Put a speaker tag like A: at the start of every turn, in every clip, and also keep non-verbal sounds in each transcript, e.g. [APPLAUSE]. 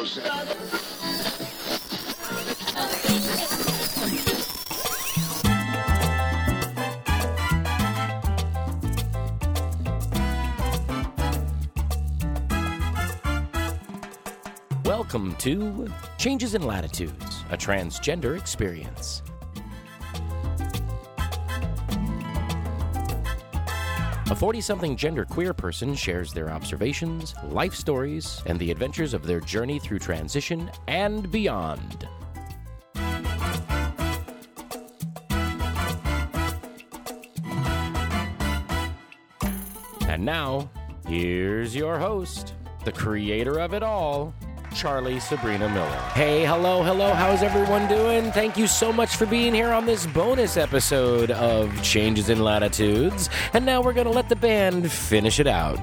A: Welcome to Changes in Latitudes, a transgender experience. A 40 something genderqueer person shares their observations, life stories, and the adventures of their journey through transition and beyond. And now, here's your host, the creator of it all, Charlie Sabrina Miller. Hey, hello, hello. How's everyone doing? Thank you so much for being here on this bonus episode of Changes in Latitudes. And now we're going to let the band finish it out.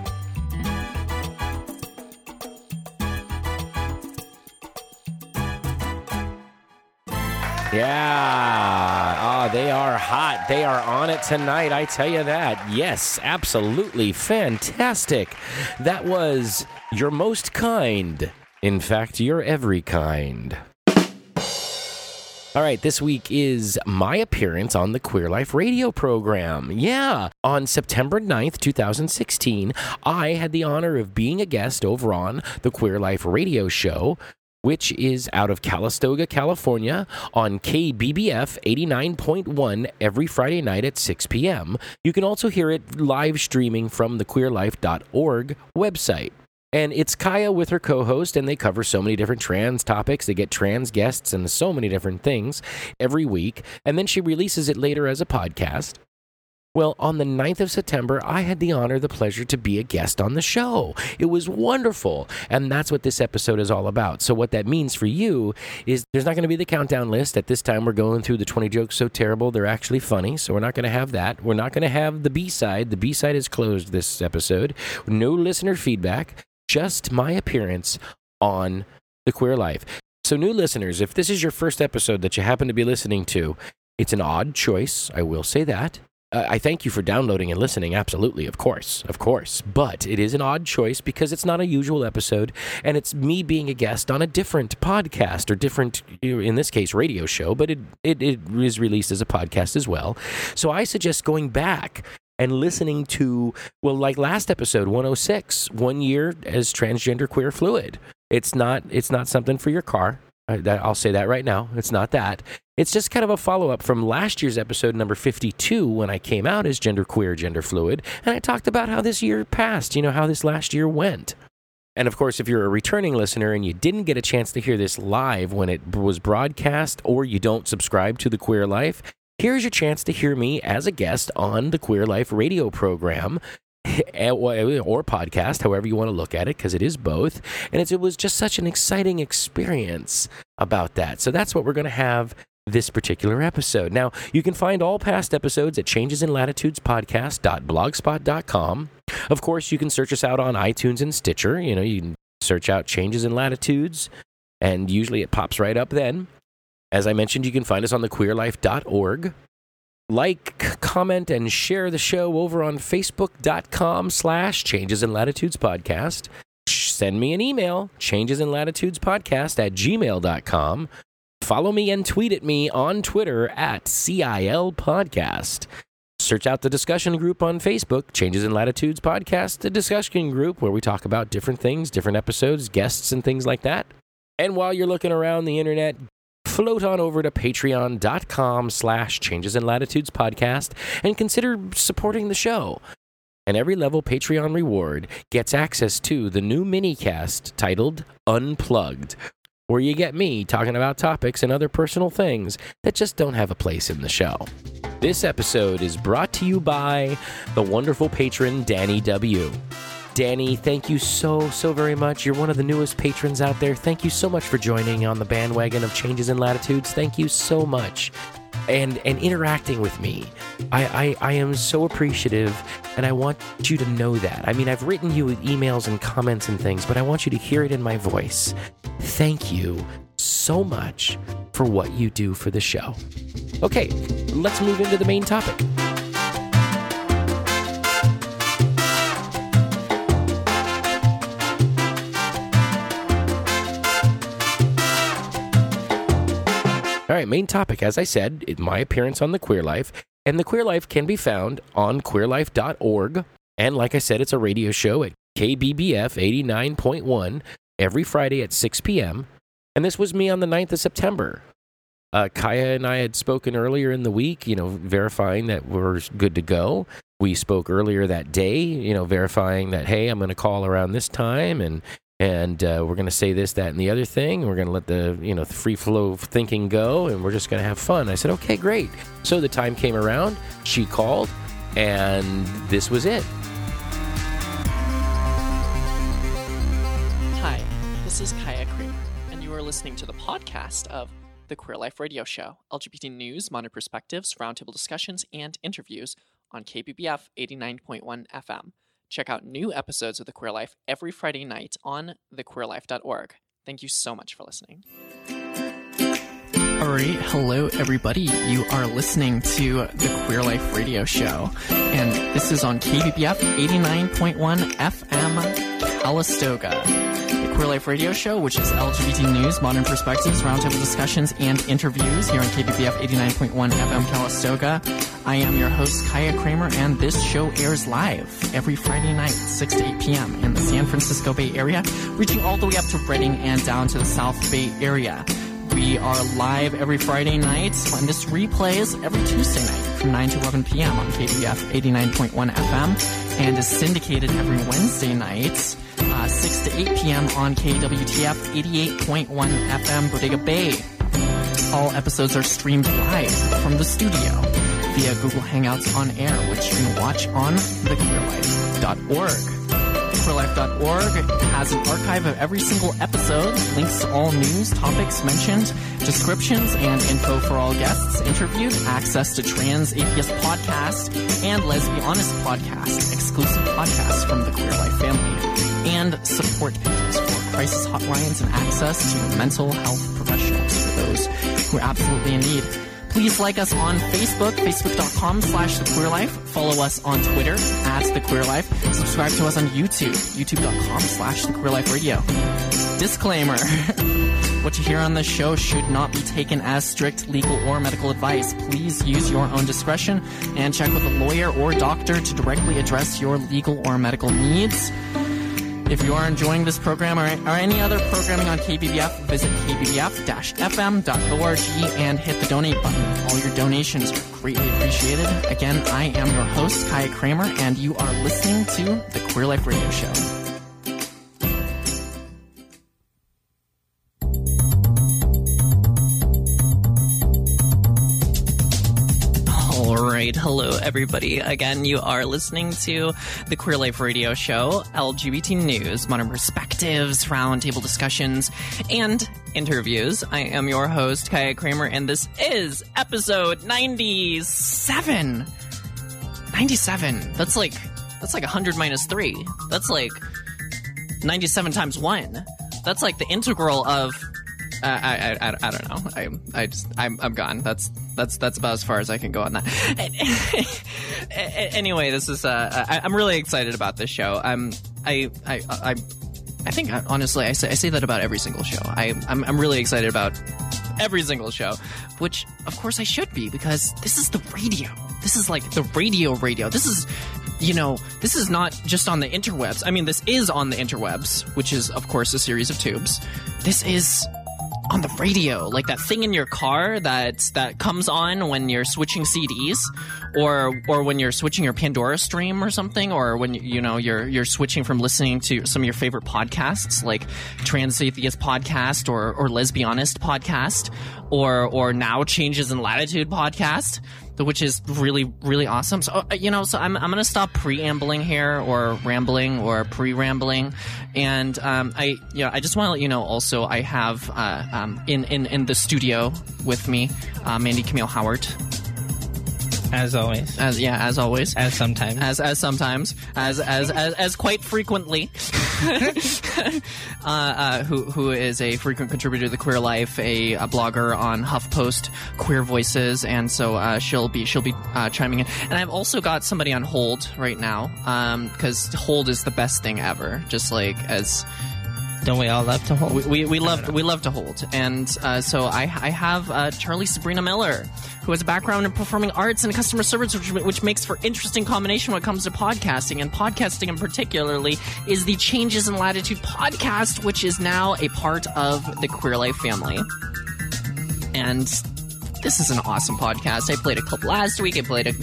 A: Yeah. Ah, they are hot. They are on it tonight. I tell you that. Yes, absolutely fantastic. That was your most kind. In fact, you're every kind. All right, this week is my appearance on the Queer Life radio program. Yeah, on September 9th, 2016, I had the honor of being a guest over on the Queer Life radio show, which is out of Calistoga, California, on KBBF 89.1 every Friday night at 6 p.m. You can also hear it live streaming from the queerlife.org website. And it's Kaya with her co host, and they cover so many different trans topics. They get trans guests and so many different things every week. And then she releases it later as a podcast. Well, on the 9th of September, I had the honor, the pleasure to be a guest on the show. It was wonderful. And that's what this episode is all about. So, what that means for you is there's not going to be the countdown list. At this time, we're going through the 20 jokes so terrible, they're actually funny. So, we're not going to have that. We're not going to have the B side. The B side is closed this episode. No listener feedback, just my appearance on the queer life. So, new listeners, if this is your first episode that you happen to be listening to, it's an odd choice. I will say that. Uh, I thank you for downloading and listening. Absolutely, of course, of course. But it is an odd choice because it's not a usual episode, and it's me being a guest on a different podcast or different, in this case, radio show. But it it, it is released as a podcast as well. So I suggest going back and listening to well, like last episode, 106, one year as transgender queer fluid. It's not it's not something for your car. I'll say that right now. It's not that. It's just kind of a follow up from last year's episode number 52 when I came out as gender queer, gender fluid, and I talked about how this year passed, you know, how this last year went. And of course, if you're a returning listener and you didn't get a chance to hear this live when it was broadcast, or you don't subscribe to the Queer Life, here's your chance to hear me as a guest on the Queer Life radio program [LAUGHS] eh, eh, or podcast, however you want to look at it, because it is both. And it was just such an exciting experience about that. So that's what we're going to have this particular episode. Now, you can find all past episodes at changesinlatitudespodcast.blogspot.com. Of course, you can search us out on iTunes and Stitcher. You know, you can search out Changes in Latitudes, and usually it pops right up then. As I mentioned, you can find us on the queerlife.org. Like, comment, and share the show over on facebook.com slash changes in latitudes podcast. Send me an email, changes in latitudes podcast at gmail.com. Follow me and tweet at me on Twitter at CIL Podcast. Search out the discussion group on Facebook, Changes in Latitudes Podcast, the discussion group where we talk about different things, different episodes, guests, and things like that. And while you're looking around the internet, float on over to patreon.com slash changes in latitudes podcast and consider supporting the show. And every level Patreon reward gets access to the new minicast titled Unplugged, where you get me talking about topics and other personal things that just don't have a place in the show. This episode is brought to you by the wonderful patron Danny W. Danny, thank you so, so very much. You're one of the newest patrons out there. Thank you so much for joining on the bandwagon of changes in latitudes. Thank you so much. And, and interacting with me. I, I, I am so appreciative, and I want you to know that. I mean, I've written you emails and comments and things, but I want you to hear it in my voice. Thank you so much for what you do for the show. Okay, let's move into the main topic. All right, main topic, as I said, is my appearance on The Queer Life. And The Queer Life can be found on queerlife.org. And like I said, it's a radio show at KBBF 89.1 every Friday at 6 p.m. And this was me on the 9th of September. Uh, Kaya and I had spoken earlier in the week, you know, verifying that we're good to go. We spoke earlier that day, you know, verifying that, hey, I'm going to call around this time and and uh, we're going to say this, that, and the other thing. We're going to let the you know the free flow of thinking go, and we're just going to have fun. I said, okay, great. So the time came around. She called, and this was it.
B: Hi, this is Kaya Kramer, and you are listening to the podcast of the Queer Life Radio Show, LGBT news, modern perspectives, roundtable discussions, and interviews on KBBF 89.1 FM. Check out new episodes of The Queer Life every Friday night on thequeerlife.org. Thank you so much for listening. All right, hello everybody. You are listening to the Queer Life Radio Show, and this is on KBBF 89.1 FM, Calistoga. Queer Life Radio Show, which is LGBT news, modern perspectives, roundtable discussions, and interviews here on KBBF 89.1 FM, Calistoga. I am your host, Kaya Kramer, and this show airs live every Friday night, 6 to 8 p.m. in the San Francisco Bay Area, reaching all the way up to Redding and down to the South Bay Area. We are live every Friday night, and this replays every Tuesday night from 9 to 11 p.m. on KBF 89.1 FM, and is syndicated every Wednesday night, uh, 6 to 8 p.m. on KWTF 88.1 FM Bodega Bay. All episodes are streamed live from the studio via Google Hangouts on air, which you can watch on thequeerlife.org queerlife.org has an archive of every single episode, links to all news, topics mentioned, descriptions, and info for all guests interviewed, access to Trans Atheist Podcast and Lesbian Honest Podcast, exclusive podcasts from the Queer Life family, and support pages for crisis hotlines and access to mental health professionals for those who are absolutely in need. Please like us on Facebook, facebook.com slash the queer life. Follow us on Twitter at the queer life. Subscribe to us on YouTube, youtube.com slash the queer life radio. Disclaimer. [LAUGHS] What you hear on this show should not be taken as strict legal or medical advice. Please use your own discretion and check with a lawyer or doctor to directly address your legal or medical needs. If you are enjoying this program or, or any other programming on KBBF, visit kbbf-fm.org and hit the donate button. All your donations are greatly appreciated. Again, I am your host, Kaya Kramer, and you are listening to the Queer Life Radio Show. Hello, everybody. Again, you are listening to the Queer Life Radio Show, LGBT news, modern perspectives, roundtable discussions, and interviews. I am your host, Kaya Kramer, and this is episode 97. 97. That's like, that's like 100 minus 3. That's like 97 times 1. That's like the integral of I, I, I, I don't know. I, I just, I'm, I'm gone. That's, that's, that's about as far as I can go on that. [LAUGHS] anyway, this is, uh, I, I'm really excited about this show. I'm, I, I, I, I think honestly, I say, I say that about every single show. I, I'm, I'm really excited about every single show, which of course I should be because this is the radio. This is like the radio radio. This is, you know, this is not just on the interwebs. I mean, this is on the interwebs, which is of course a series of tubes. This is on the radio, like that thing in your car that that comes on when you're switching CDs, or or when you're switching your Pandora stream or something, or when you know you're you're switching from listening to some of your favorite podcasts like Trans Atheist podcast or or Lesbianist podcast, or or now Changes in Latitude podcast which is really really awesome. So uh, you know, so I'm I'm gonna stop preambling here or rambling or pre-rambling, and um, I know I just want to let you know also I have uh, um, in in in the studio with me uh, Mandy Camille Howard.
C: As always.
B: As yeah, as always.
C: As sometimes.
B: As as sometimes. As as as, as quite frequently. [LAUGHS] uh, uh, who who is a frequent contributor to the Queer Life, a, a blogger on HuffPost Queer Voices, and so uh, she'll be she'll be uh, chiming in. And I've also got somebody on hold right now because hold is the best thing ever. Just like as
C: Don't we all love to hold?
B: We, we, we love we love to hold, and uh, so I I have uh, Charlie Sabrina Miller, who has a background in performing arts and customer service, which, which makes for interesting combination when it comes to podcasting, and podcasting in particularly is the Changes in Latitude podcast, which is now a part of the Queer Life family, and this is an awesome podcast. I played a clip last week. I played a,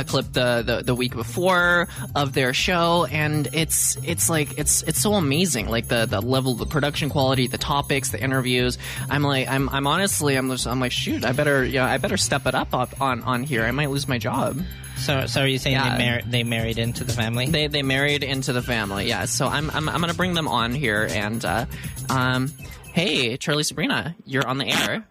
B: a clip the, the, the week before of their show, and it's it's like it's it's so amazing. Like the the level, the production quality, the topics, the interviews. I'm like I'm I'm honestly I'm just, I'm like shoot. I better yeah I better step it up, up on on here. I might lose my job.
C: So, so are you saying
B: Yeah.
C: they, mar- they married into the family?
B: They they married into the family. Yeah. So I'm I'm I'm gonna bring them on here and uh, um hey Charlie Sabrina, you're on the air.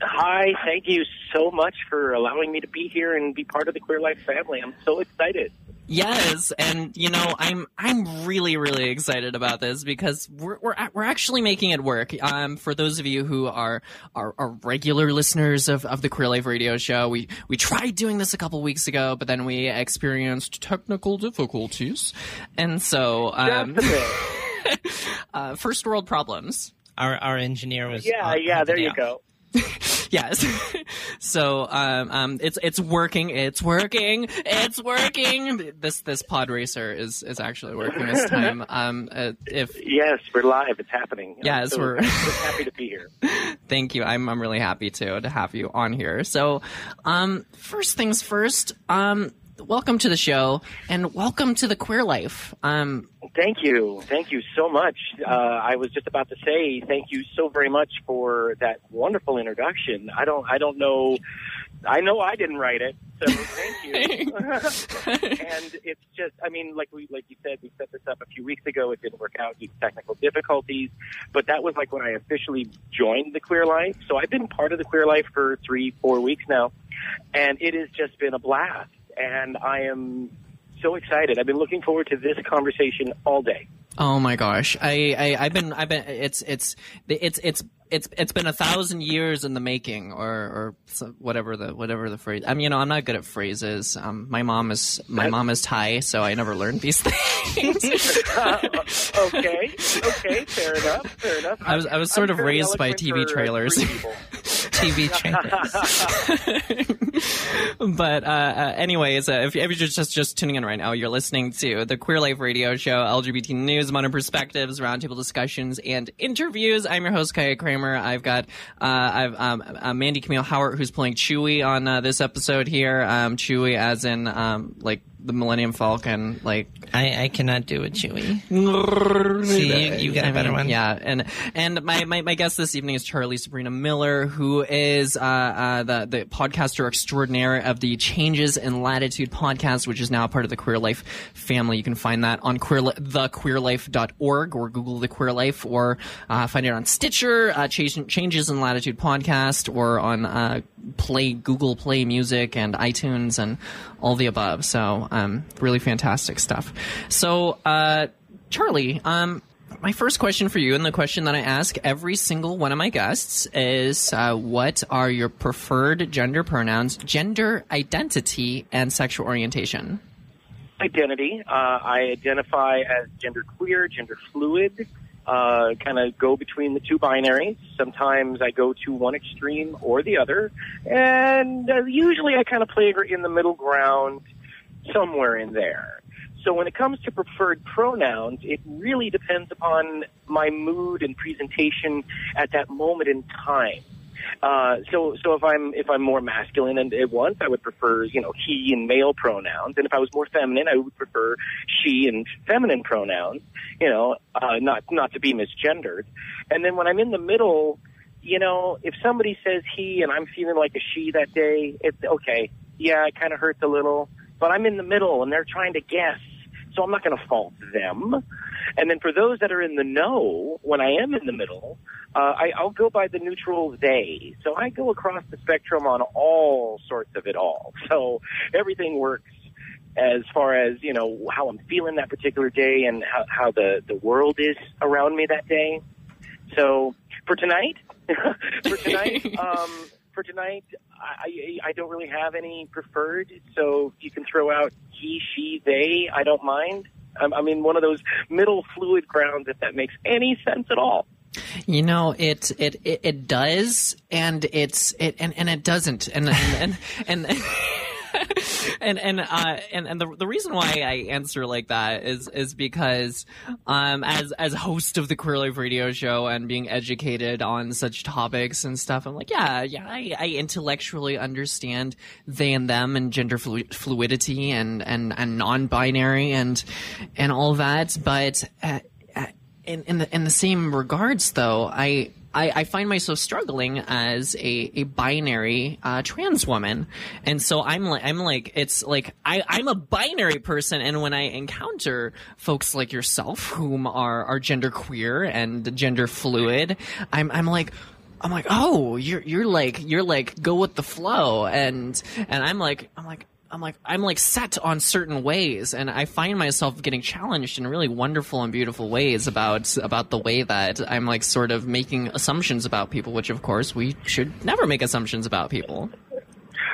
D: Hi, thank you so much for allowing me to be here and be part of the Queer Life family. I'm so excited.
B: Yes, and you know, I'm I'm really really excited about this because we're we're we're actually making it work. Um, for those of you who are are, are regular listeners of, of the Queer Life Radio Show, we we tried doing this a couple weeks ago, but then we experienced technical difficulties, and so um,
D: Just a bit.
B: uh, first world problems.
C: Our our engineer was.
D: Yeah,
C: uh,
D: yeah, there
C: yeah.
D: you go. [LAUGHS]
B: Yes. [LAUGHS] so um, um, it's it's working. It's working. It's working. This this pod racer is is actually working this time. [LAUGHS] Um, uh, if
D: Yes, we're live. It's happening.
B: Yes,
D: so,
B: we're-
D: so happy to be here.
B: thank you, I'm I'm really happy to to have you on here. So, um, first things first. Um, welcome to the show and welcome to the queer life. Um,
D: Thank you. Thank you so much. Uh, I was just about to say thank you so very much for that wonderful introduction. I don't, I don't know. I know I didn't write it, so thank you. [LAUGHS] and it's just, I mean, like we, like you said, we set this up a few weeks ago. It didn't work out due to technical difficulties, but that was like when I officially joined the Queer Life. So I've been part of the Queer Life for three, four weeks now, and it has just been a blast. And I am so excited. I've been looking forward to this conversation all day.
B: Oh my gosh, I, I I've been I've been it's it's it's it's it's it's been a thousand years in the making, or or whatever the whatever the phrase. I mean, you know, I'm not good at phrases. Um, my mom is my mom is Thai, so I never learned these [LAUGHS] things.
D: Uh, [LAUGHS] okay, okay, fair enough, fair enough.
B: I was- I was sort
D: I'm
B: of raised by TV trailers. [LAUGHS]
C: TV [LAUGHS] trailers. [LAUGHS]
B: but uh, uh, anyways, uh, if, if you're just just tuning in right now, you're listening to the Queer Life Radio Show, LGBT news, modern perspectives, roundtable discussions, and interviews. I'm your host Kaya Kramer. I've got uh, I've um, uh, Mandy Camille Howard who's playing Chewie on uh, this episode here. Um, Chewie, as in um, like the Millennium Falcon, like
C: I, I cannot do a Chewie. See, you, you got a
B: I
C: better
B: mean,
C: one.
B: Yeah, and and my, my, my guest this evening is Charlie Sabrina Miller, who is uh, uh, the the podcaster extraordinaire of the Changes in Latitude podcast, which is now part of the Queer Life family. You can find that on queer thequeerlife.org or Google the Queer Life, or uh, find it on Stitcher, uh, Change, Changes in Latitude podcast, or on uh, Play Google Play Music and iTunes and all the above. So um, really fantastic stuff. So. Uh, Charlie, um, my first question for you, and the question that I ask every single one of my guests, is uh, what are your preferred gender pronouns, gender identity, and sexual orientation?
D: Identity. Uh, I identify as gender queer, gender fluid. Uh, kind of go between the two binaries. Sometimes I go to one extreme or the other, and uh, usually I kind of play in the middle ground, somewhere in there. So when it comes to preferred pronouns, it really depends upon my mood and presentation at that moment in time. Uh, so, so if I'm if I'm more masculine and at once, I would prefer you know he and male pronouns, and if I was more feminine, I would prefer she and feminine pronouns. You know, uh, not not to be misgendered. And then when I'm in the middle, you know, if somebody says he and I'm feeling like a she that day, it's okay. Yeah, it kind of hurts a little, but I'm in the middle and they're trying to guess, so I'm not going to fault them. And then for those that are in the know, when I am in the middle, uh, I, I'll go by the neutral they. So I go across the spectrum on all sorts of it all. [LAUGHS] So everything works as far as, you know, how I'm feeling that particular day and how, how the, the world is around me that day. So for tonight, [LAUGHS] for tonight, [LAUGHS] um, for tonight, I, I I don't really have any preferred. So you can throw out he, she, they. I don't mind. Um, I'm, I'm in one of those middle fluid grounds, if that makes any sense at all.
B: You know, it it it, it does, and it's it and, and it doesn't, and and and. and and and uh, and and the the reason why I answer like that is is because um as as host of the Queer Life Radio Show and being educated on such topics and stuff, I'm like, yeah, yeah, I, I intellectually understand they and them and gender flu- fluidity and and and non-binary and and all that, but. Uh, uh in in the in the same regards, though, I I, I, find myself struggling as a, a binary uh, trans woman, and so I'm like I'm like it's like I I'm a binary person, and when I encounter folks like yourself whom are are gender queer and gender fluid, I'm I'm like. I'm like, oh, you're you're like you're like go with the flow, and and I'm like I'm like I'm like I'm like set on certain ways, and I find myself getting challenged in really wonderful and beautiful ways about about the way that I'm like sort of making assumptions about people, which of course we should never make assumptions about people.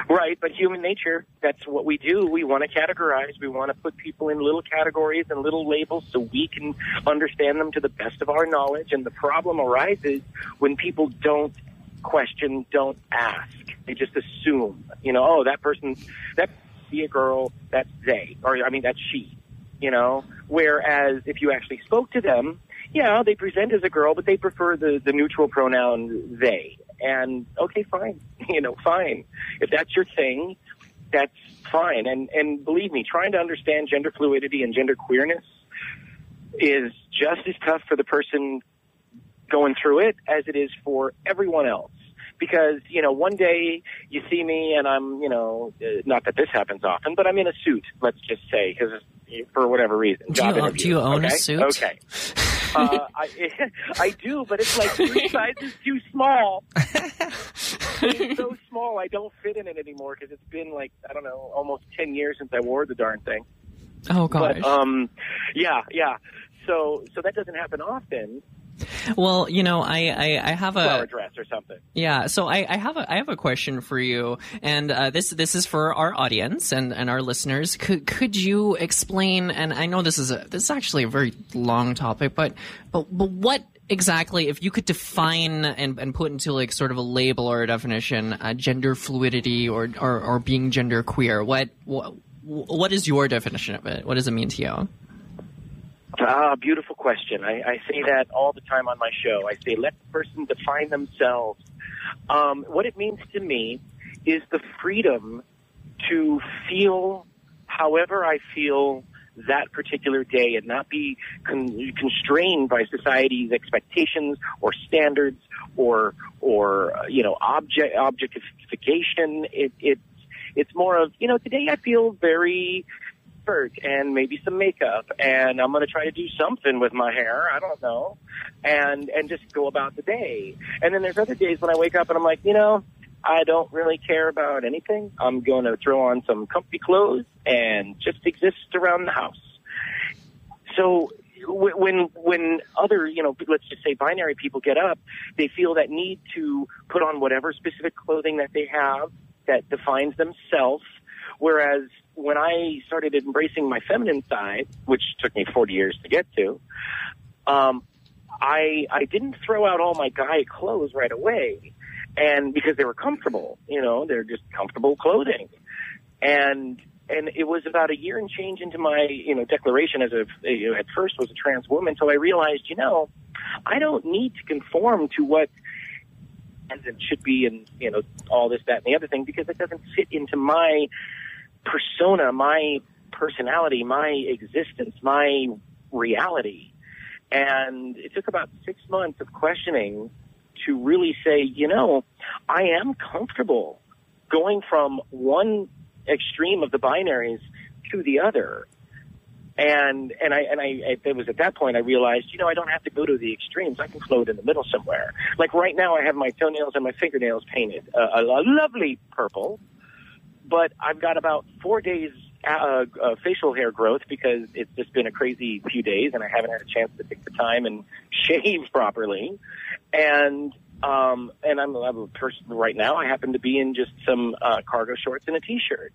D: Right, but human nature, that's what we do. We want to categorize. We want to put people in little categories and little labels so we can understand them to the best of our knowledge. And the problem arises when people don't question, don't ask. They just assume, you know, oh, that person, that be a girl, that's they, or I mean, that's she, you know. Whereas if you actually spoke to them, yeah, they present as a girl, but they prefer the the neutral pronoun they. And okay, fine, [LAUGHS] you know, fine. If that's your thing, that's fine. And and believe me, trying to understand gender fluidity and gender queerness is just as tough for the person going through it as it is for everyone else because you know one day you see me and I'm you know uh, not that this happens often, but I'm in a suit. Let's just say because for whatever reason,
B: do you, do you own
D: okay?
B: a suit?
D: Okay, uh, I [LAUGHS] I do, but it's like three [LAUGHS] sizes too small. [LAUGHS] it's so small, I don't fit in it anymore because it's been like I don't know, almost ten years since I wore the darn thing.
B: Oh gosh.
D: But um, yeah, yeah. So so that doesn't happen often.
B: Well, you know, I, I, I have a
D: flower dress or something.
B: Yeah, so I, I have a I have a question for you, and uh, this this is for our audience and, and our listeners. Could could you explain? And I know this is a this is actually a very long topic, but but but what exactly if you could define and, and put into like sort of a label or a definition uh, gender fluidity or, or or being gender queer what what what is your definition of it what does it mean to you
D: Ah, beautiful question. I, I say that all the time on my show. I say, let the person define themselves. Um, what it means to me is the freedom to feel however I feel that particular day and not be con- constrained by society's expectations or standards or or uh, you know object objectification. It, it it's more of you know today I feel very and maybe some makeup and I'm going to try to do something with my hair. I don't know. And, and just go about the day. And then there's other days when I wake up and I'm like, you know, I don't really care about anything. I'm going to throw on some comfy clothes and just exist around the house. So when when other you know let's just say binary people get up, they feel that need to put on whatever specific clothing that they have that defines themselves. Whereas when I started embracing my feminine side, which took me 40 years to get to, um, I I didn't throw out all my guy clothes right away, and because they were comfortable, you know, they're just comfortable clothing, and and it was about a year and change into my you know declaration as a you know, at first was a trans woman, so I realized you know I don't need to conform to what and should be and you know all this that and the other thing because it doesn't fit into my persona, my personality, my existence, my reality. And it took about six months of questioning to really say, you know, I am comfortable going from one extreme of the binaries to the other. And and I and I it was at that point I realized, you know, I don't have to go to the extremes. I can float in the middle somewhere. Like right now, I have my toenails and my fingernails painted uh, a, a lovely purple, but I've got about four days uh, uh, facial hair growth because it's just been a crazy few days and I haven't had a chance to take the time and [LAUGHS] shave properly. And um, and I'm, a person right now. I happen to be in just some uh, cargo shorts and a t-shirt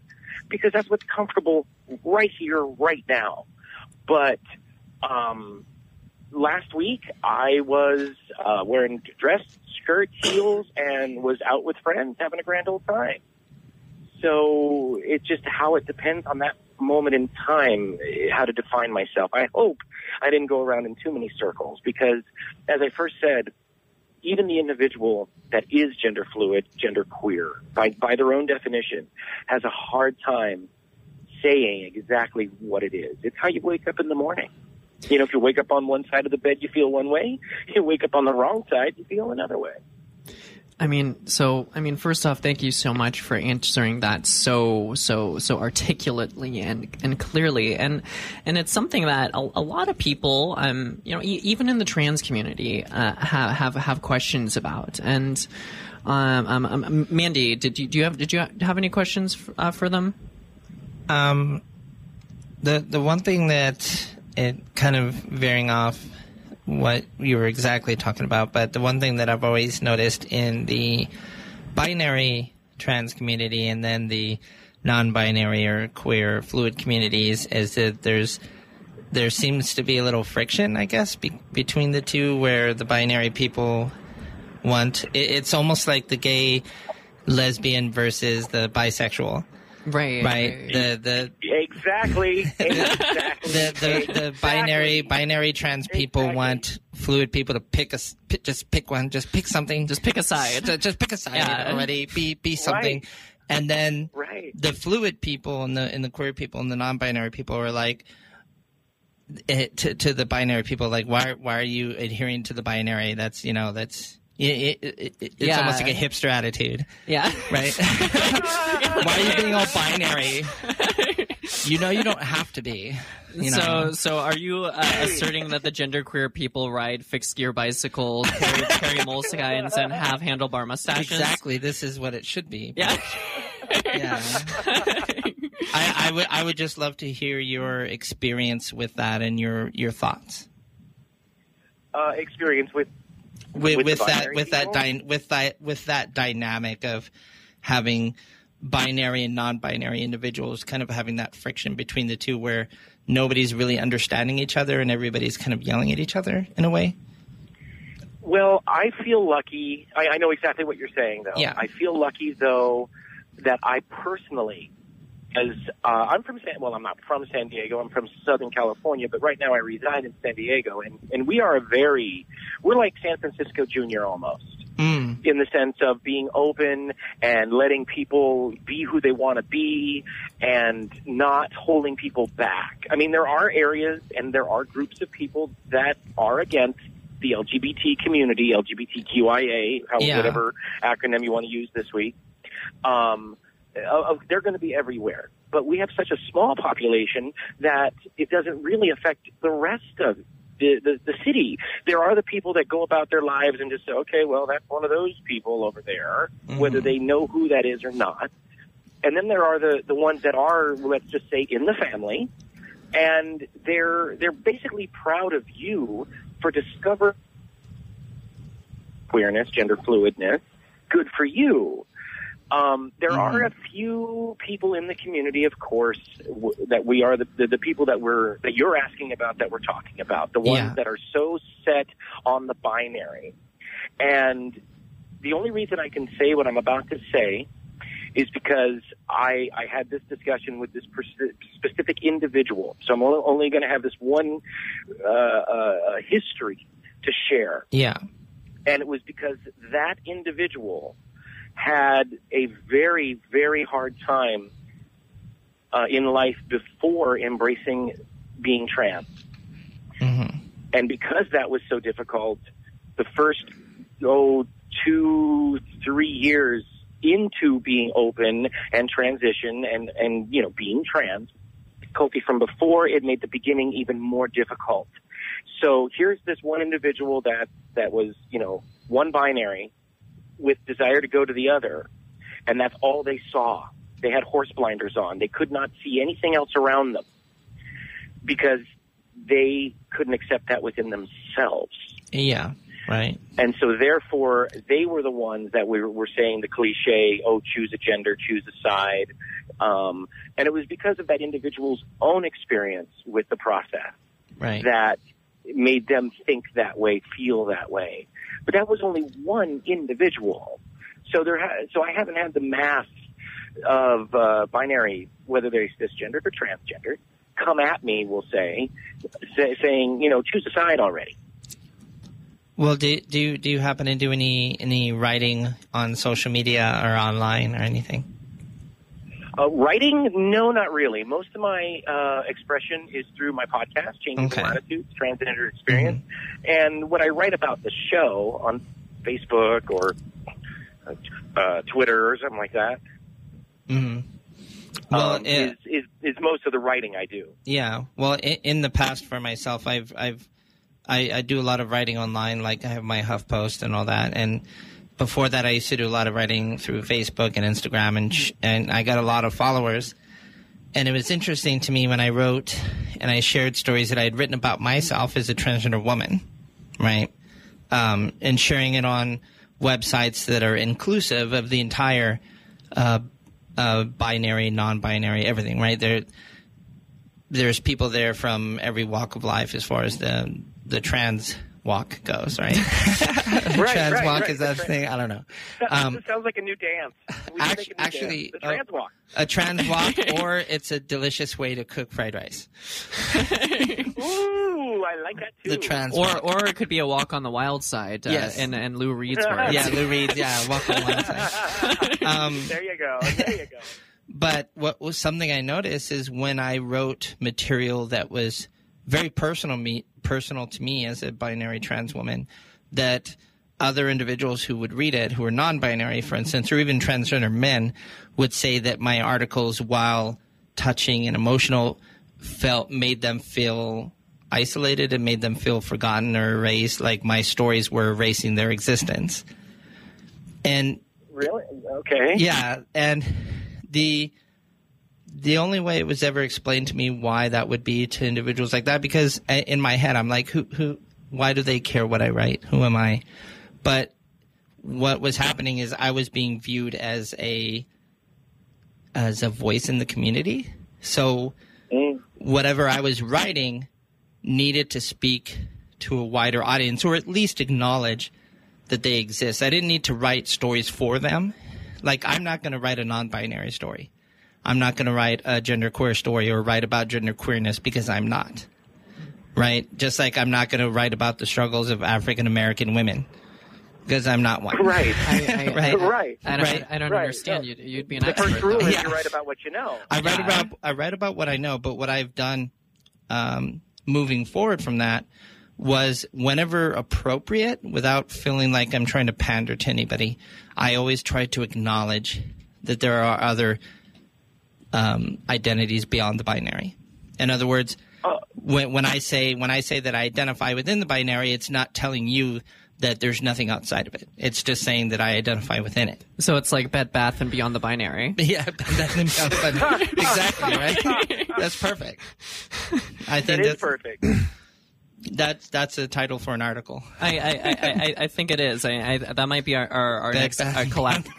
D: because that's what's comfortable right here, right now. But um, last week I was uh, wearing dress, skirt, heels, and was out with friends having a grand old time. So it's just how it depends on that moment in time eh, how to define myself. I hope I didn't go around in too many circles because, as I first said, even the individual that is gender fluid, gender queer, by, by their own definition, has a hard time saying exactly what it is. It's how you wake up in the morning. You know, if you wake up on one side of the bed, you feel one way. [LAUGHS] You wake up on the wrong side, you feel another way.
B: I mean, so I mean, first off, thank you so much for answering that so so so articulately and and clearly, and and it's something that a, a lot of people, um, you know, e- even in the trans community, uh, have have have questions about. And um, um, um Mandy, did you do you have did you have any questions for, uh, for them?
C: Um, the the one thing that it kind of veering off what you were exactly talking about, but the one thing that I've always noticed in the binary trans community and then the non-binary or queer fluid communities is that there's there seems to be a little friction, I guess, be, between the two, where the binary people want it, it's almost like the gay lesbian versus the bisexual
B: Right.
C: right the the
D: Exactly. [LAUGHS] exactly.
C: the the, the binary binary trans people
D: Exactly.
C: want fluid people to pick a s- pick, just pick one just pick something
B: Just pick a side.
C: just, just pick a side
B: Yeah.
C: already be be something
D: Right.
C: and then
D: Right.
C: the fluid people and the and the queer people and the non-binary people are like eh, to to the binary people like why why are you adhering to the binary that's you know that's it, it, it, it's
B: Yeah.
C: almost like a hipster attitude
B: Yeah.
C: right? [LAUGHS] Why are you being all binary? You know you don't have to be. You know?
B: So, so are you uh, asserting that the genderqueer people ride fixed gear bicycles, carry, carry moleskines, and have handlebar mustaches?
C: exactly, this is what it should be.
B: Yeah.
C: yeah. I, I would I would just love to hear your experience with that and your your thoughts
D: uh, experience with
C: with,
D: With
C: with, that with that dy- with that with that dynamic of having binary and non-binary individuals kind of having that friction between the two where nobody's really understanding each other and everybody's kind of yelling at each other in a way
D: Well, I feel lucky. I, I know exactly what you're saying, though.
C: Yeah.
D: I feel lucky, though, that I personally, as uh, I'm from San, well, I'm not from San Diego. I'm from Southern California, but right now I reside in San Diego, and and we are a very, we're like San Francisco Junior almost.
C: mm.
D: in the sense of being open and letting people be who they want to be and not holding people back. I mean, there are areas and there are groups of people that are against the LGBT community, LGBTQIA, how,
C: Yeah.
D: whatever acronym you want to use this week. Um, uh, they're going to be everywhere. But we have such a small population that it doesn't really affect the rest of the, the, the city. There are the people that go about their lives and just say, okay, well, that's one of those people over there, whether they know who that is or not. And then there are the, the ones that are, let's just say, in the family, and they're they're basically proud of you for discovering queerness, gender fluidness. Good for you. Um, there are a few people in the community, of course, w- that we are the, the, the people that we're that you're asking about that we're talking about, the ones
C: Yeah.
D: that are so set on the binary. And the only reason I can say what I'm about to say is because I, I had this discussion with this pers- specific individual. So I'm only, only going to have this one uh, uh, history to share
C: yeah
D: and it was because that individual had a very, very hard time uh, in life before embracing being trans.
C: hmm
D: And because that was so difficult, the first, oh, two, three years into being open and transition and, and, you know, being trans, difficulty from before, it made the beginning even more difficult. So here's this one individual that, that was, you know, one binary with desire to go to the other. And that's all they saw. They had horse blinders on. They could not see anything else around them because they couldn't accept that within themselves.
C: yeah Right.
D: And so therefore, they were the ones that were, were saying the cliche, oh, choose a gender, choose a side. Um, and it was because of that individual's own experience with the process
C: Right.
D: that made them think that way, feel that way. But that was only one individual. So there, ha- so I haven't had the mass of uh, binary, whether they're cisgender or transgender, come at me. We'll say, say, saying, you know, choose a side already.
C: Well, do do you, do you happen to do any any writing on social media or online or anything?
D: Uh, writing, no, not really. Most of my uh, expression is through my podcast, Changing
C: Okay.
D: Latitudes, Transgender Experience. And when I write about the show on Facebook or uh, uh, Twitter or something like that,
C: hmm Well,
D: um,
C: it-
D: is, is, is most of the writing I do.
C: Yeah. Well, in, in the past for myself, I've I've I, I do a lot of writing online. Like I have my HuffPost and all that. And before that, I used to do a lot of writing through Facebook and Instagram, and sh- and I got a lot of followers. And it was interesting to me when I wrote and I shared stories that I had written about myself as a transgender woman, right? Um, and sharing it on websites that are inclusive of the entire uh, uh, binary, non-binary, everything, right? There, there's people there from every walk of life as far as the the trans walk goes, right? [LAUGHS] trans
D: right,
C: walk
D: right,
C: is that
D: the
C: thing? I don't know. Um,
D: This sounds like a new dance. We
C: act-
D: a new
C: actually,
D: dance. the
C: uh,
D: trans walk.
C: a trans walk, [LAUGHS] or it's a delicious way to cook fried rice. [LAUGHS]
D: Ooh, I like that too.
C: The trans
B: Or
C: walk.
B: or it could be a walk on the wild side. Uh,
C: Yes.
B: And and Lou Reed's words.
C: yeah, Lou Reed, yeah, walk on the wild side. Um,
D: there you go. There you go.
C: But what was something I noticed is when I wrote material that was very personal me personal to me as a binary trans woman, that other individuals who would read it, who are non-binary, for instance, or even transgender men, would say that my articles, while touching and emotional, felt made them feel isolated and made them feel forgotten or erased, like my stories were erasing their existence. And
D: Really? Okay.
C: yeah, and the the only way it was ever explained to me why that would be to individuals like that because in my head I'm like who who why do they care what I write? Who am I? But what was happening is I was being viewed as a as a voice in the community. So
D: Mm.
C: whatever I was writing needed to speak to a wider audience or at least acknowledge that they exist. I didn't need to write stories for them. Like I'm not going to write a non-binary story. I'm not going to write a genderqueer story or write about genderqueerness because I'm not. Right? Just like I'm not going to write about the struggles of African American women because I'm not one.
D: Right. [LAUGHS]
B: I, I, [LAUGHS]
C: Right.
D: Right.
B: I don't,
C: Right.
B: I don't
D: Right.
B: understand.
D: Yeah.
B: You'd, you'd be an
D: The
B: expert.
D: first rule is
C: Yeah.
D: you write about what you know.
C: I write
B: Yeah.
C: about I write about what I know, but what I've done um, moving forward from that was whenever appropriate, without feeling like I'm trying to pander to anybody, I always try to acknowledge that there are other um, identities beyond the binary. In other words,
D: Oh.
C: when, when I say when I say that I identify within the binary, it's not telling you that there's nothing outside of it. It's just saying that I identify within it.
B: So it's like Bed Bath and Beyond the Binary. [LAUGHS]
C: Yeah, that's [LAUGHS] exactly right. That's perfect. I think
D: is
C: that's,
D: perfect.
C: that's that's a title for an article.
B: I, I, I, I, I think it is. I, I, that might be our, our, our next
C: Bath
B: uh, collab, co-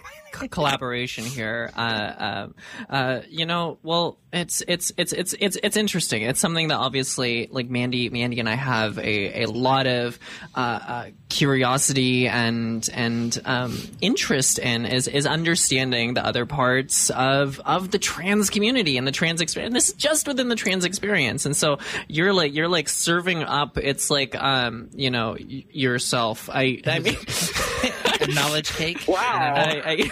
B: collaboration here. Uh, uh, uh, you know, well, it's it's it's it's it's it's interesting. It's something that obviously, like Mandy, Mandy and I have a, a lot of uh, uh, curiosity and and um, interest in is is understanding the other parts of of the trans community and the trans experience. And this is just within the trans experience. And so you're like you're like serving up. It's like um, you know yourself. I I mean. [LAUGHS]
C: A [LAUGHS] knowledge cake.
D: Wow.
B: I,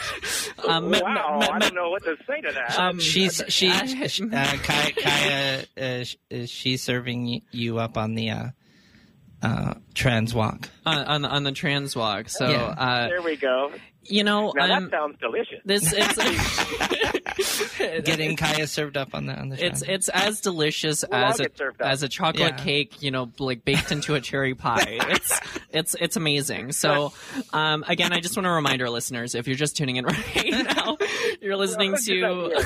B: I, [LAUGHS] um,
D: wow.
B: me-
D: I don't know what to say to that.
B: um,
C: She's she uh, Kaya, Kaya uh, is she serving you up on the uh, uh, trans walk?
B: on, on on the trans walk. So
C: Yeah.
B: uh,
D: there we go.
B: You know,
D: Now
B: um,
D: that sounds delicious.
B: this it's [LAUGHS]
C: Getting Kaya served up on the on the
B: it's it's as delicious
D: We'll
B: as a
D: get served up.
B: as a chocolate
C: Yeah.
B: cake, you know, like baked into a cherry pie. [LAUGHS] It's it's it's amazing. So, um, again, I just want to remind our listeners if you're just tuning in [LAUGHS] right now, you're listening to.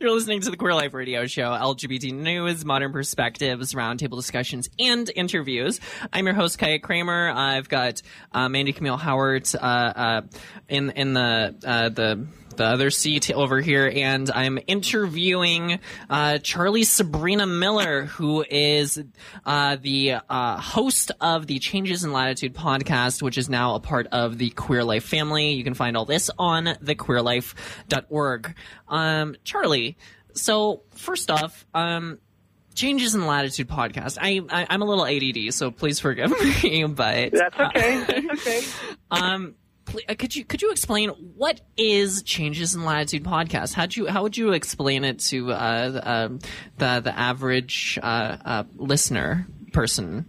B: You're listening to the Queer Life Radio Show, LGBT news, modern perspectives, roundtable discussions, and interviews. I'm your host, Kaya Kramer. I've got uh, Mandy Camille Howard uh, uh, in in the uh, the the other seat over here, and I'm interviewing uh, Charlie Sabrina Miller, who is uh, the uh, host of the Changes in Latitude podcast, which is now a part of the Queer Life family. You can find all this on thequeerlife.org. Um, Charlie, so first off, um, Changes in Latitude podcast. I, I am a little ADD, so please forgive [LAUGHS] me, but
D: that's okay. Uh, that's okay. [LAUGHS]
B: Um, could you could you explain what is Changes in Latitude podcast? How you how would you explain it to uh, uh, the the average uh, uh listener person?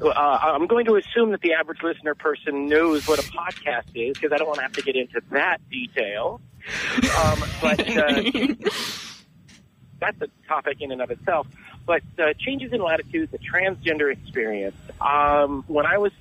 D: Uh, I'm going to assume that the average listener person knows what a podcast is because I don't want to have to get into that detail. Um, but [LAUGHS] that's a topic in and of itself. But changes in latitude, the transgender experience. Um, when I was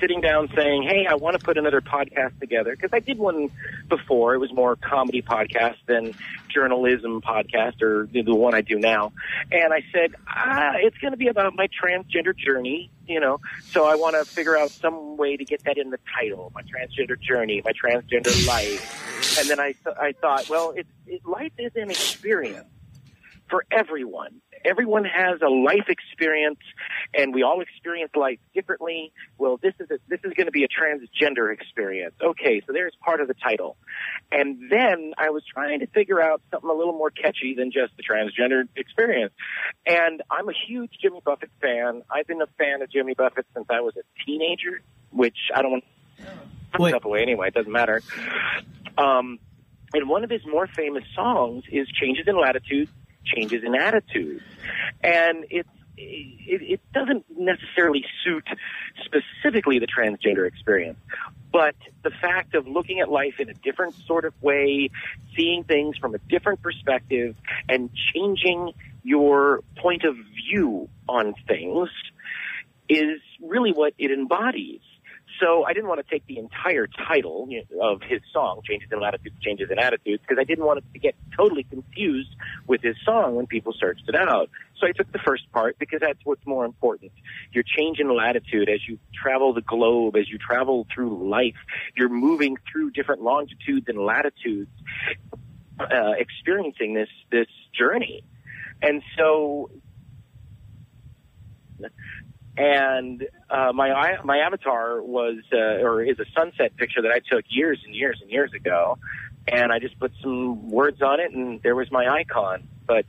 D: sitting down saying, "Hey, I want to put another podcast together," because I did one before. It was more comedy podcast than journalism podcast, or the one I do now. And I said, ah, "It's going to be about my transgender journey." You know, so I want to figure out some way to get that in the title, my transgender journey, my transgender life. And then I, th- I thought, well, it, it, life is an experience for everyone. Everyone has a life experience, and we all experience life differently. Well, this is a, this is going to be a transgender experience. Okay, so there's part of the title, and then I was trying to figure out something a little more catchy than just the transgender experience. And I'm a huge Jimmy Buffett fan. I've been a fan of Jimmy Buffett since I was a teenager, which I don't want to put stuff away anyway. It doesn't matter. Um, and one of his more famous songs is Changes in Latitude, changes in attitude. And it's, it, it doesn't necessarily suit specifically the transgender experience, but the fact of looking at life in a different sort of way, seeing things from a different perspective, and changing your point of view on things is really what it embodies. So I didn't want to take the entire title of his song, Changes in Latitudes, Changes in Attitudes, because I didn't want it to get totally confused with his song when people searched it out. So I took the first part because that's what's more important. Your change in latitude as you travel the globe, as you travel through life, you're moving through different longitudes and latitudes, uh, experiencing this, this journey. And so and uh, my my avatar was uh, or is a sunset picture that I took years and years and years ago, and I just put some words on it, and there was my icon. But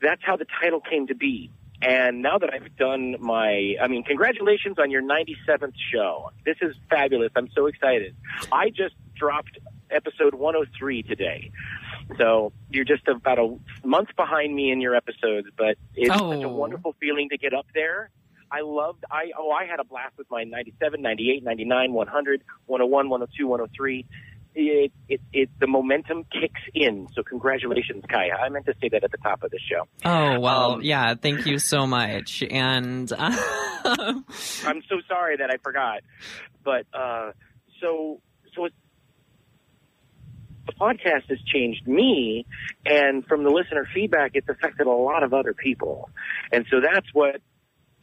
D: that's how the title came to be. And now that I've done my, I mean, congratulations on your 97th show. This is fabulous. I'm so excited. I just dropped episode 103 today. So you're just about a month behind me in your episodes, but it's oh. such a oh. wonderful feeling to get up there I loved, I, oh, I had a blast with my 97, 98, 99, 100, 101, 102, 103. It, it, it, the momentum kicks in. So congratulations, Kaya. I meant to say that at the top of the show.
B: Oh, well, um, yeah, thank you so much. And uh, [LAUGHS]
D: I'm so sorry that I forgot. But, uh, so, so it's, the podcast has changed me and from the listener feedback it's affected a lot of other people and so that's what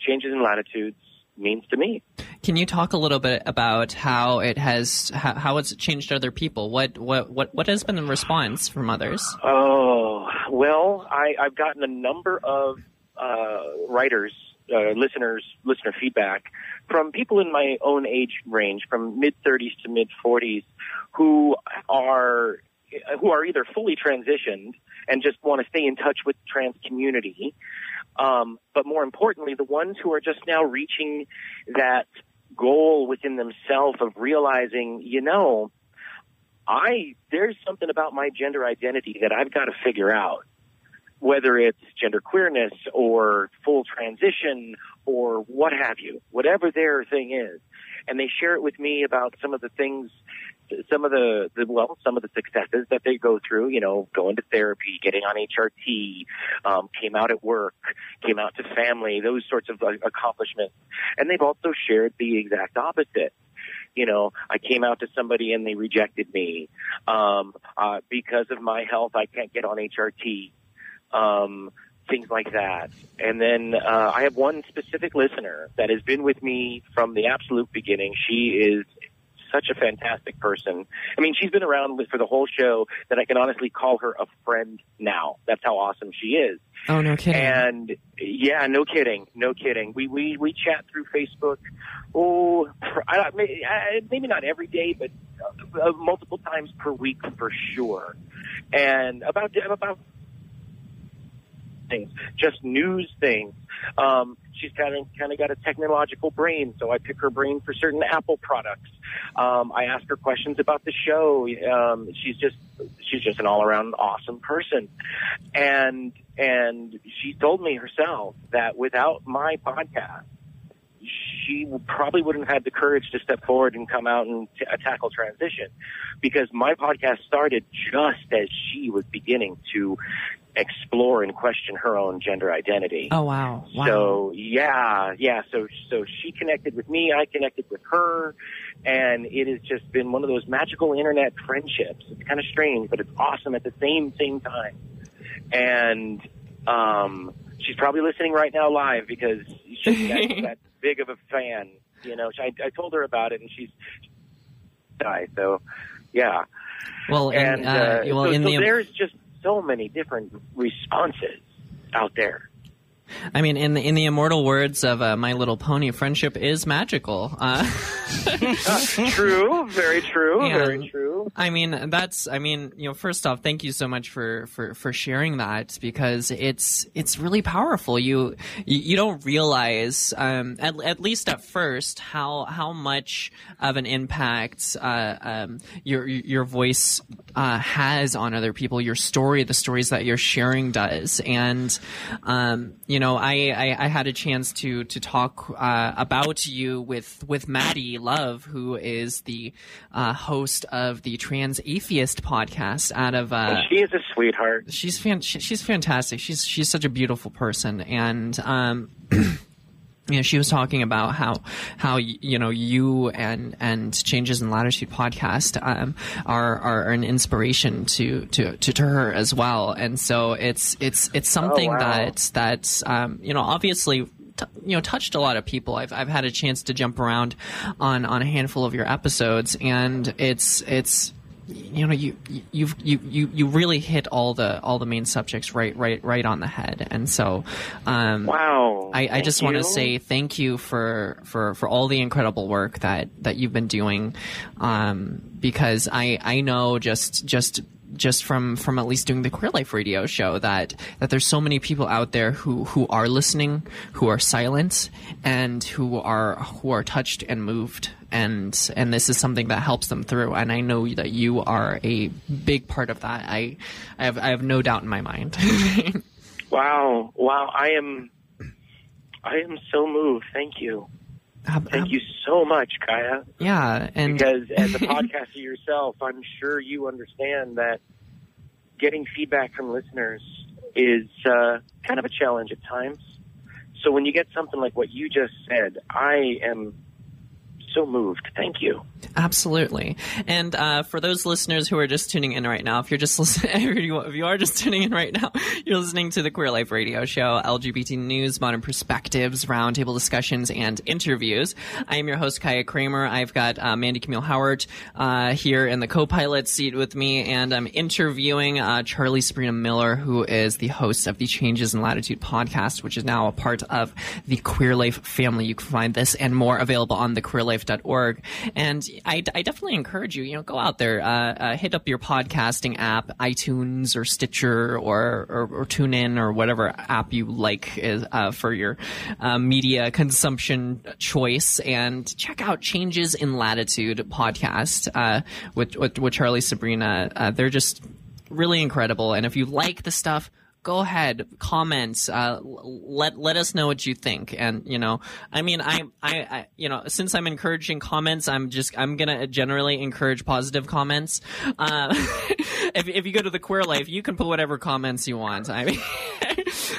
D: changes in latitudes means to me.
B: Can you talk a little bit about how it has how, how it's changed other people? What what what what has been the response from others?
D: Oh well, I, I've gotten a number of uh, writers, uh, listeners, listener feedback from people in my own age range, from mid 30s to mid 40s, who are who are either fully transitioned and just want to stay in touch with the trans community, um, but more importantly, the ones who are just now reaching that goal within themselves of realizing, you know, I there's something about my gender identity that I've got to figure out. Whether it's gender queerness or full transition or what have you, whatever their thing is. And they share it with me about some of the things some of the, the well, some of the successes that they go through, you know, going to therapy, getting on HRT, um, came out at work, came out to family, those sorts of uh, accomplishments. And they've also shared the exact opposite. you know, I came out to somebody and they rejected me. Um, uh, because of my health, I can't get on HRT. Um, things like that. And then uh, I have one specific listener that has been with me from the absolute beginning. She is such a fantastic person. I mean, she's been around for the whole show that I can honestly call her a friend now. That's how awesome she is.
B: Oh, no kidding.
D: And yeah, no kidding, no kidding. We we we chat through Facebook. Oh, I, maybe not every day, but uh, multiple times per week for sure. And about about things, just news things. Um, she's kind of kind of got a technological brain, so I pick her brain for certain Apple products. Um, I ask her questions about the show. Um, she's just she's just an all around awesome person, and and she told me herself that without my podcast, she probably wouldn't have had the courage to step forward and come out and t- tackle transition because my podcast started just as she was beginning to explore and question her own gender identity.
B: Oh wow. wow.
D: So yeah, yeah. So so she connected with me. I connected with her, and it has just been one of those magical internet friendships. It's kind of strange, but it's awesome at the same same time. And um, she's probably listening right now live because she's [LAUGHS] that, that big of a fan. You know, I, I told her about it, and she's die. So yeah.
B: Well, and,
D: and
B: uh,
D: uh,
B: well,
D: so,
B: in
D: so
B: the
D: there's just so many different responses out there.
B: I mean, in the in the immortal words of uh, My Little Pony, friendship is magical. Uh, [LAUGHS]
D: true, very true,
B: Yeah.
D: very true.
B: I mean, that's. I mean, you know, first off, thank you so much for for for sharing that because it's it's really powerful. You you, you don't realize, um, at at least at first, how how much of an impact uh, um, your your voice uh, has on other people. Your story, the stories that you're sharing, does. And um, you know, I, I I had a chance to to talk uh, about you with with Maddie Love, who is the uh, host of the Trans Atheist podcast out of. Uh,
D: she is a sweetheart.
B: she's fan- she- she's fantastic. She's she's such a beautiful person, and um, [CLEARS THROAT] you know, she was talking about how how you know you and and changes in latitude podcast um, are are an inspiration to to to, to her as well, and so it's it's it's something
D: wow.
B: that that um, you know obviously. You know, touched a lot of people. I've I've had a chance to jump around on on a handful of your episodes, and it's it's you know you you've you you you really hit all the all the main subjects right right right on the head. And so um
D: Wow.
B: I, I just want to say thank you for, for, for all the incredible work that, that you've been doing, um, because I, I know just just just from, from at least doing the Queer Life Radio show that that there's so many people out there who, who are listening, who are silent, and who are who are touched and moved, and and this is something that helps them through. And I know that you are a big part of that. I I have I have no doubt in my mind. [LAUGHS]
D: Wow. Wow. I am. I am so moved. Thank you. Thank you so much, Kaya.
B: Yeah, and
D: Because as a [LAUGHS] podcaster yourself, I'm sure you understand that getting feedback from listeners is uh, kind of a challenge at times. So when you get something like what you just said, I am so moved. Thank you.
B: Absolutely. And uh, for those listeners who are just tuning in right now, if you're just listening, [LAUGHS] if you are just tuning in right now, you're listening to the Queer Life Radio Show, LGBT news, modern perspectives, roundtable discussions, and interviews. I am your host Kaya Kramer. I've got uh, Mandy Camille Howard uh, here in the co-pilot seat with me, and I'm interviewing uh, Charlie Sabrina Miller, who is the host of the Changes in Latitude podcast, which is now a part of the Queer Life family. You can find this and more available on thequeerlife.org. And I, I definitely encourage you, you know, go out there, uh, uh, hit up your podcasting app, iTunes or Stitcher or, or, or TuneIn or whatever app you like uh, for your uh, media consumption choice and check out Changes in Latitude podcast uh, with, with, with Charlie Sabrina. Uh, they're just really incredible. And if you like the stuff, go ahead, comments. uh, let let us know what you think. And you know, I mean, I, I, I, you know, since I'm encouraging comments, I'm just I'm gonna generally encourage positive comments. Uh, [LAUGHS] if if you go to the Queer Life, you can put whatever comments you want. I mean. [LAUGHS]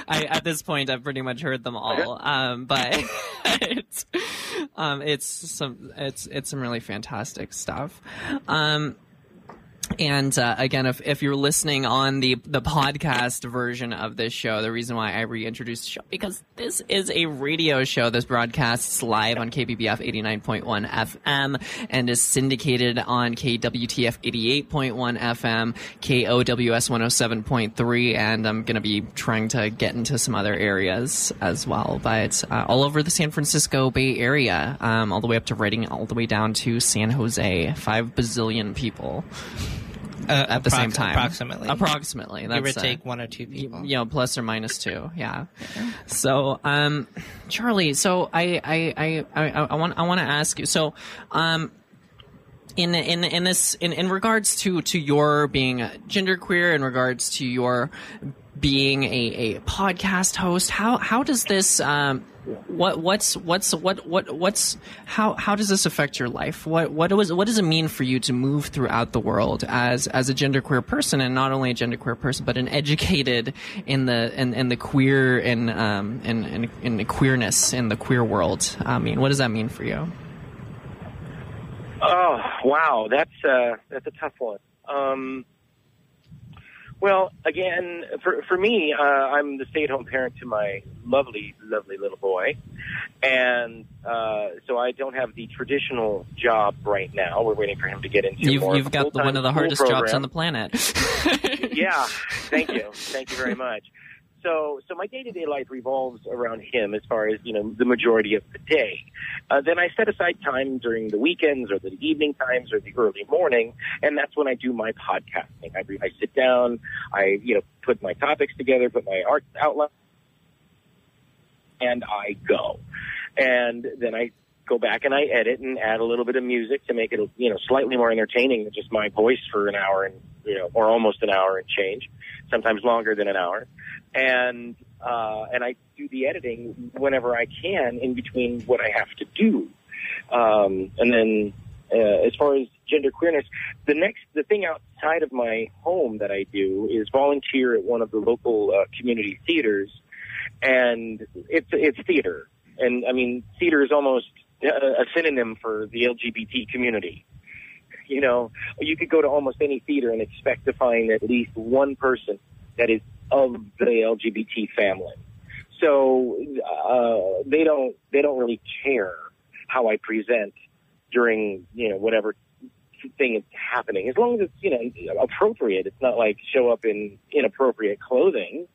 B: I, at this point, I've pretty much heard them all. Um, but [LAUGHS] um, it's some it's it's some really fantastic stuff. Um, and uh, again, if, if you're listening on the the podcast version of this show, the reason why I reintroduced the show because this is a radio show. This broadcasts live on KBBF 89.1 FM and is syndicated on KWTF 88.1 FM, KOWS 107.3, and I'm going to be trying to get into some other areas as well, but uh, all over the San Francisco Bay Area, um, all the way up to Redding, all the way down to San Jose. Five bazillion people
C: Uh,
B: at the same time.
C: approximately.
B: Approximately.
C: Give or
B: That's uh,
C: take one or two people.
B: you know, plus or minus two. Yeah. So, um, Charlie, so I, I, I, I, I want, I want to ask you. So, um, in in in this in, in regards to to your being genderqueer, in regards to your being a, a podcast host, how how does this um what what's what's what what what's how how does this affect your life? What what was what does it mean for you to move throughout the world as as a genderqueer person and not only a genderqueer person but an educated in the in, in the queer and um in, in in the queerness in the queer world? I mean, what does that mean for you?
D: Oh wow, that's uh, that's a tough one. Um, well, again, for for me, uh, I'm the stay-at-home parent to my lovely, lovely little boy, and uh, so I don't have the traditional job right now. We're waiting for him to get into.
B: You've
D: more
B: you've got the, one of the hardest jobs on the planet. [LAUGHS]
D: yeah, thank you, thank you very much. So, so my day-to-day life revolves around him as far as you know the majority of the day. Uh, then I set aside time during the weekends or the evening times or the early morning, and that's when I do my podcasting. I, I sit down, I you know put my topics together, put my art outline, and I go. And then I go back and I edit and add a little bit of music to make it you know slightly more entertaining than just my voice for an hour and you know or almost an hour and change, sometimes longer than an hour. And uh, and I do the editing whenever I can in between what I have to do. Um, and then uh, as far as gender queerness, the next the thing outside of my home that I do is volunteer at one of the local uh, community theaters, and it's it's theater, and I mean theater is almost a, a synonym for the LGBT community. You know, you could go to almost any theater and expect to find at least one person that is of the LGBT family. So uh, they don't they don't really care how I present during you know whatever thing is happening as long as it's you know appropriate. It's not like show up in inappropriate clothing.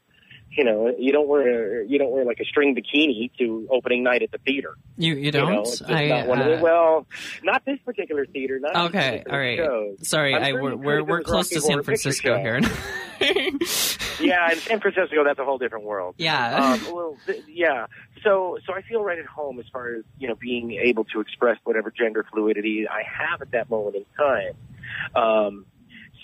D: You know, you don't wear you don't wear like a string bikini to opening night at the theater.
B: You you
D: You
B: don't?
D: know, it's
B: I,
D: not one of
B: uh,
D: the, well, not this particular theater. Not
B: okay, all right.
D: shows.
B: Sorry,
D: sure
B: we're we're, we're close to San Francisco here. [LAUGHS]
D: yeah, in San Francisco, that's a whole different world.
B: yeah.
D: um, [LAUGHS] well, th- yeah. So, so I feel right at home as far as you know being able to express whatever gender fluidity I have at that moment in time. Um,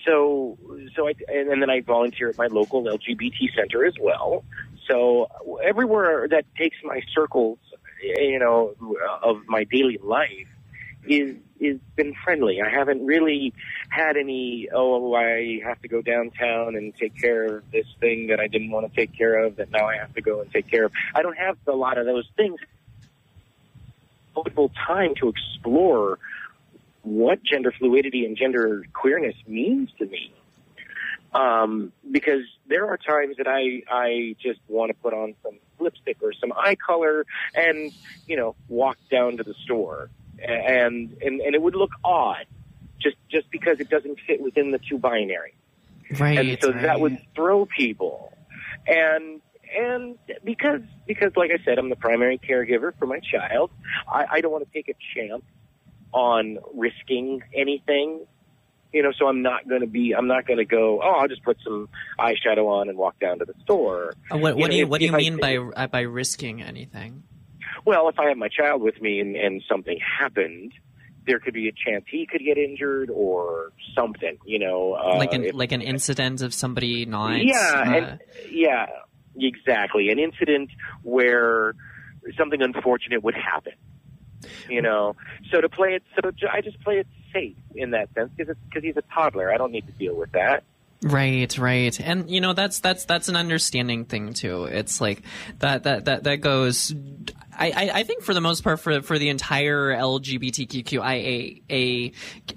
D: so, so I and, then I volunteer at my local LGBT center as well. So everywhere that takes my circles, you know, of my daily life is is been friendly. I haven't really had any oh I have to go downtown and take care of this thing that I didn't want to take care of that now I have to go and take care of. I don't have a lot of those things. Available time to explore what gender fluidity and gender queerness means to me. Um, because there are times that I I just want to put on some lipstick or some eye color and you know walk down to the store and and and it would look odd just just because it doesn't fit within the two binary
B: right.
D: and so that would throw people and and because because like I said I'm the primary caregiver for my child I, I don't want to take a chance on risking anything you know so I'm not going to be I'm not going to go oh I'll just put some eyeshadow on and walk down to the store
B: Uh, what
D: know,
B: do you
D: if-
B: what do you
D: if I-
B: mean by uh, by risking anything?
D: Well, if I have my child with me and, and something happened, there could be a chance he could get injured or something, you know. Uh,
B: like an
D: if-
B: like an incident of somebody not
D: yeah,
B: uh,
D: and, yeah, exactly. An incident where something unfortunate would happen, you know. So to play it, so I just play it safe in that sense because because he's a toddler. I don't need to deal with that.
B: Right, right. And you know that's that's that's an understanding thing too. It's like that that that that goes I, I, I think for the most part for for the entire LGBTQIA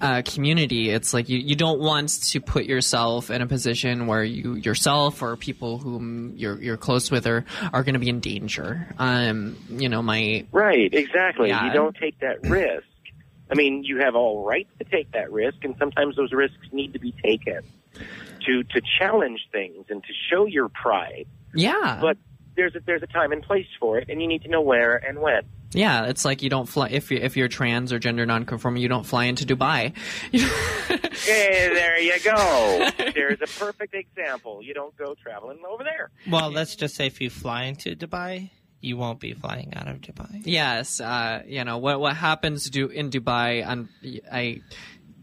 B: uh, community, it's like you, you don't want to put yourself in a position where you yourself or people whom you're you're close with are are going to be in danger. Um, you know, my
D: Right, exactly.
B: Yeah.
D: You don't take that risk. I mean, you have all rights to take that risk, and sometimes those risks need to be taken to to challenge things and to show your pride.
B: yeah,
D: But there's a, there's a time and place for it, and you need to know where and when.
B: yeah. It's like you don't fly if you if you're trans or gender nonconforming, you don't fly into Dubai. [LAUGHS]
D: Hey, there you go. There's a perfect example. You don't go traveling over there.
C: Well, let's just say if you fly into Dubai, you won't be flying out of Dubai.
B: Yes, uh, you know what what happens do in Dubai. On I,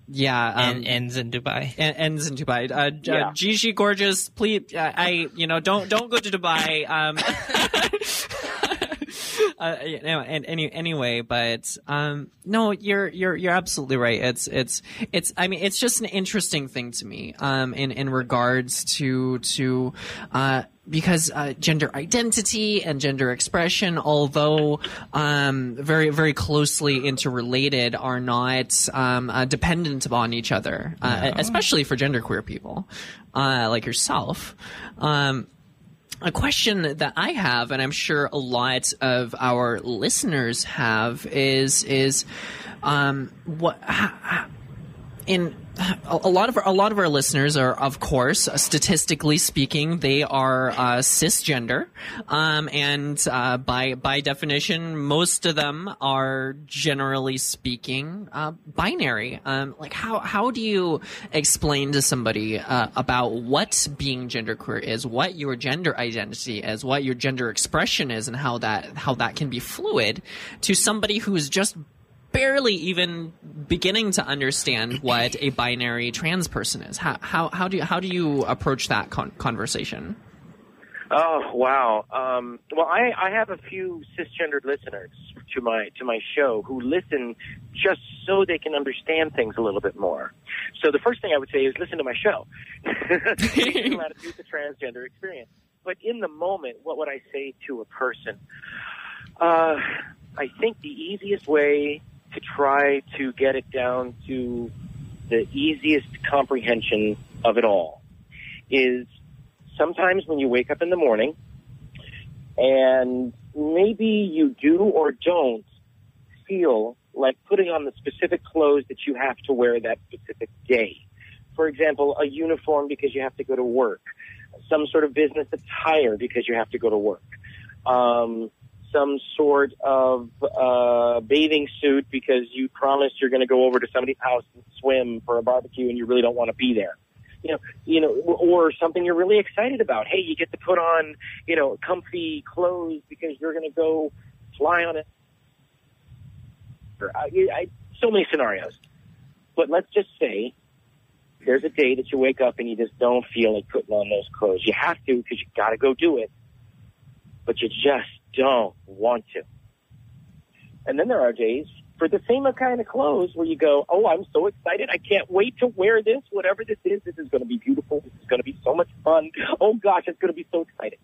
B: yeah, um,
C: and ends in Dubai.
B: en- ends in Dubai. Uh, J-
D: Yeah.
B: Gigi, gorgeous, please. Uh, I, you know, don't don't go to Dubai. Um, [LAUGHS] uh, you and any anyway, but um, no, you're you're you're absolutely right. It's it's it's. I mean, it's just an interesting thing to me. Um, in in regards to to uh because uh, gender identity and gender expression, although um, very very closely interrelated, are not um, uh, dependent upon each other, uh, especially for genderqueer people uh, like yourself. Um, a question that I have, and I'm sure a lot of our listeners have, is is um, what in a lot of our, a lot of our listeners are, of course, statistically speaking, they are uh, cisgender, um, and uh, by by definition, most of them are generally speaking uh, binary. Um, like how how do you explain to somebody uh, about what being genderqueer is, what your gender identity is, what your gender expression is, and how that how that can be fluid to somebody who's just barely even beginning to understand what a binary trans person is. How how how do you, how do you approach that con- conversation?
D: Oh wow! Um, well, I, I have a few cisgendered listeners to my to my show who listen just so they can understand things a little bit more. So the first thing I would say is listen to my show. [LAUGHS] Latitude the transgender experience. But in the moment, what would I say to a person? Uh, I think the easiest way to try to get it down to the easiest comprehension of it all is sometimes when you wake up in the morning and maybe you do or don't feel like putting on the specific clothes that you have to wear that specific day. For example, a uniform because you have to go to work, some sort of business attire because you have to go to work, um, some sort of uh, bathing suit because you promised you're going to go over to somebody's house and swim for a barbecue and you really don't want to be there you know, you know, or something you're really excited about. Hey, you get to put on, you know, comfy clothes because you're going to go fly on it. I, I, so many scenarios, but let's just say there's a day that you wake up and you just don't feel like putting on those clothes. You have to because you got to go do it, but you just don't want to. And then there are days for the same kind of clothes where you go, oh, I'm so excited. I can't wait to wear this, whatever this is. This is going to be beautiful. This is going to be so much fun. Oh gosh, it's going to be so exciting.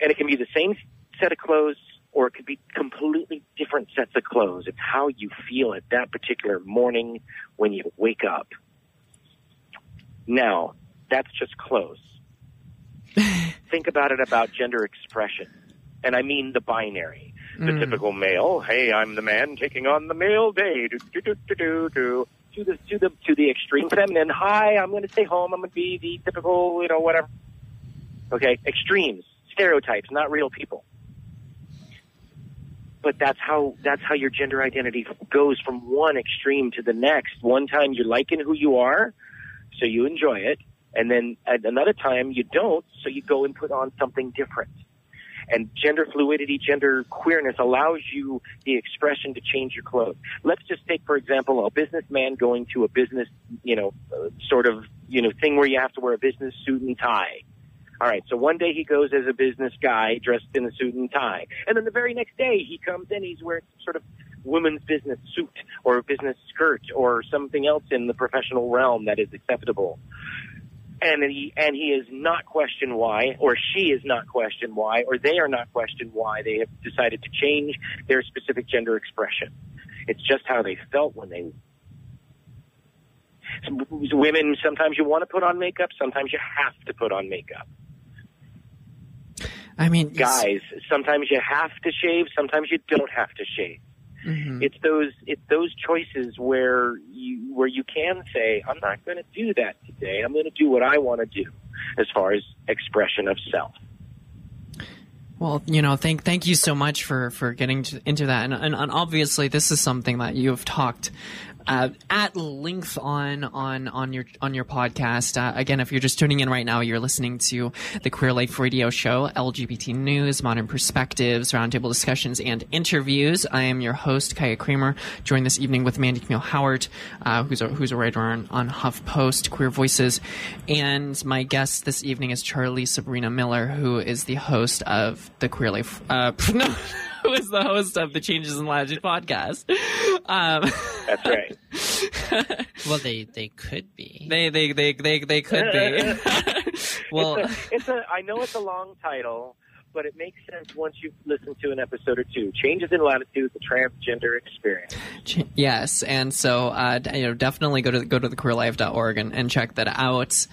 D: And it can be the same set of clothes or it could be completely different sets of clothes. It's how you feel at that particular morning when you wake up. Now, that's just clothes. [LAUGHS] Think about it about gender expression. And I mean the binary the
B: Mm.
D: typical male. Hey, I'm the man taking on the male day. Do, do, do, do, do, do. To the to the to the extreme feminine. Hi, I'm going to stay home. I'm going to be the typical, you know, whatever. Okay, extremes, stereotypes, not real people. But that's how that's how your gender identity goes from one extreme to the next. One time you're liking who you are, so you enjoy it, and then at another time you don't, so you go and put on something different and gender fluidity, gender queerness allows you the expression to change your clothes. Let's just take, for example, a businessman going to a business, you know, uh, sort of, you know, thing where you have to wear a business suit and tie. All right, so one day he goes as a business guy dressed in a suit and tie. And then the very next day he comes in, he's wearing sort of women's business suit or a business skirt or something else in the professional realm that is acceptable and he and he is not questioned why, or she is not questioned why, or they are not questioned why they have decided to change their specific gender expression. It's just how they felt when they. Women, sometimes you want to put on makeup, sometimes you have to put on makeup.
B: I mean,
D: Guys, sometimes you have to shave, sometimes you don't have to shave.
B: Mhm.
D: It's those it's those choices where you where you can say, I'm not going to do that today. I'm going to do what I want to do, as far as expression of self.
B: Well, you know, thank thank you so much for for getting to, into that, and, and and obviously this is something that you have talked uh, at length on on on your on your podcast. Uh, again, if you're just tuning in right now, you're listening to the Queer Life Radio Show, LGBT news, modern perspectives, roundtable discussions, and interviews. I am your host, Kaya Kramer, joined this evening with Mandy Camille Howard, uh, who's a who's a writer on on HuffPost, Queer Voices, and my guest this evening is Charlie Sabrina Miller, who is the host of the Queer Life. Uh, [LAUGHS] no, [LAUGHS] who is the host of the Changes in Latitude podcast. Um,
D: That's right. [LAUGHS]
C: Well, they they could be.
B: they, they, they, they, they could be. well, [LAUGHS]
D: it's, a, it's a. I know it's a long title, but it makes sense once you've listened to an episode or two. Changes in latitude, the transgender experience.
B: Yes, and so uh, you know, definitely go to go to thequeerlife.org and, and check that out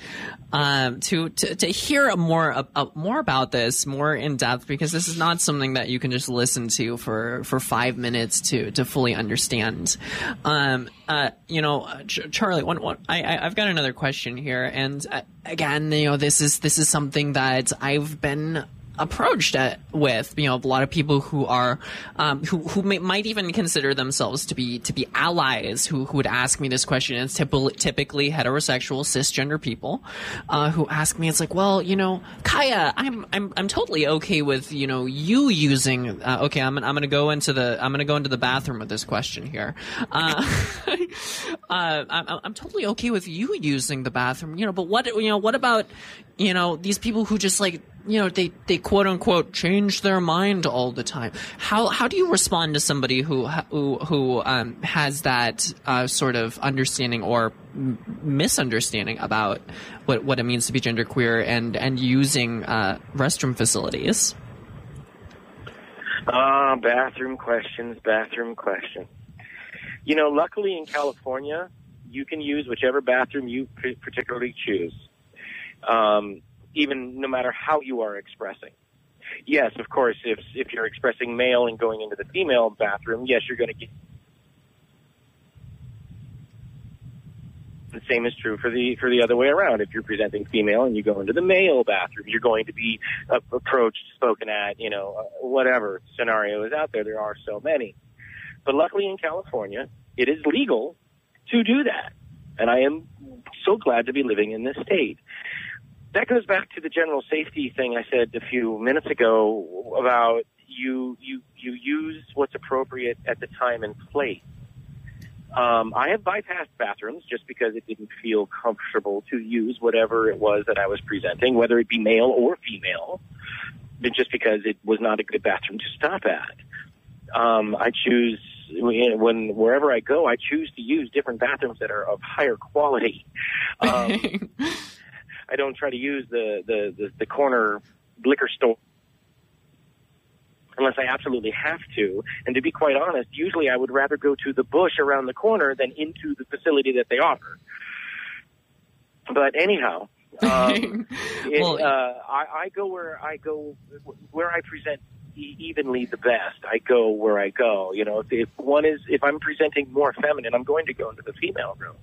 B: um, to, to to hear more uh, more about this more in depth because this is not something that you can just listen to for for five minutes to to fully understand. Um, uh, you know, uh, Ch- Charlie, one, one, I, I I've got another question here, and uh, again, you know, this is this is something that I've been approached at, with you know a lot of people who are um, who who may, might even consider themselves to be to be allies who, who would ask me this question. It's typically, typically heterosexual cisgender people uh, who ask me it's like well you know Kaya I'm I'm I'm totally okay with you know you using uh, okay I'm I'm gonna go into the I'm gonna go into the bathroom with this question here. Uh, [LAUGHS] uh, I'm, I'm totally okay with you using the bathroom, you know, but what, you know, what about, you know, these people who just like, you know, they, they quote unquote change their mind all the time. How, how do you respond to somebody who, who, who, um, has that, uh, sort of understanding or misunderstanding about what, what it means to be genderqueer and, and using, uh, restroom facilities?
D: Ah, bathroom questions, bathroom questions. You know, luckily in California, you can use whichever bathroom you particularly choose, um, even no matter how you are expressing. Yes, of course, if if you're expressing male and going into the female bathroom, yes, you're going to get. The same is true for the for the other way around. If you're presenting female and you go into the male bathroom, you're going to be uh, approached, spoken at, you know, uh, whatever scenario is out there. There are so many. But luckily in California, it is legal to do that. And I am so glad to be living in this state. That goes back to the general safety thing I said a few minutes ago about you, you, you use what's appropriate at the time and place. Um, I have bypassed bathrooms just because it didn't feel comfortable to use whatever it was that I was presenting, whether it be male or female, but just because it was not a good bathroom to stop at. Um, I choose when wherever I go, I choose to use different bathrooms that are of higher quality. [LAUGHS] Um, I don't try to use the, the, the, the corner liquor store unless I absolutely have to. And to be quite honest, usually I would rather go to the bush around the corner than into the facility that they offer. But anyhow, [LAUGHS] um, it,
B: Well-
D: uh, I, I go where I go, where I present e- evenly the best. I go where I go. You know, if, if one is, if I'm presenting more feminine, I'm going to go into the female room.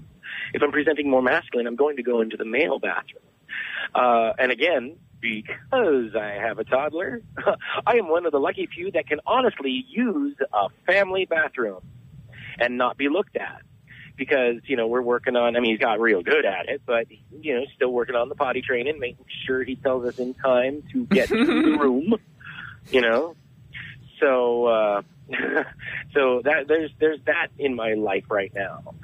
D: If I'm presenting more masculine, I'm going to go into the male bathroom. Uh, and again, because I have a toddler, [LAUGHS] I am one of the lucky few that can honestly use a family bathroom and not be looked at. Because, you know, we're working on, I mean, he's got real good at it, but, you know, still working on the potty training, making sure he tells us in time to get to the [LAUGHS] room, you know? So, uh, [LAUGHS] so that, there's, there's that in my life right now.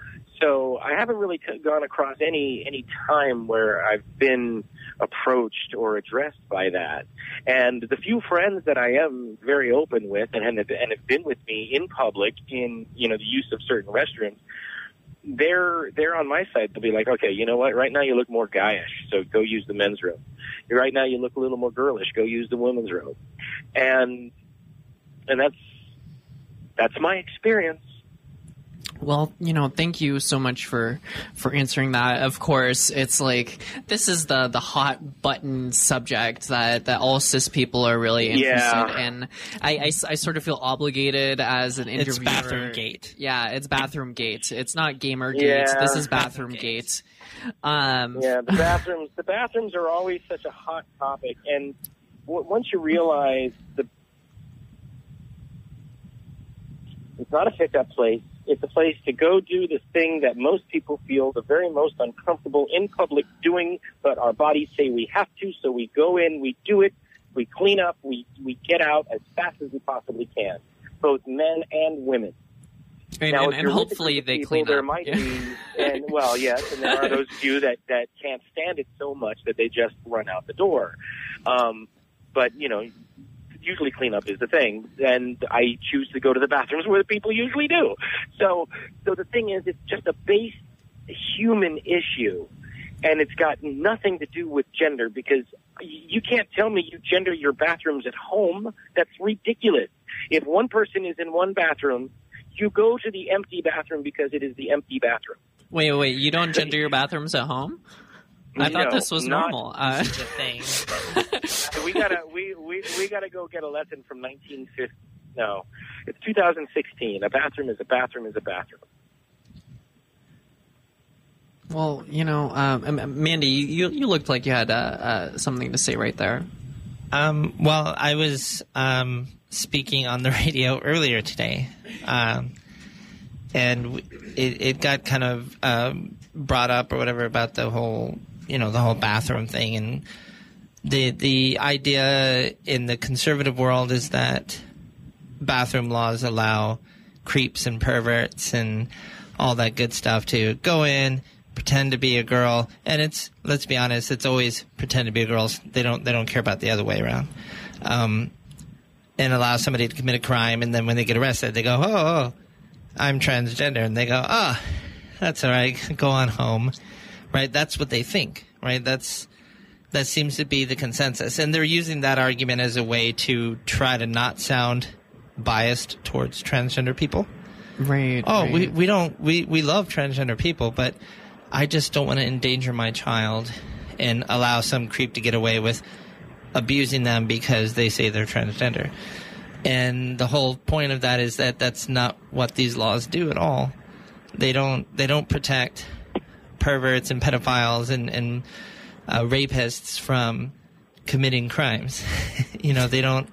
D: So I haven't really gone across any, any time where I've been approached or addressed by that. And the few friends that I am very open with and have, and have been with me in public in, you know, the use of certain restrooms, they're they're on my side. They'll be like, okay, you know what? Right now you look more guyish, so go use the men's room. Right now you look a little more girlish, go use the women's room. And and that's that's my experience.
B: Well, you know, thank you so much for for answering that. Of course, it's like this is the the hot button subject that that all cis people are really interested
D: Yeah.
B: in. I sort of feel obligated as an interviewer.
C: It's bathroom gate.
B: Yeah, it's bathroom gate. It's not gamer gate.
D: Yeah.
B: This is bathroom gate. Um,
D: Yeah, the bathrooms. the bathrooms are always such a hot topic, and w- once you realize the, it's not a pickup place. It's a place to go do the thing that most people feel the very most uncomfortable in public doing, but our bodies say we have to, so we go in, we do it, we clean up, we we get out as fast as we possibly can, both men and women.
B: and,
D: Now,
B: and, and
D: you're with a
B: hopefully they
D: people,
B: clean
D: there
B: up.
D: might
B: Yeah.
D: be, and well, [LAUGHS] yes, and there are those few that that can't stand it so much that they just run out the door. Um, but you know, usually cleanup is the thing, and I choose to go to the bathrooms where the people usually do. So, so the thing is, it's just a base human issue, and it's got nothing to do with gender because you can't tell me you gender your bathrooms at home. That's ridiculous. If one person is in one bathroom, you go to the empty bathroom because it is the empty bathroom.
B: Wait, wait, you don't gender your bathrooms at home? I thought
D: No,
B: this was normal. Uh,
C: This is the thing.
D: So [LAUGHS] we gotta we, we we gotta go get a lesson from 1950. No, it's 2016. A bathroom is a bathroom is a bathroom.
B: well, you know, um, um, Mandy, you you looked like you had uh, uh, something to say right there.
C: Um, well, I was um, speaking on the [LAUGHS] radio earlier today, um, and it, it got kind of um, brought up or whatever about the whole, you know, the whole bathroom thing, and the the idea in the conservative world is that bathroom laws allow creeps and perverts and all that good stuff to go in pretend to be a girl. And it's let's be honest it's always pretend to be a girl they don't they don't care about the other way around. Um, and allow somebody to commit a crime and then when they get arrested they go oh, oh i'm transgender. And they go ah that's all right. Go on home right? That's what they think right? That's that seems to be the consensus. And they're using that argument as a way to try to not sound biased towards transgender people.
B: Right.
C: oh we, we don't we, we love transgender people but i just don't want to endanger my child and allow some creep to get away with abusing them because they say they're transgender. And the whole point of that is that that's not what these laws do at all. They don't they don't protect perverts and pedophiles and and uh, rapists from committing crimes [LAUGHS] you know they don't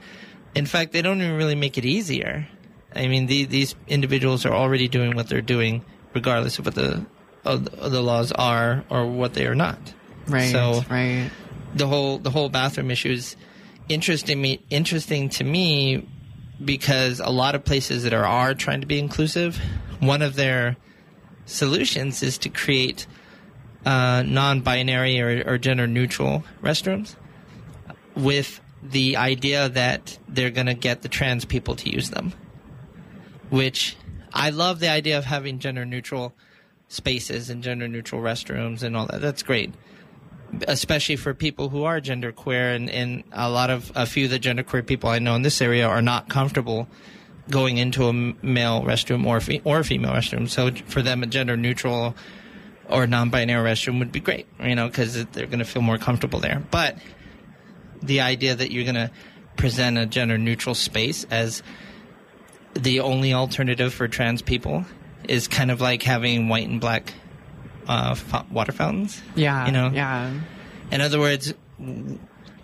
C: in fact they don't even really make it easier I mean, the, these individuals are already doing what they're doing, regardless of what the of the laws are or what they are not.
B: right.
C: So
B: right.
C: the whole the whole bathroom issue is interesting me interesting to me because a lot of places that are are trying to be inclusive, one of their solutions is to create uh, non-binary or, or gender neutral restrooms with the idea that they're going to get the trans people to use them which I love the idea of having gender neutral spaces and gender neutral restrooms and all that. That's great. Especially for people who are gender queer and, and a lot of a few of the gender queer people I know in this area are not comfortable going into a male restroom or fe- or a female restroom. So for them, a gender neutral or non-binary restroom would be great, you know, because they're going to feel more comfortable there. But the idea that you're going to present a gender neutral space as the only alternative for trans people is kind of like having white and black uh, fo- water fountains.
B: Yeah.
C: You know?
B: Yeah.
C: In other words,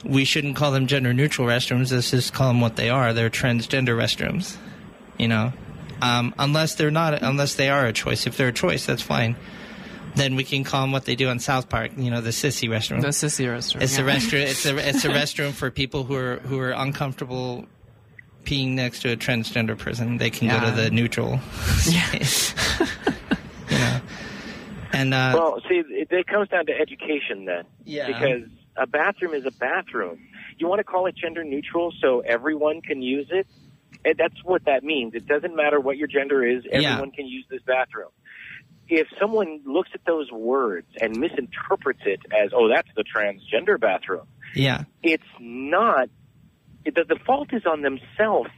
C: we shouldn't call them gender neutral restrooms. Let's just call them what they are. They're transgender restrooms. You know, um, unless they're not, unless they are a choice. If they're a choice, that's fine. Then we can call them what they do on South Park. You know, the sissy restroom.
B: The sissy restaurant.
C: It's
B: yeah.
C: a restroom. It's a it's a [LAUGHS] restroom for people who are who are uncomfortable peeing next to a transgender person. They can go to the neutral. [LAUGHS] space. [LAUGHS] you know, and uh,
D: Well, see, it, it comes down to education then.
C: Yeah.
D: Because a bathroom is a bathroom. You want to call it gender neutral so everyone can use it? And that's what that means. It doesn't matter what your gender is.
C: Yeah.
D: Everyone can use this bathroom. If someone looks at those words and misinterprets it as, oh, that's the transgender bathroom,
C: Yeah.
D: it's not. It, the, the fault is on themselves.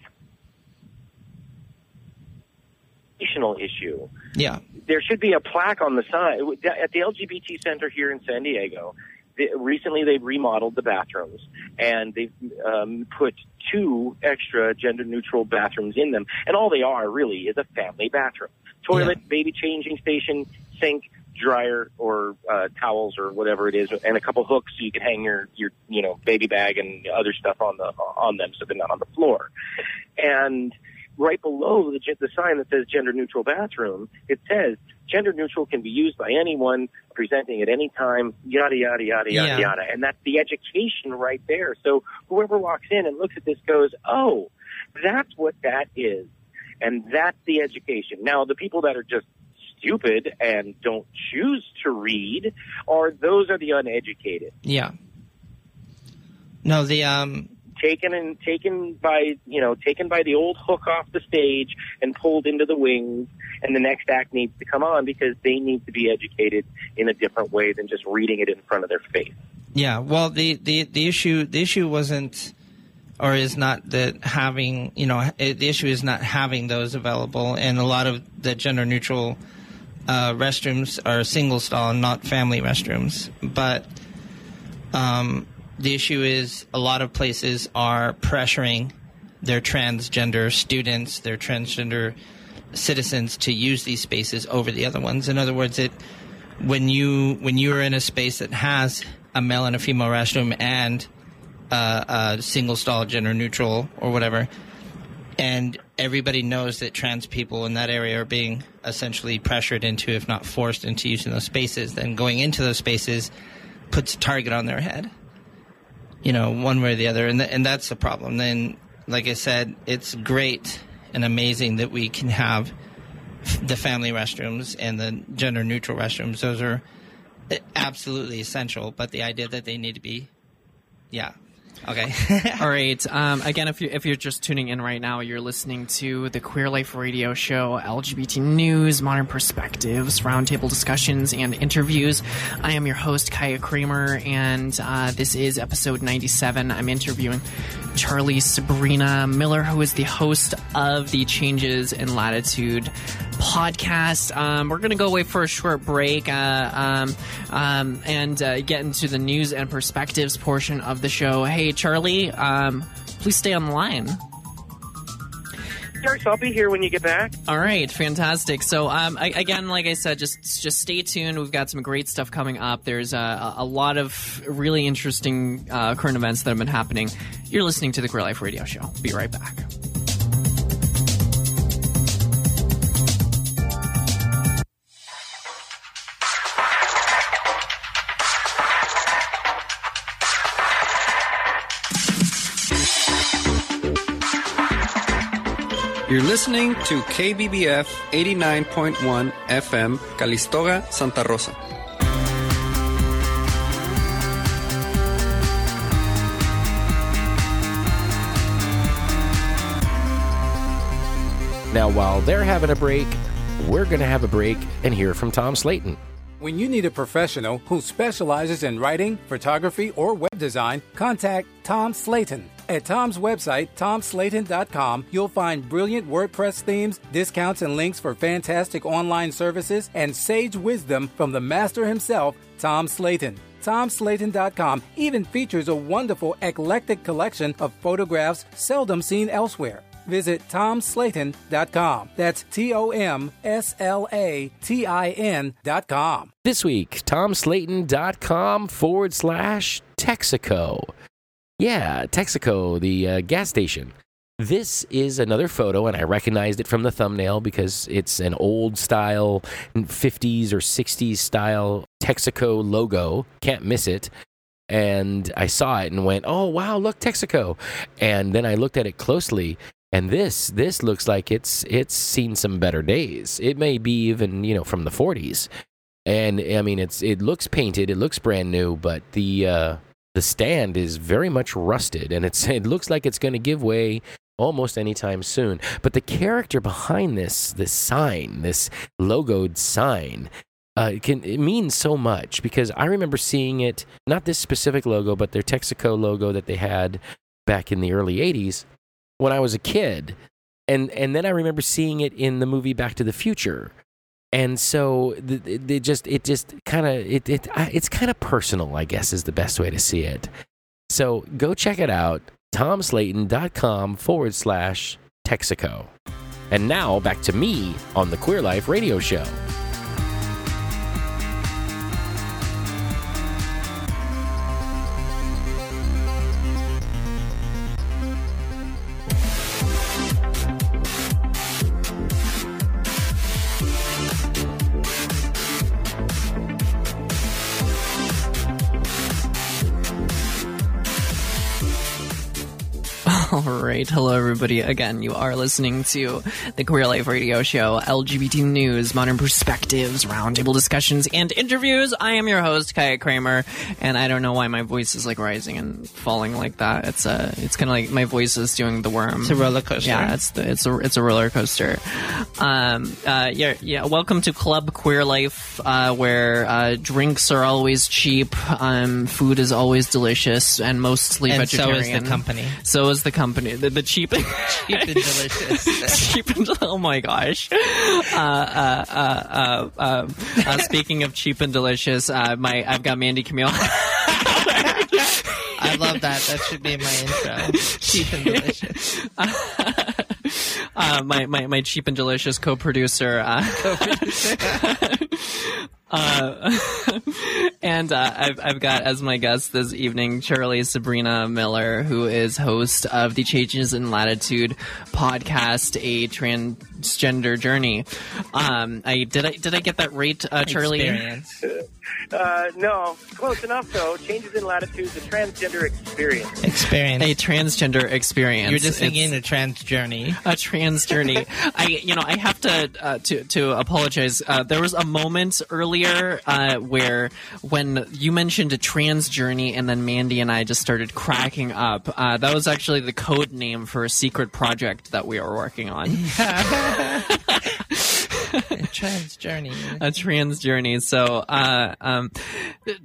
D: Issue.
C: Yeah.
D: There should be a plaque on the side at the LGBT Center here in San Diego. Recently, they've remodeled the bathrooms and they've um, put two extra gender-neutral bathrooms in them, and all they are really is a family bathroom: toilet, baby changing station, sink, dryer or uh, towels or whatever it is, and a couple hooks so you can hang your your you know baby bag and other stuff on the on them so they're not on the floor. And right below the the sign that says gender neutral bathroom, it says gender neutral can be used by anyone presenting at any time, yada yada yada yada
C: Yeah.
D: yada, and that's the education right there. So whoever walks in and looks at this goes, oh, that's what that is, and that's the education. Now the people that are just stupid and don't choose to read are those are the uneducated
C: Yeah. No, the um
D: taken and taken by you know taken by the old hook off the stage and pulled into the wings and the next act needs to come on because they need to be educated in a different way than just reading it in front of their face
C: Yeah, well, the, the, the issue the issue wasn't or is not that having you know the issue is not having those available, and a lot of the gender neutral uh, restrooms are single stall, not family restrooms. But um, the issue is a lot of places are pressuring their transgender students, their transgender citizens to use these spaces over the other ones. In other words, it when you when you're in a space that has a male and a female restroom and uh, a single stall gender neutral or whatever, and everybody knows that trans people in that area are being essentially pressured into, if not forced into using those spaces, then going into those spaces puts a target on their head. You know, one way or the other, and th- and that's the problem. Then, like I said, it's great and amazing that we can have the family restrooms and the gender neutral restrooms. Those are eh, absolutely essential. But the idea that they need to be, yeah, okay, [LAUGHS]
B: All right. Um, again, if you if you're just tuning in right now, you're listening to the Queer Life Radio Show, LGBT news, modern perspectives, roundtable discussions, and interviews. I am your host Kaya Kramer, and uh, this is episode 97. I'm interviewing Charlie Sabrina Miller, who is the host of the Changes in Latitude podcast. Um, we're going to go away for a short break uh, um, um, and uh, get into the news and perspectives portion of the show. Hey, Charlie, um, please stay on the line.
D: Sure, so I'll be here when you get back.
B: All right, fantastic. So, um, I, again, like I said, just just stay tuned. We've got some great stuff coming up. There's a, a lot of really interesting uh, current events that have been happening. You're listening to the Queer Life Radio Show. Be right back.
E: You're listening to KBBF 89.1 FM, Calistoga, Santa Rosa.
A: Now, while they're having a break, we're going to have a break and hear from Tom Slayton.
F: When you need a professional who specializes in writing, photography, or web design, contact Tom Slayton. At Tom's website, tomslayton.com, you'll find brilliant WordPress themes, discounts and links for fantastic online services, and sage wisdom from the master himself, Tom Slayton. TomSlayton.com even features a wonderful eclectic collection of photographs seldom seen elsewhere. Visit TomSlayton.com. That's T O M S L A T I N.com.
A: This week, tomslayton.com forward slash Texaco. Yeah, Texaco, the uh, gas station. This is another photo, and I recognized it from the thumbnail because it's an old style 50s or 60s style Texaco logo. Can't miss it. And I saw it and went, oh, wow, look, Texaco. And then I looked at it closely. And this this looks like it's it's seen some better days. It may be even you know from the 40s, and I mean it's it looks painted, it looks brand new, but the uh, the stand is very much rusted, and it's [LAUGHS] it looks like it's going to give way almost anytime soon. But the character behind this this sign, this logoed sign, uh, it can it means so much because I remember seeing it, not this specific logo, but their Texaco logo that they had back in the early '80s when I was a kid, and and then I remember seeing it in the movie Back to the Future. And so it, just it just kind of it, it it's kind of personal, I guess, is the best way to see it. So go check it out, tomslayton.com forward slash Texaco. And now back to me on the Queer Life Radio Show.
B: All right. Hello, everybody. Again, you are listening to the Queer Life Radio Show, LGBT news, modern perspectives, roundtable discussions, and interviews. I am your host, Kaya Kramer, and I don't know why my voice is like rising and falling like that. It's uh, it's kind of like my voice is doing the worm.
C: It's a roller coaster.
B: Yeah, it's the, it's a it's a roller coaster. Um, uh, yeah, yeah. Welcome to Club Queer Life, uh, where uh, drinks are always cheap, um, food is always delicious, and mostly
C: And so is the company.
B: So is the company. The, the cheap, [LAUGHS]
C: Cheap and delicious. [LAUGHS]
B: cheap and oh my gosh. Uh, uh, uh, uh, uh, uh, speaking of cheap and delicious, uh, my I've got Mandy Camille.
C: I love that. That should be my intro. Cheap and delicious. [LAUGHS]
B: uh, my, my my cheap and delicious co-producer. Uh, uh, [LAUGHS] and uh, I've I've got as my guest this evening Charlie Sabrina Miller, who is host of the Changes in Latitude podcast, a transgender journey. Um, I did I did I get that right, uh, Charlie? [LAUGHS]
D: Uh, no, close enough though. Changes in latitude, the transgender experience.
C: Experience.
B: A transgender experience.
C: You're just thinking
B: It's-
C: a trans journey.
B: a trans journey. I, you know, I have to uh, to to apologize. Uh, there was a moment earlier uh, where when you mentioned a trans journey, and then Mandy and I just started cracking up. Uh, that was actually the code name for a secret project that we are working on. [LAUGHS]
C: A trans journey.
B: a trans journey. So, uh, um,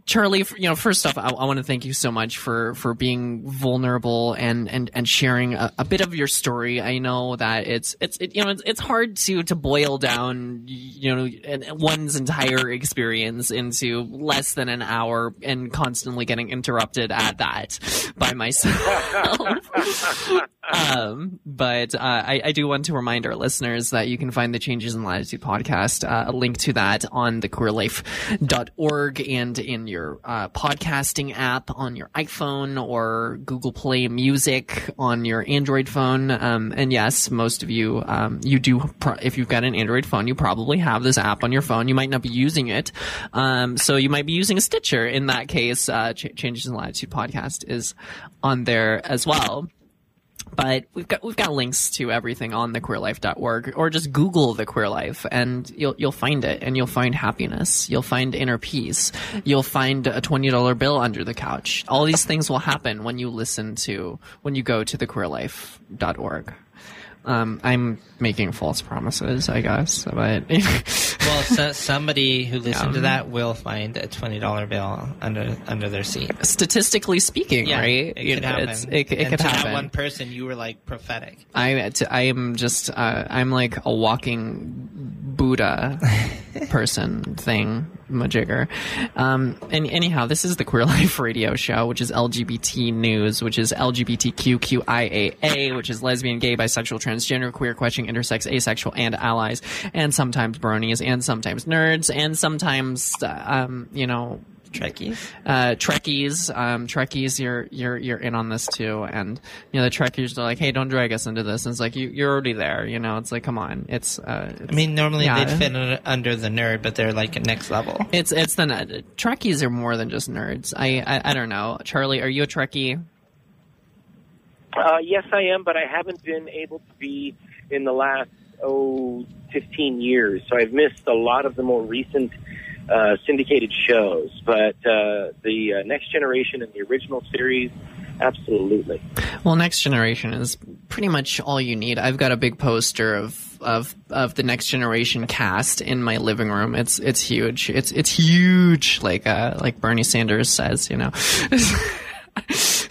B: Charlie, you know, first off, I, I want to thank you so much for for being vulnerable and and and sharing a, a bit of your story. I know that it's it's it, you know it's, it's hard to to boil down you know one's entire experience into less than an hour and constantly getting interrupted at that by myself. [LAUGHS] um, but uh, I, I do want to remind our listeners that you can find the Changes in Latitude podcast, uh, a link to that on the queerlife.org and in your uh, podcasting app on your iPhone or Google Play Music on your Android phone. Um, and yes, most of you, um, you do, pro- if you've got an Android phone, you probably have this app on your phone. You might not be using it. Um, so you might be using a Stitcher. In that case, uh, Ch- Changes in Latitude podcast is on there as well but we've got we've got links to everything on thequeerlife.org or just google the queer life and you'll you'll find it and you'll find happiness. You'll find inner peace. You'll find a $20 bill under the couch. All these things will happen when you listen to when you go to thequeerlife.org um, I'm making false promises, I guess, but [LAUGHS]
C: Well, so, somebody who listened
B: Yeah.
C: to that will find a twenty dollar bill under under their seat.
B: statistically speaking, right?
C: It
B: You
C: could
B: know,
C: happen.
B: It, it
C: and
B: could happen.
C: That one person, you were like prophetic.
B: I I am just uh, I'm like a walking Buddha [LAUGHS] person thing majigger. Um, and anyhow, this is the Queer [LAUGHS] Life Radio Show, which is LGBT news, which is LGBTQQIAA, which is lesbian, gay, bisexual, transgender, queer, questioning, intersex, asexual, and allies, and sometimes bronies, and sometimes nerds, and sometimes uh, um, you know
C: Trekkies.
B: uh, Trekkies, um, Trekkies, you're you're you're in on this too, and you know the Trekkies are like, hey, don't drag us into this. And it's like you you're already there, you know. It's like, come on, it's uh,
C: I mean, normally
B: Yeah.
C: they'd fit under, under the nerd, but they're like next level.
B: it's it's the Trekkies are more than just nerds. I, I I don't know, Charlie, are you a Trekkie?
D: Uh, yes, I am, but I haven't been able to be in the last oh 15 years. So I've missed a lot of the more recent uh, syndicated shows. But uh, the uh, Next Generation and the original series Absolutely.
B: Well, Next Generation is pretty much all you need. I've got a big poster of of of the Next Generation cast in my living room. It's it's huge. It's it's huge. Like uh like Bernie Sanders says, you know. [LAUGHS] it's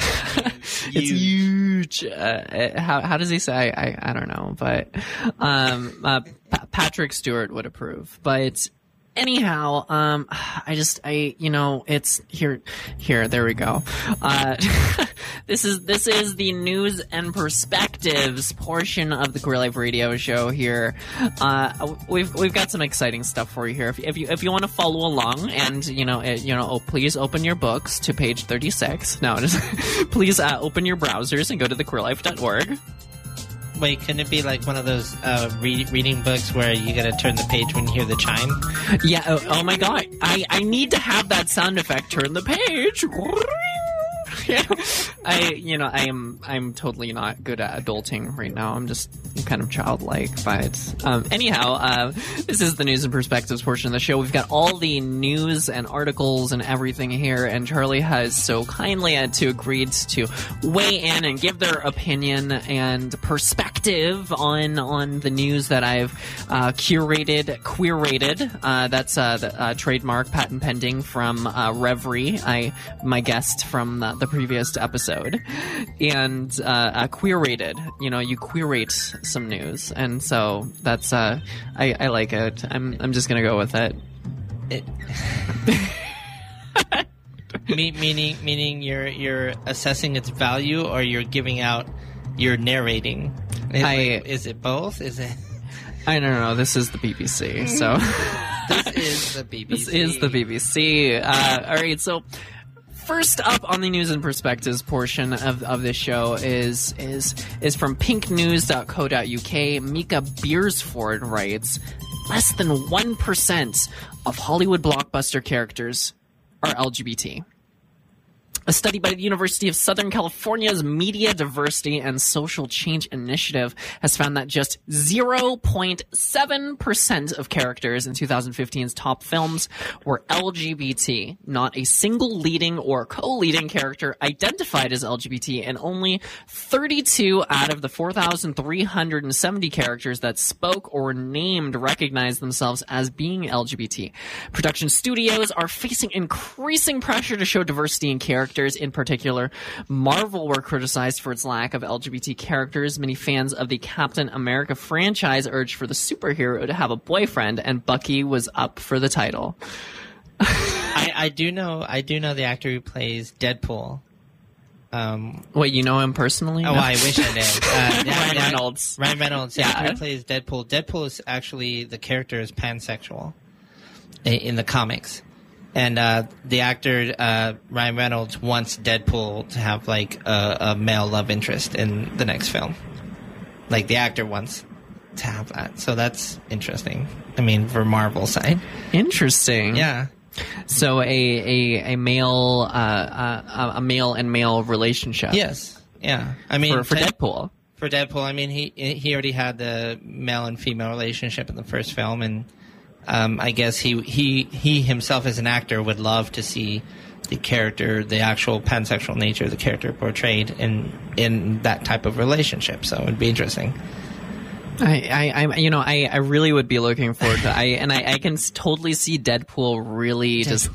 B: huge. Uh, how how does he say? I I don't know, but um, uh, Pa- Patrick Stewart would approve. But anyhow, um, I just, I, you know, it's here, here, there we go. Uh, [LAUGHS] this is, this is the news and perspectives portion of the Queer Life Radio Show here. Uh, we've, we've got some exciting stuff for you here. If, if you, if you want to follow along and, you know, it, you know, oh, please open your books to page 36. No, [LAUGHS] just, please, uh, open your browsers and go to thequeerlife.org.
C: Wait, couldn't it be like one of those uh, re- reading books where you gotta turn the page when you hear the chime?
B: Yeah. Oh, oh my god. I I need to have that sound effect. Turn the page. [LAUGHS] I you know I am I'm totally not good at adulting right now. I'm just kind of childlike. But um, anyhow, uh, this is the news and perspectives portion of the show. We've got all the news and articles and everything here, and Charlie has so kindly had to agreed to weigh in and give their opinion and perspective on on the news that I've uh, curated, queer-rated. Uh, that's uh, the uh, trademark patent pending from uh, Reverie. I my guest from the, the previous episode, and uh, uh, queer-rated. You know, you queer-rate some news, and so that's uh, I, I like it. I'm I'm just gonna go with it.
C: It, [LAUGHS] Me- meaning, meaning you're you're assessing its value, or you're giving out, you're narrating. Is,
B: I-
C: is it both? Is it? [LAUGHS]
B: I don't know. This is the BBC, so. [LAUGHS]
C: This is the BBC.
B: This is the BBC. Uh, all right, so first up on the news and perspectives portion of, of this show is is is from pinknews.co.uk. Mika Beersford writes, less than 1% of Hollywood blockbuster characters are LGBT. A study by the University of Southern California's Media Diversity and Social Change Initiative has found that just 0.7% of characters in 2015's top films were LGBT. Not a single leading or co-leading character identified as LGBT, and only 32 out of the 4,370 characters that spoke or named recognized themselves as being LGBT. Production studios are facing increasing pressure to show diversity in characters. In particular, Marvel were criticized for its lack of LGBT characters. Many fans of the Captain America franchise urged for the superhero to have a boyfriend, and Bucky was up for the title.
C: I, I do know. I do know the actor who plays Deadpool. Um,
B: Wait, you know him personally?
C: oh,
B: No.
C: I wish I did. Uh, yeah, [LAUGHS]
B: Ryan Reynolds.
C: Ryan Reynolds.
B: Yeah.
C: Who plays Deadpool. Deadpool is actually the character is pansexual in the comics, and uh, the actor uh, Ryan Reynolds wants Deadpool to have like a, a male love interest in the next film. Like the actor wants to have that, so that's interesting. I mean, for Marvel side,
B: Interesting.
C: yeah.
B: So a a a male uh, uh, a male and male relationship.
C: Yes. Yeah. I mean,
B: For for Deadpool.
C: for Deadpool, I mean, he he already had the male and female relationship in the first film, and um, I guess he he he himself as an actor would love to see the character, the actual pansexual nature of the character portrayed in in that type of relationship. So it'd be interesting.
B: I, I, I, you know, I, I really would be looking forward to. I and I, I can totally see Deadpool really just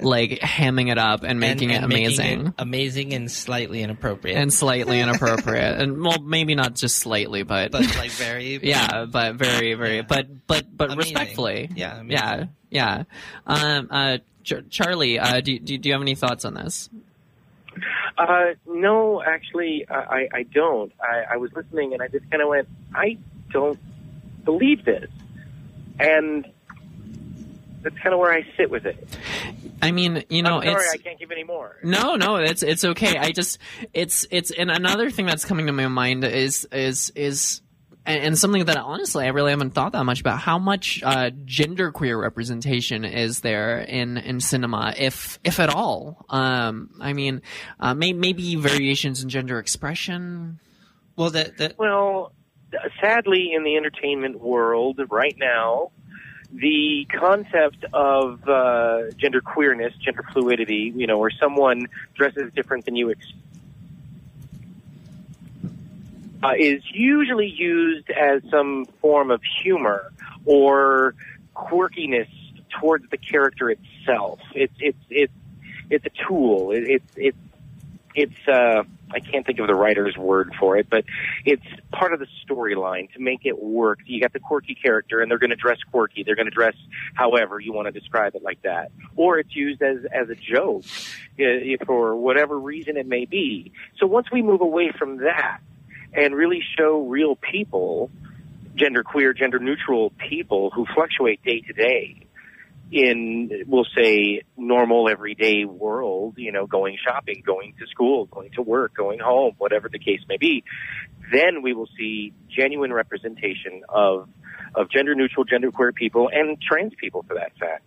B: like hamming it up and making
C: and,
B: it amazing
C: making it amazing and slightly inappropriate,
B: and slightly [LAUGHS] inappropriate, and well, maybe not just slightly, but,
C: but like very [LAUGHS]
B: yeah, but very, very,
C: Yeah.
B: but but but
C: Amazing.
B: respectfully,
C: Yeah, amazing.
B: yeah, yeah. Um, uh, Ch- Charlie, uh, do, do do you have any thoughts on this?
D: Uh, no, actually, I, I- I don't. I, I was listening and I just kind of went, I don't believe this. And that's kind of where I sit with it.
B: I mean, you know,
D: I'm sorry,
B: it's
D: I can't give any more. [LAUGHS]
B: No, no, it's it's okay. I just it's it's and another thing that's coming to my mind is is is and, and something that honestly I really haven't thought that much about how much uh, genderqueer representation is there in in cinema, if if at all. Um, I mean, uh, may, maybe variations in gender expression.
C: Well, that, the
D: Well, sadly, in the entertainment world right now, the concept of uh, gender queerness, gender fluidity, you know, where someone dresses different than you uh, is usually used as some form of humor or quirkiness towards the character itself. It's it's it's it's a tool. It's it's it's uh, I can't think of the writer's word for it, but it's part of the storyline to make it work. You got the quirky character, and they're going to dress quirky. They're going to dress however you want to describe it, like that. Or it's used as as a joke uh, for whatever reason it may be. So once we move away from that and really show real people, gender queer, gender neutral people who fluctuate day to day in, we'll say, normal everyday world, you know, going shopping, going to school, going to work, going home, whatever the case may be, then we will see genuine representation of, of gender neutral, gender queer people and trans people for that fact.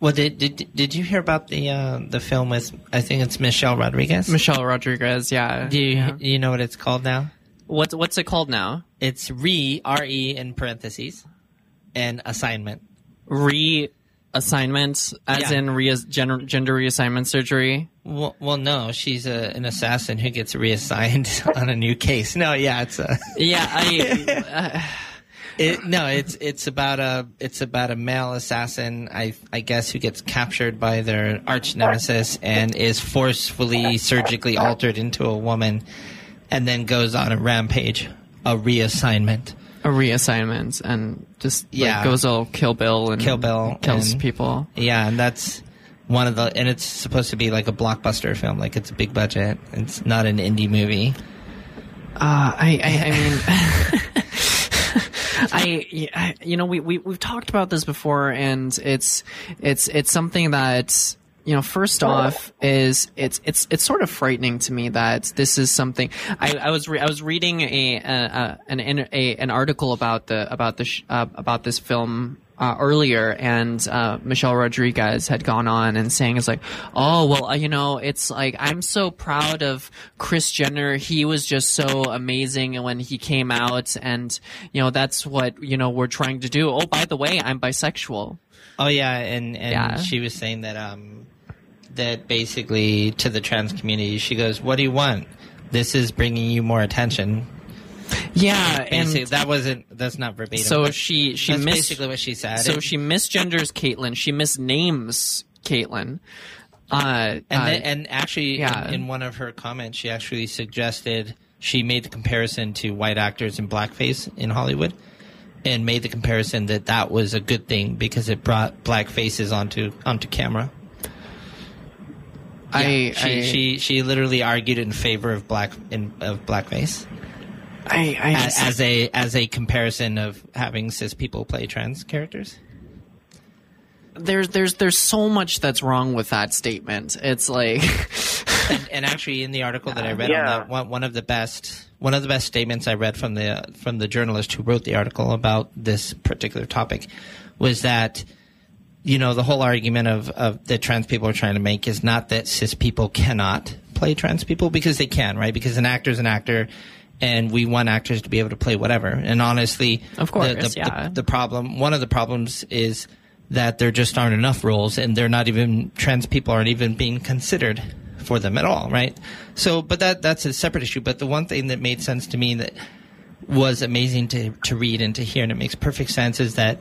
C: Well, did did did you hear about the uh, the film with I think it's Michelle Rodriguez?
B: Michelle Rodriguez, yeah.
C: Do you you know what it's called now?
B: What's what's it called now?
C: It's re r e in parentheses, and assignment.
B: Reassignment, as
C: Yeah.
B: in re- gender, gender reassignment surgery.
C: Well, well, no, she's a, an assassin who gets reassigned [LAUGHS] on a new case. No, yeah, it's a.
B: Yeah, I. [LAUGHS]
C: Uh, it, no, it's it's about a it's about a male assassin, I I guess, who gets captured by their arch nemesis and is forcefully surgically altered into a woman, and then goes on a rampage, a reassignment.
B: A reassignment and just like,
C: Yeah.
B: goes all Kill Bill and
C: Kill Bill
B: kills
C: and-
B: people.
C: Yeah, and that's one of the and it's supposed to be like a blockbuster film, like it's a big budget. It's not an indie movie.
B: Uh, I, I, I mean, [LAUGHS] I, I, you know, we, we, we've talked about this before and it's, it's, it's something that, you know, first off is it's, it's, it's sort of frightening to me that this is something I, I was, re- I was reading a, a, an, a, an article about the, about the, sh- uh, about this film, uh, earlier, and uh, Michelle Rodriguez had gone on and saying, "It's like, oh well, uh, you know, it's like I'm so proud of Chris Jenner. He was just so amazing when he came out, and you know, that's what you know we're trying to do. Oh, by the way, I'm bisexual.
C: Oh yeah, and and
B: Yeah.
C: she was saying that um that basically to the trans community, she goes, "What do you want? This is bringing you more attention."
B: Yeah,
C: Basically,
B: and
C: that wasn't that's not verbatim.
B: so she she
C: that's
B: mis-
C: basically what she said.
B: so she misgenders Caitlyn. She misnames Caitlyn. Uh,
C: and
B: uh,
C: then, and actually
B: yeah.
C: in, in one of her comments, she actually suggested she made the comparison to white actors in blackface in Hollywood. And made the comparison that that was a good thing because it brought black faces onto onto camera.
B: I,
C: she,
B: I,
C: she she literally argued in favor of black in, of blackface
B: I, I
C: as,
B: just-
C: as a as a comparison of having cis people play trans characters.
B: there's there's there's so much that's wrong with that statement. It's like [LAUGHS]
C: And, and actually, in the article that I read
D: Yeah.
C: on that, one, one of the best one of the best statements I read from the from the journalist who wrote the article about this particular topic was that you know the whole argument of, of that trans people are trying to make is not that cis people cannot play trans people because they can, right? Because an actor is an actor. And we want actors to be able to play whatever. And honestly,
B: Of course,
C: the, the,
B: yeah.
C: the, the problem, one of the problems is that there just aren't enough roles, and they're not even trans people aren't even being considered for them at all, right? So, but that that's a separate issue. But the one thing that made sense to me that was amazing to to read and to hear, and it makes perfect sense, is that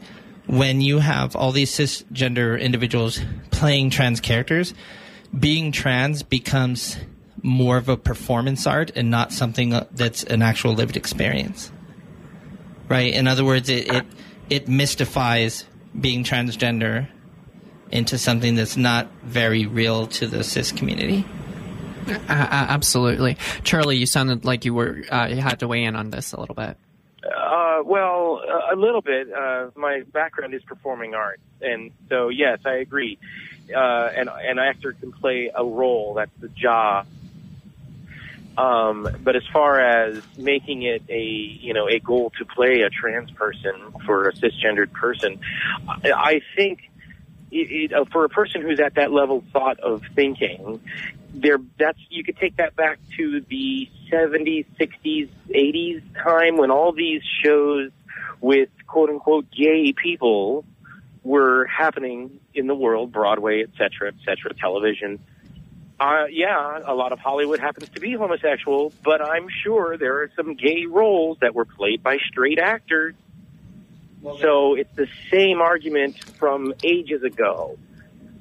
C: when you have all these cisgender individuals playing trans characters, being trans becomes more of a performance art and not something uh, that's an actual lived experience right? In other words, it it, it mystifies being transgender into something that's not very real to the cis community.
B: Uh, absolutely, Charlie. You sounded like you were uh, you had to weigh in on this a little bit.
D: Uh, well, uh, a little bit. Uh, my background is performing arts, and so yes, I agree. Uh, and an actor can play a role. That's the job. Um, but as far as making it a you know a goal to play a trans person for a cisgendered person, I, I think it, it, uh, for a person who's at that level thought of thinking, there that's you could take that back to the 70s, 60s, 80s time when all these shows with quote unquote gay people were happening in the world, Broadway, et cetera, et cetera, television. Uh, yeah, a lot of Hollywood happens to be homosexual, but I'm sure there are some gay roles that were played by straight actors. So it's the same argument from ages ago.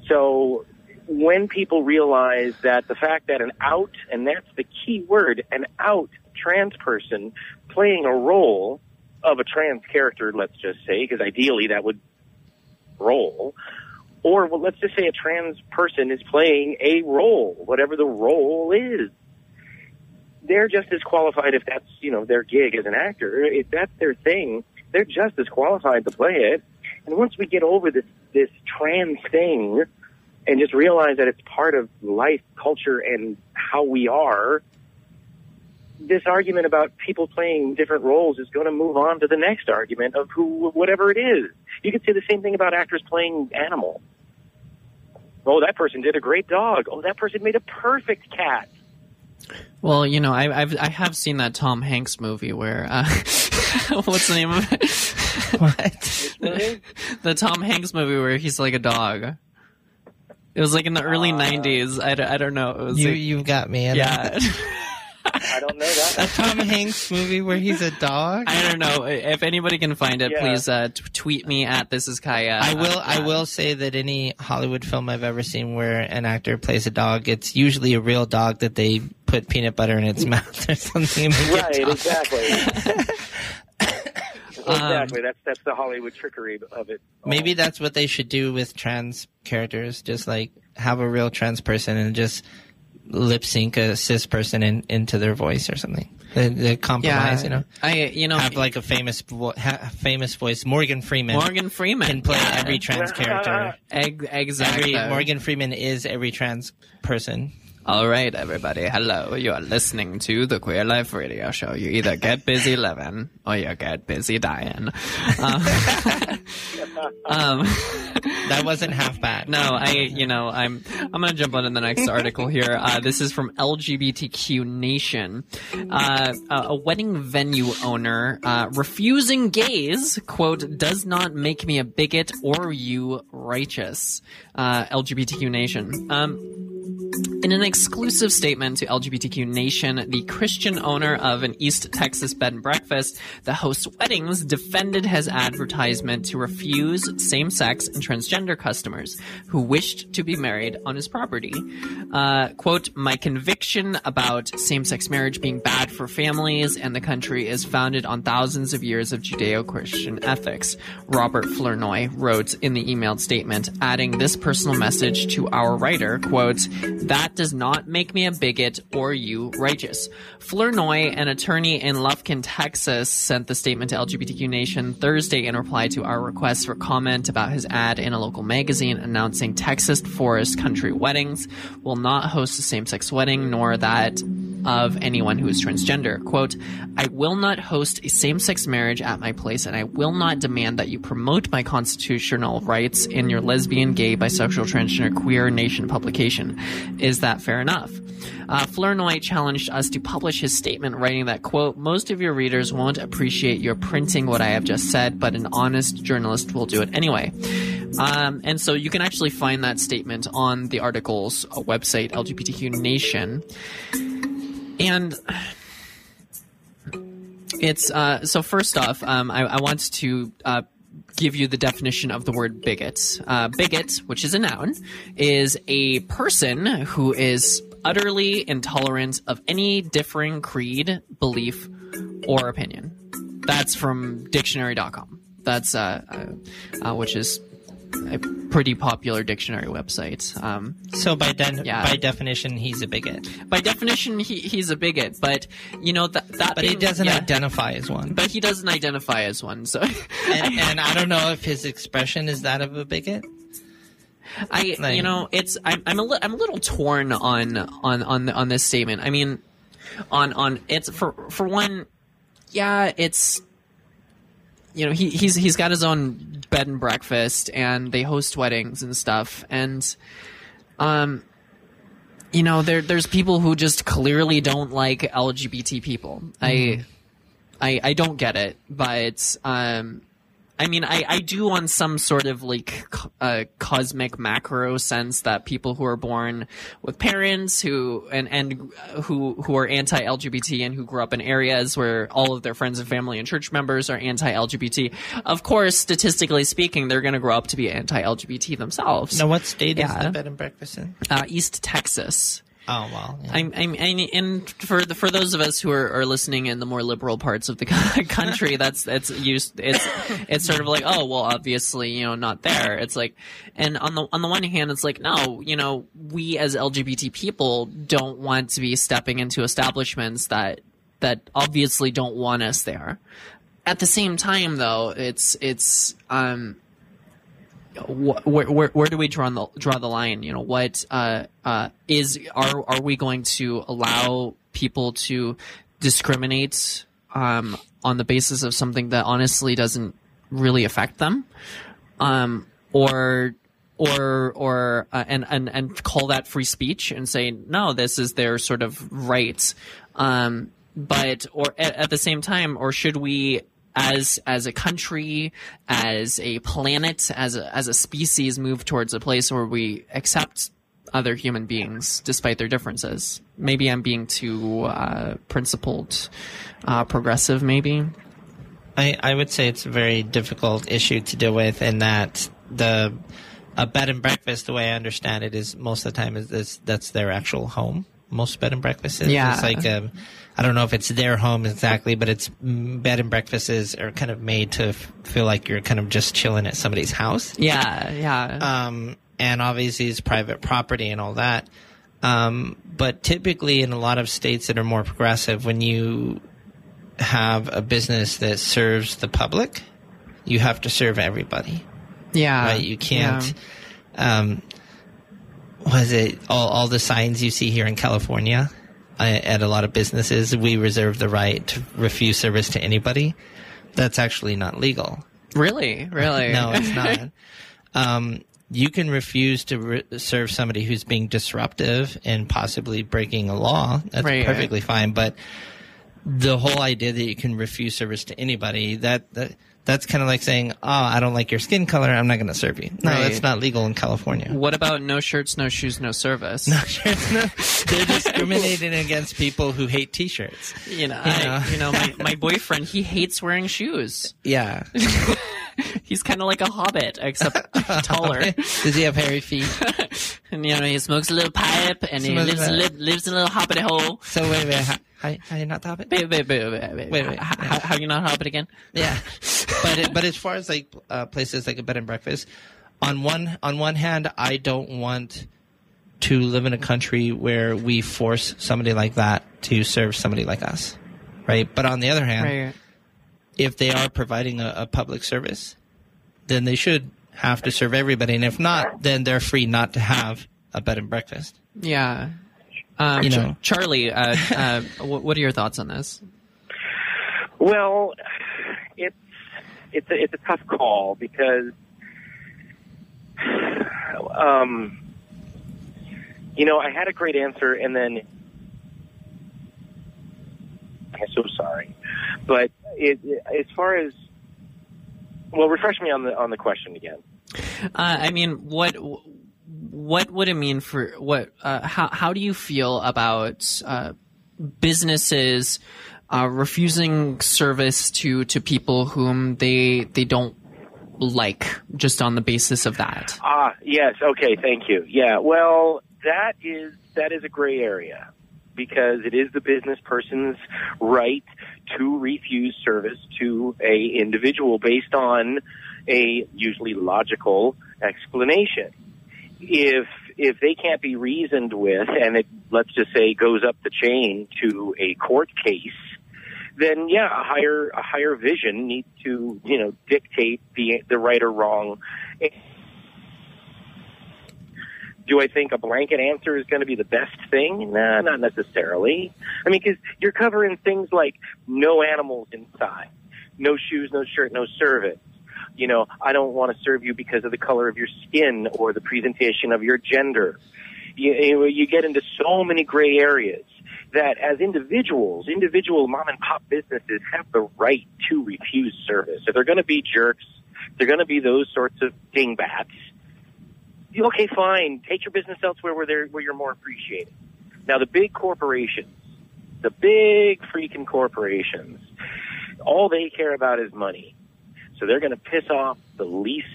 D: So when people realize that the fact that an out, and that's the key word, an out trans person playing a role of a trans character, let's just say, because ideally that would role, or well, let's just say a trans person is playing a role, whatever the role is. They're just as qualified if that's, you know, their gig as an actor. If that's their thing, they're just as qualified to play it. And once we get over this, this trans thing and just realize that it's part of life, culture, and how we are, this argument about people playing different roles is going to move on to the next argument of who, whatever it is. You could say the same thing about actors playing animal. Oh, that person did a great dog. Oh, that person made a perfect cat.
B: Well, you know, I, I've I have seen that Tom Hanks movie where uh, [LAUGHS] what's the name of it?
C: What? [LAUGHS]
B: the Tom Hanks movie where he's like a dog. It was like in the early '90s. I, don't- know. It was
C: You
B: like-
C: you've got me. And
B: yeah. [LAUGHS]
D: I don't know that. A.
C: Tom Hanks movie where he's a dog.
B: I don't know if anybody can find it.
D: Yeah.
B: Please uh, t- tweet me at this is Kaya.
C: I will.
B: Uh,
C: I will say that any Hollywood film I've ever seen where an actor plays a dog, it's usually a real dog that they put peanut butter in its [LAUGHS] mouth or something. to make it
D: right,
C: talk. [LAUGHS]
D: exactly. [LAUGHS] Um, exactly. That's that's the Hollywood trickery of it.
C: Maybe that's what they should do with trans characters. Just like have a real trans person and just lip sync a cis person in, into their voice or something. The, the compromise,
B: yeah,
C: you know.
B: I you know
C: Have like a famous vo- ha- famous voice. Morgan Freeman
B: Morgan Freeman
C: can play
B: yeah.
C: every trans character. [LAUGHS]
B: Egg, exactly.
C: Every, Morgan Freeman is every trans person.
B: All right, everybody. Hello. You are listening to the Queer Life Radio Show. You either get busy living or you get busy dying. Uh, um, [LAUGHS] [LAUGHS]
C: That wasn't half bad.
B: no, I, you know, I'm, I'm going to jump on to the next article here. Uh, this is from LGBTQ Nation. Uh, a a wedding venue owner, uh, refusing gays, quote, does not make me a bigot or you righteous. Uh, LGBTQ Nation. Um, in an exclusive statement to LGBTQ Nation, the Christian owner of an East Texas bed and breakfast that hosts weddings defended his advertisement to refuse same sex and transgender customers who wished to be married on his property. Uh, quote, My conviction about same sex marriage being bad for families and the country is founded on thousands of years of Judeo Christian ethics, Robert Flournoy wrote in the emailed statement, adding this personal message to our writer, quote, that does not make me a bigot or you righteous. Flournoy, an attorney in Lufkin, Texas, sent the statement to LGBTQ Nation Thursday in reply to our request for comment about his ad in a local magazine announcing Texas Forest Country Weddings will not host a same-sex wedding nor that of anyone who is transgender. Quote, I will not host a same sex marriage at my place, and I will not demand that you promote my constitutional rights in your lesbian, gay, bisexual, transgender, queer nation publication. Is that fair enough? Uh, Flournoy challenged us to publish his statement, writing that, quote, most of your readers won't appreciate your printing what I have just said, but an honest journalist will do it anyway. Um, and so you can actually find that statement on the article's uh, website, LGBTQ Nation. And it's uh, so first off, um, I, I want to uh, give you the definition of the word bigot. Uh, bigot, which is a noun, is a person who is utterly intolerant of any differing creed, belief, or opinion. That's from dictionary.com. That's uh, uh, uh, which is a pretty popular dictionary website. Um,
C: So by den-
B: Yeah.
C: by definition, he's a bigot.
B: by definition, he, he's a bigot, but you know that that
C: But he doesn't
B: yeah.
C: identify as one.
B: but he doesn't identify as one. So
C: and, and I don't know if his expression is that of a bigot.
B: I,
C: Like-
B: you know, it's I'm I'm a li- I'm a little torn on on on on this statement. I mean, on on it's for for one, yeah, it's you know he he's he's got his own bed and breakfast and they host weddings and stuff and um you know there there's people who just clearly don't like LGBT people. I I I don't get it, but um I mean, I, I do on some sort of like uh, cosmic macro sense that people who are born with parents who and and who who are anti-LGBT and who grew up in areas where all of their friends and family and church members are anti-LGBT. Of course, statistically speaking, they're going to grow up to be anti-LGBT themselves.
C: Now, what state
B: Yeah.
C: is the bed and breakfast in?
B: Uh, East Texas.
C: Oh well, yeah.
B: I'm, I'm, I'm, and for the, for those of us who are, are listening in the more liberal parts of the [LAUGHS] country, that's that's used. It's it's sort of like, oh well, obviously, you know, not there. It's like, and on the on the one hand, it's like, no, you know, we as LGBT people don't want to be stepping into establishments that that obviously don't want us there. At the same time, though, it's it's um where, where where do we draw the draw the line? You know, what uh, uh, is are are we going to allow people to discriminate um, on the basis of something that honestly doesn't really affect them, um, or or or uh, and and and call that free speech and say no, this is their sort of right. Um, but or at, at the same time, or should we as as a country, as a planet, as a as a species, move towards a place where we accept other human beings despite their differences. Maybe I'm being too uh, principled, uh, progressive. Maybe.
C: I, I would say it's a very difficult issue to deal with in that the a bed and breakfast, the way I understand it, is most of the time is this, that's their actual home. Most bed and breakfasts,
B: Yeah.
C: it's like um, I don't know if it's their home exactly, but it's mm, bed and breakfasts are kind of made to f- feel like you're kind of just chilling at somebody's house.
B: Yeah, yeah.
C: um, and obviously it's private property and all that. Um, but typically, in a lot of states that are more progressive, when you have a business that serves the public, you have to serve everybody,
B: yeah.
C: right? You can't. Um, was it all, all the signs you see here in California at a lot of businesses? We reserve the right to refuse service to anybody. That's actually not legal.
B: Really, really. [LAUGHS]
C: No, it's [LAUGHS] not. um, you can refuse to re- serve somebody who's being disruptive and possibly breaking a law. That's
B: Right.
C: perfectly fine. But the whole idea that you can refuse service to anybody that, that that's kind of like saying, "Oh, I don't like your skin color. I'm not going to serve you." No,
B: Right.
C: that's not legal in California.
B: What about no shirts, no shoes, no service? [LAUGHS] No shirts, no. [LAUGHS]
C: They're discriminating against people who hate T-shirts.
B: You know,
C: Yeah.
B: I, you know, my, my [LAUGHS] boyfriend, he hates wearing shoes.
C: Yeah.
B: He's kind of like a hobbit, except taller.
C: Does he have hairy feet?
B: And you know, he smokes a little pipe, and he lives
C: a-
B: li- lives in a little hobbit hole.
C: So wait, wait. How, how, you not the Hobbit?
B: Wait, wait, wait, wait, wait.
C: Wait.
B: How, how, you not hobbit again? [LAUGHS]
C: Yeah, but it, but as far as like uh, places like a bed and breakfast, on one on one hand, I don't want to live in a country where we force somebody like that to serve somebody like us, right? But on the other hand,
B: Right.
C: if they are providing a, a public service, then they should have to serve everybody, and if not, then they're free not to have a bed and breakfast.
B: Yeah. Um,
C: You
B: Ch-
C: know.
B: Charlie, uh, uh, [LAUGHS] what are your thoughts on this?
D: Well, it's it's a, it's a tough call because, um, you know, I had a great answer, and then I'm so sorry, but it, it, as far as well, refresh me on the on the question again.
B: Uh, I mean, what what would it mean for what? Uh, how how do you feel about uh, businesses uh, refusing service to to people whom they they don't like just on the basis of that?
D: Ah, yes. Okay, thank you. Yeah. Well, that is that is a gray area because it is the business person's right to refuse service to a individual based on a usually logical explanation. If if they can't be reasoned with and it let's just say goes up the chain to a court case, then yeah, a higher a higher vision needs to, you know, dictate the the right or wrong do I think a blanket answer is going to be the best thing? Nah, not necessarily. I mean, because you're covering things like no animals inside, no shoes, no shirt, no service. You know, I don't want to serve you because of the color of your skin or the presentation of your gender. You, you, get into so many gray areas that as individuals, individual mom and pop businesses have the right to refuse service. If they're going to be jerks, They're going to be those sorts of dingbats. Okay, fine. Take your business elsewhere where they're where you're more appreciated. Now the big corporations, the big freaking corporations, all they care about is money. So they're going to piss off the least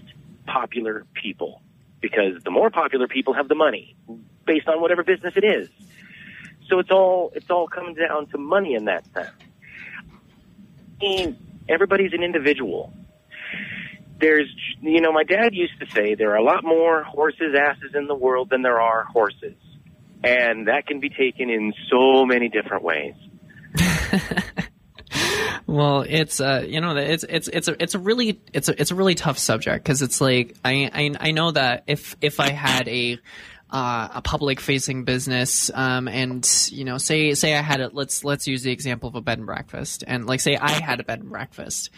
D: popular people because the more popular people have the money based on whatever business it is. So it's all it's all coming down to money in that sense. Mean, everybody's an individual. There's, you know, my dad used to say there are a lot more horses' asses in the world than there are horses. And that can be taken in so many different ways. [LAUGHS]
B: Well, it's uh, you know, it's it's it's a it's a really it's a it's a really tough subject because it's like I, I I know that if if I had a uh, a public facing business um, and you know say say I had it let's let's use the example of a bed and breakfast and like say I had a bed and breakfast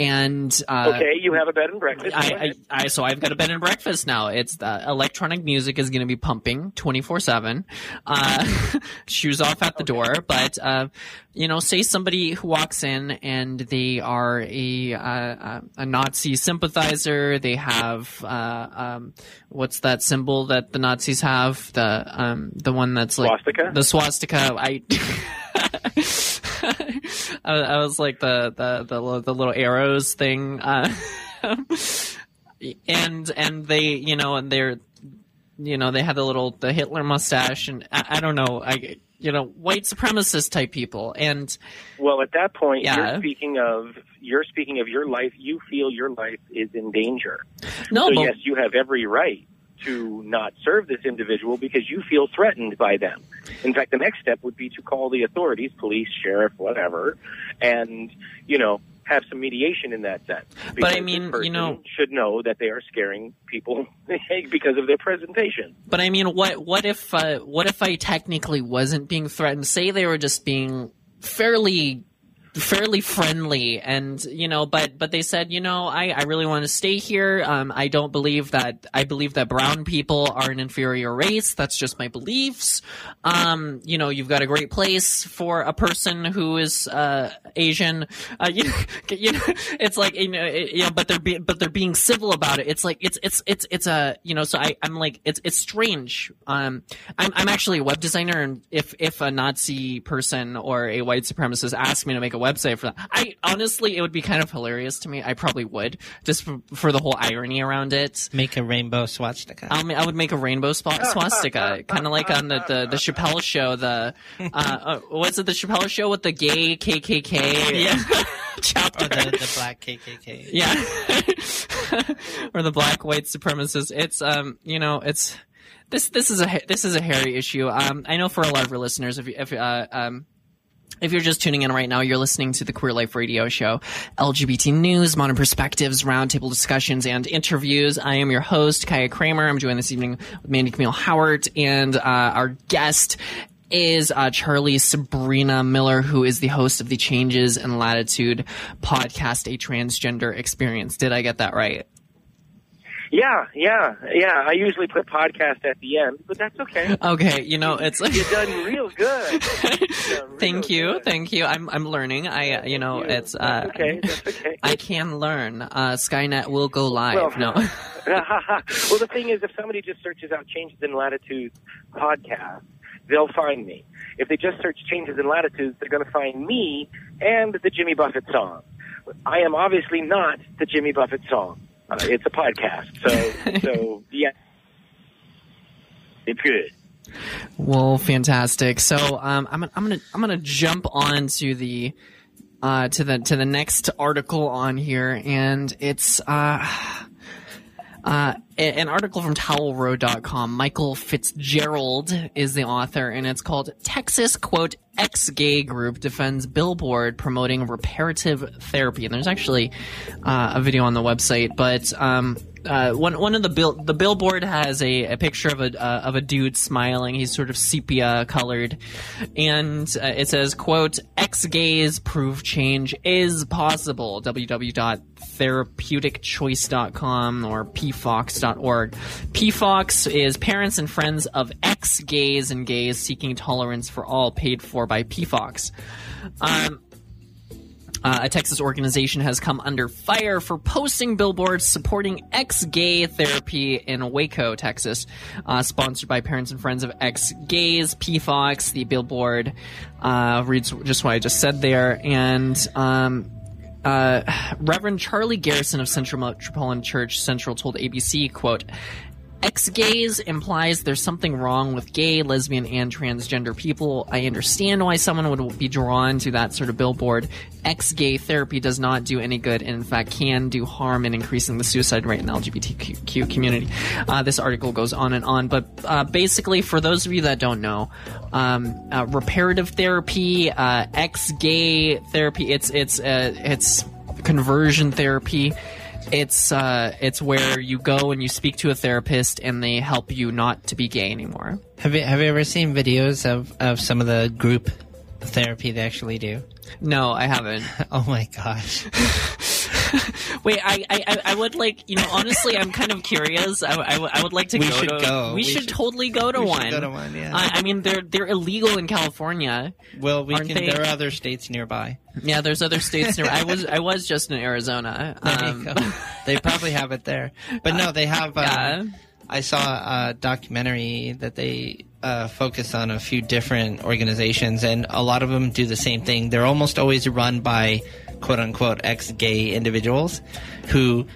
B: and uh,
D: okay you have a bed and breakfast.
B: I, I, I so I've got a bed and breakfast now. It's the electronic music is going to be pumping 24 7 uh, [LAUGHS] shoes off at the okay. door but uh, you know say somebody who walks in and they are a uh, a Nazi sympathizer they have uh, um, what's that symbol that the Nazis have the um the one that's like
D: swastika.
B: The swastika. I. [LAUGHS] I, I, was like the, the the the little arrows thing, uh, [LAUGHS] and and they you know and they're you know they had the little the Hitler mustache and I, I don't know I you know white supremacist type people and
D: well at that point yeah. you're speaking of you're speaking of your life you feel your life is in danger
B: no
D: so
B: but,
D: yes you have every right to not serve this individual because you feel threatened by them. In fact, the next step would be to call the authorities, police, sheriff, whatever, and, you know, have some mediation in that sense.
B: But I mean, you know,
D: should know that they are scaring people [LAUGHS] because of their presentation.
B: But I mean, what what if uh, what if I technically wasn't being threatened? Say they were just being fairly fairly friendly and you know but but they said you know i i really want to stay here. Um i don't believe that i believe that brown people are an inferior race. That's just my beliefs. Um you know you've got a great place for a person who is uh asian. Uh [LAUGHS] you, you know it's like you know, it, you know but they're being but they're being civil about it. It's like it's it's it's it's a you know so i i'm like it's it's strange. Um i'm i'm actually a web designer and if if a nazi person or a white supremacist asked me to make a website for that. I honestly, it would be kind of hilarious to me. I probably would just for, for the whole irony around it.
C: Make a rainbow swastika.
B: Um, I would make a rainbow swastika, kind of like on the, the, the Chappelle show. The uh, uh, what's it? The Chappelle show with the gay KKK.
C: Yeah. [LAUGHS] Chapter. Or the, the black KKK.
B: Yeah. [LAUGHS] or the black white supremacists. It's um, you know, it's this this is a this is a hairy issue. Um, I know for a lot of our listeners, if if uh, um, if you're just tuning in right now, you're listening to the Queer Life Radio Show, LGBT news, modern perspectives, roundtable discussions, and interviews. I am your host, Kaya Kramer. I'm joined this evening with Mandy Camille Howard, and uh, our guest is uh, Charlie Sabrina Miller, who is the host of the Changes in Latitude podcast, A Transgender Experience. Did I get that right?
D: Yeah, yeah, yeah. I usually put podcast at the end, but that's okay.
B: Okay, you know, it's
D: like you've done real good. [LAUGHS]
B: Done thank you, good. thank you. I'm I'm learning. I you know, you. it's uh,
D: that's okay. That's okay.
B: I can learn. Uh, Skynet will go live. Well, no. [LAUGHS]
D: well, the thing is, if somebody just searches out changes in latitude podcast, they'll find me. If they just search changes in latitudes, they're going to find me and the Jimmy Buffett song. I am obviously not the Jimmy Buffett song. Uh, it's a podcast, so [LAUGHS] so yeah, it's good.
B: Well, fantastic. So um, I'm I'm gonna I'm gonna jump on to the uh, to the to the next article on here, and it's uh, uh, an article from towleroad.com. Michael Fitzgerald is the author, and it's called Texas, quote, ex gay group defends billboard promoting reparative therapy. And there's actually uh, a video on the website, but um, uh, one one of the bill the billboard has a, a picture of a uh, of a dude smiling. He's sort of sepia colored, and uh, it says, "quote Ex gays prove change is possible." www.therapeuticchoice.com or pfox.org. PFOX is Parents and Friends of Ex Gays and Gays Seeking Tolerance for All, paid for by PFOX. Um, Uh, a Texas organization has come under fire for posting billboards supporting ex-gay therapy in Waco, Texas, uh, sponsored by parents and friends of ex-gays. PFOX, the billboard uh, reads just what I just said there, and um, uh, Reverend Charlie Garrison of Central Metropolitan Church Central told ABC, quote, Ex-gays implies there's something wrong with gay, lesbian, and transgender people. I understand why someone would be drawn to that sort of billboard. Ex-gay therapy does not do any good, and in fact can do harm in increasing the suicide rate in the LGBTQ community. Uh, this article goes on and on, but uh, basically, for those of you that don't know, um, uh, reparative therapy, uh, ex-gay therapy, it's it's uh, it's conversion therapy it's uh, it's where you go and you speak to a therapist and they help you not to be gay anymore.
C: Have you have you ever seen videos of, of some of the group therapy they actually do?
B: No, I haven't. [LAUGHS]
C: Oh my gosh. [LAUGHS] [LAUGHS]
B: Wait, I, I, I would like, you know, honestly, I'm kind of curious. I, I, I would like to
C: We
B: go
C: should
B: to.
C: go.
B: We,
C: We
B: should,
C: should-
B: totally go to
C: we
B: one.
C: go to one, yeah.
B: I, I mean, they're they're illegal in California.
C: Well, we can.
B: they-
C: There are other states nearby.
B: Yeah, there's other states. Near, I was I was just in Arizona. [LAUGHS] Um, [LAUGHS]
C: they probably have it there, but no, they have. Um,
B: yeah.
C: I saw a documentary that they uh, focus on a few different organizations, and a lot of them do the same thing. They're almost always run by quote unquote ex gay individuals who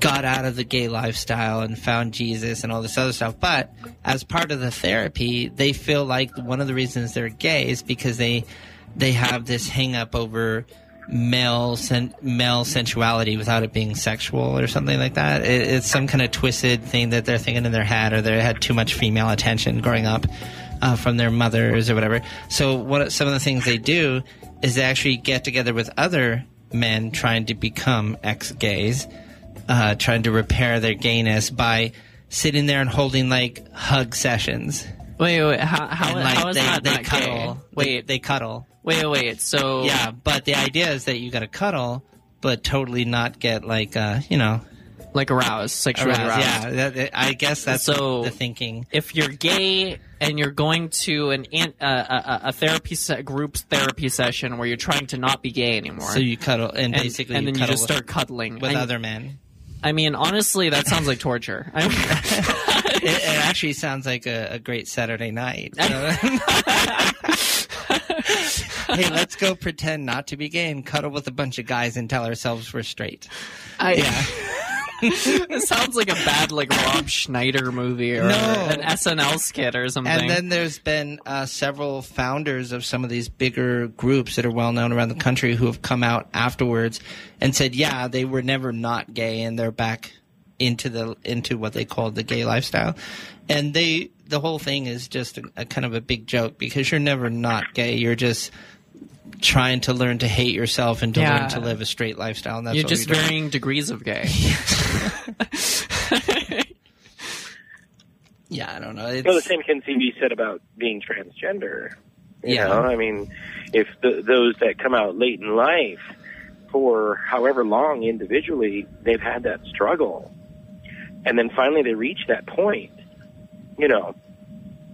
C: got out of the gay lifestyle and found Jesus and all this other stuff. But as part of the therapy, they feel like one of the reasons they're gay is because they they have this hang up over male sen- male sensuality without it being sexual or something like that. It, it's some kind of twisted thing that they're thinking in their head, or they had too much female attention growing up uh, from their mothers or whatever. So what some of the things they do is they actually get together with other men trying to become ex gays, uh, trying to repair their gayness by sitting there and holding like hug sessions.
B: Wait, wait. How how,
C: and like
B: how is
C: they,
B: that
C: they
B: not
C: cuddle.
B: gay?
C: They-
B: Wait,
C: they cuddle.
B: wait, wait. So
C: Yeah, but the idea is that you got to cuddle, but totally not get like uh, you know
B: like aroused, sexually
C: aroused.
B: aroused.
C: Yeah, that, I guess that's
B: So-
C: the thinking.
B: if you're gay and you're going to an, uh, a, a therapy se- group therapy session where you're trying to not be gay anymore,
C: So you cuddle, and,
B: and,
C: basically
B: and then you just
C: with,
B: start cuddling
C: with other men.
B: I mean, honestly, that sounds like torture. I [LAUGHS]
C: It, it actually sounds like a, a great Saturday night. [LAUGHS] [LAUGHS] hey, let's go pretend not to be gay and cuddle with a bunch of guys and tell ourselves we're straight.
B: I,
C: Yeah. [LAUGHS]
B: it sounds like a bad like Rob Schneider movie or
C: No.
B: an SNL skit or something.
C: And then there's been uh, several founders of some of these bigger groups that are well known around the country who have come out afterwards and said, yeah, they were never not gay and they're back into the into what they called the gay lifestyle. And they the whole thing is just a, a kind of a big joke because you're never not gay. You're just trying to learn to hate yourself and to
B: Yeah.
C: learn to live a straight lifestyle. And that's
B: you're just
C: you're doing.
B: varying degrees of gay. [LAUGHS]
C: Yeah, I don't know.
D: You know, the same can be said about being transgender. You
C: Yeah.
D: know, I mean, if the, those that come out late in life, for however long individually, they've had that struggle, and then finally they reach that point. You know,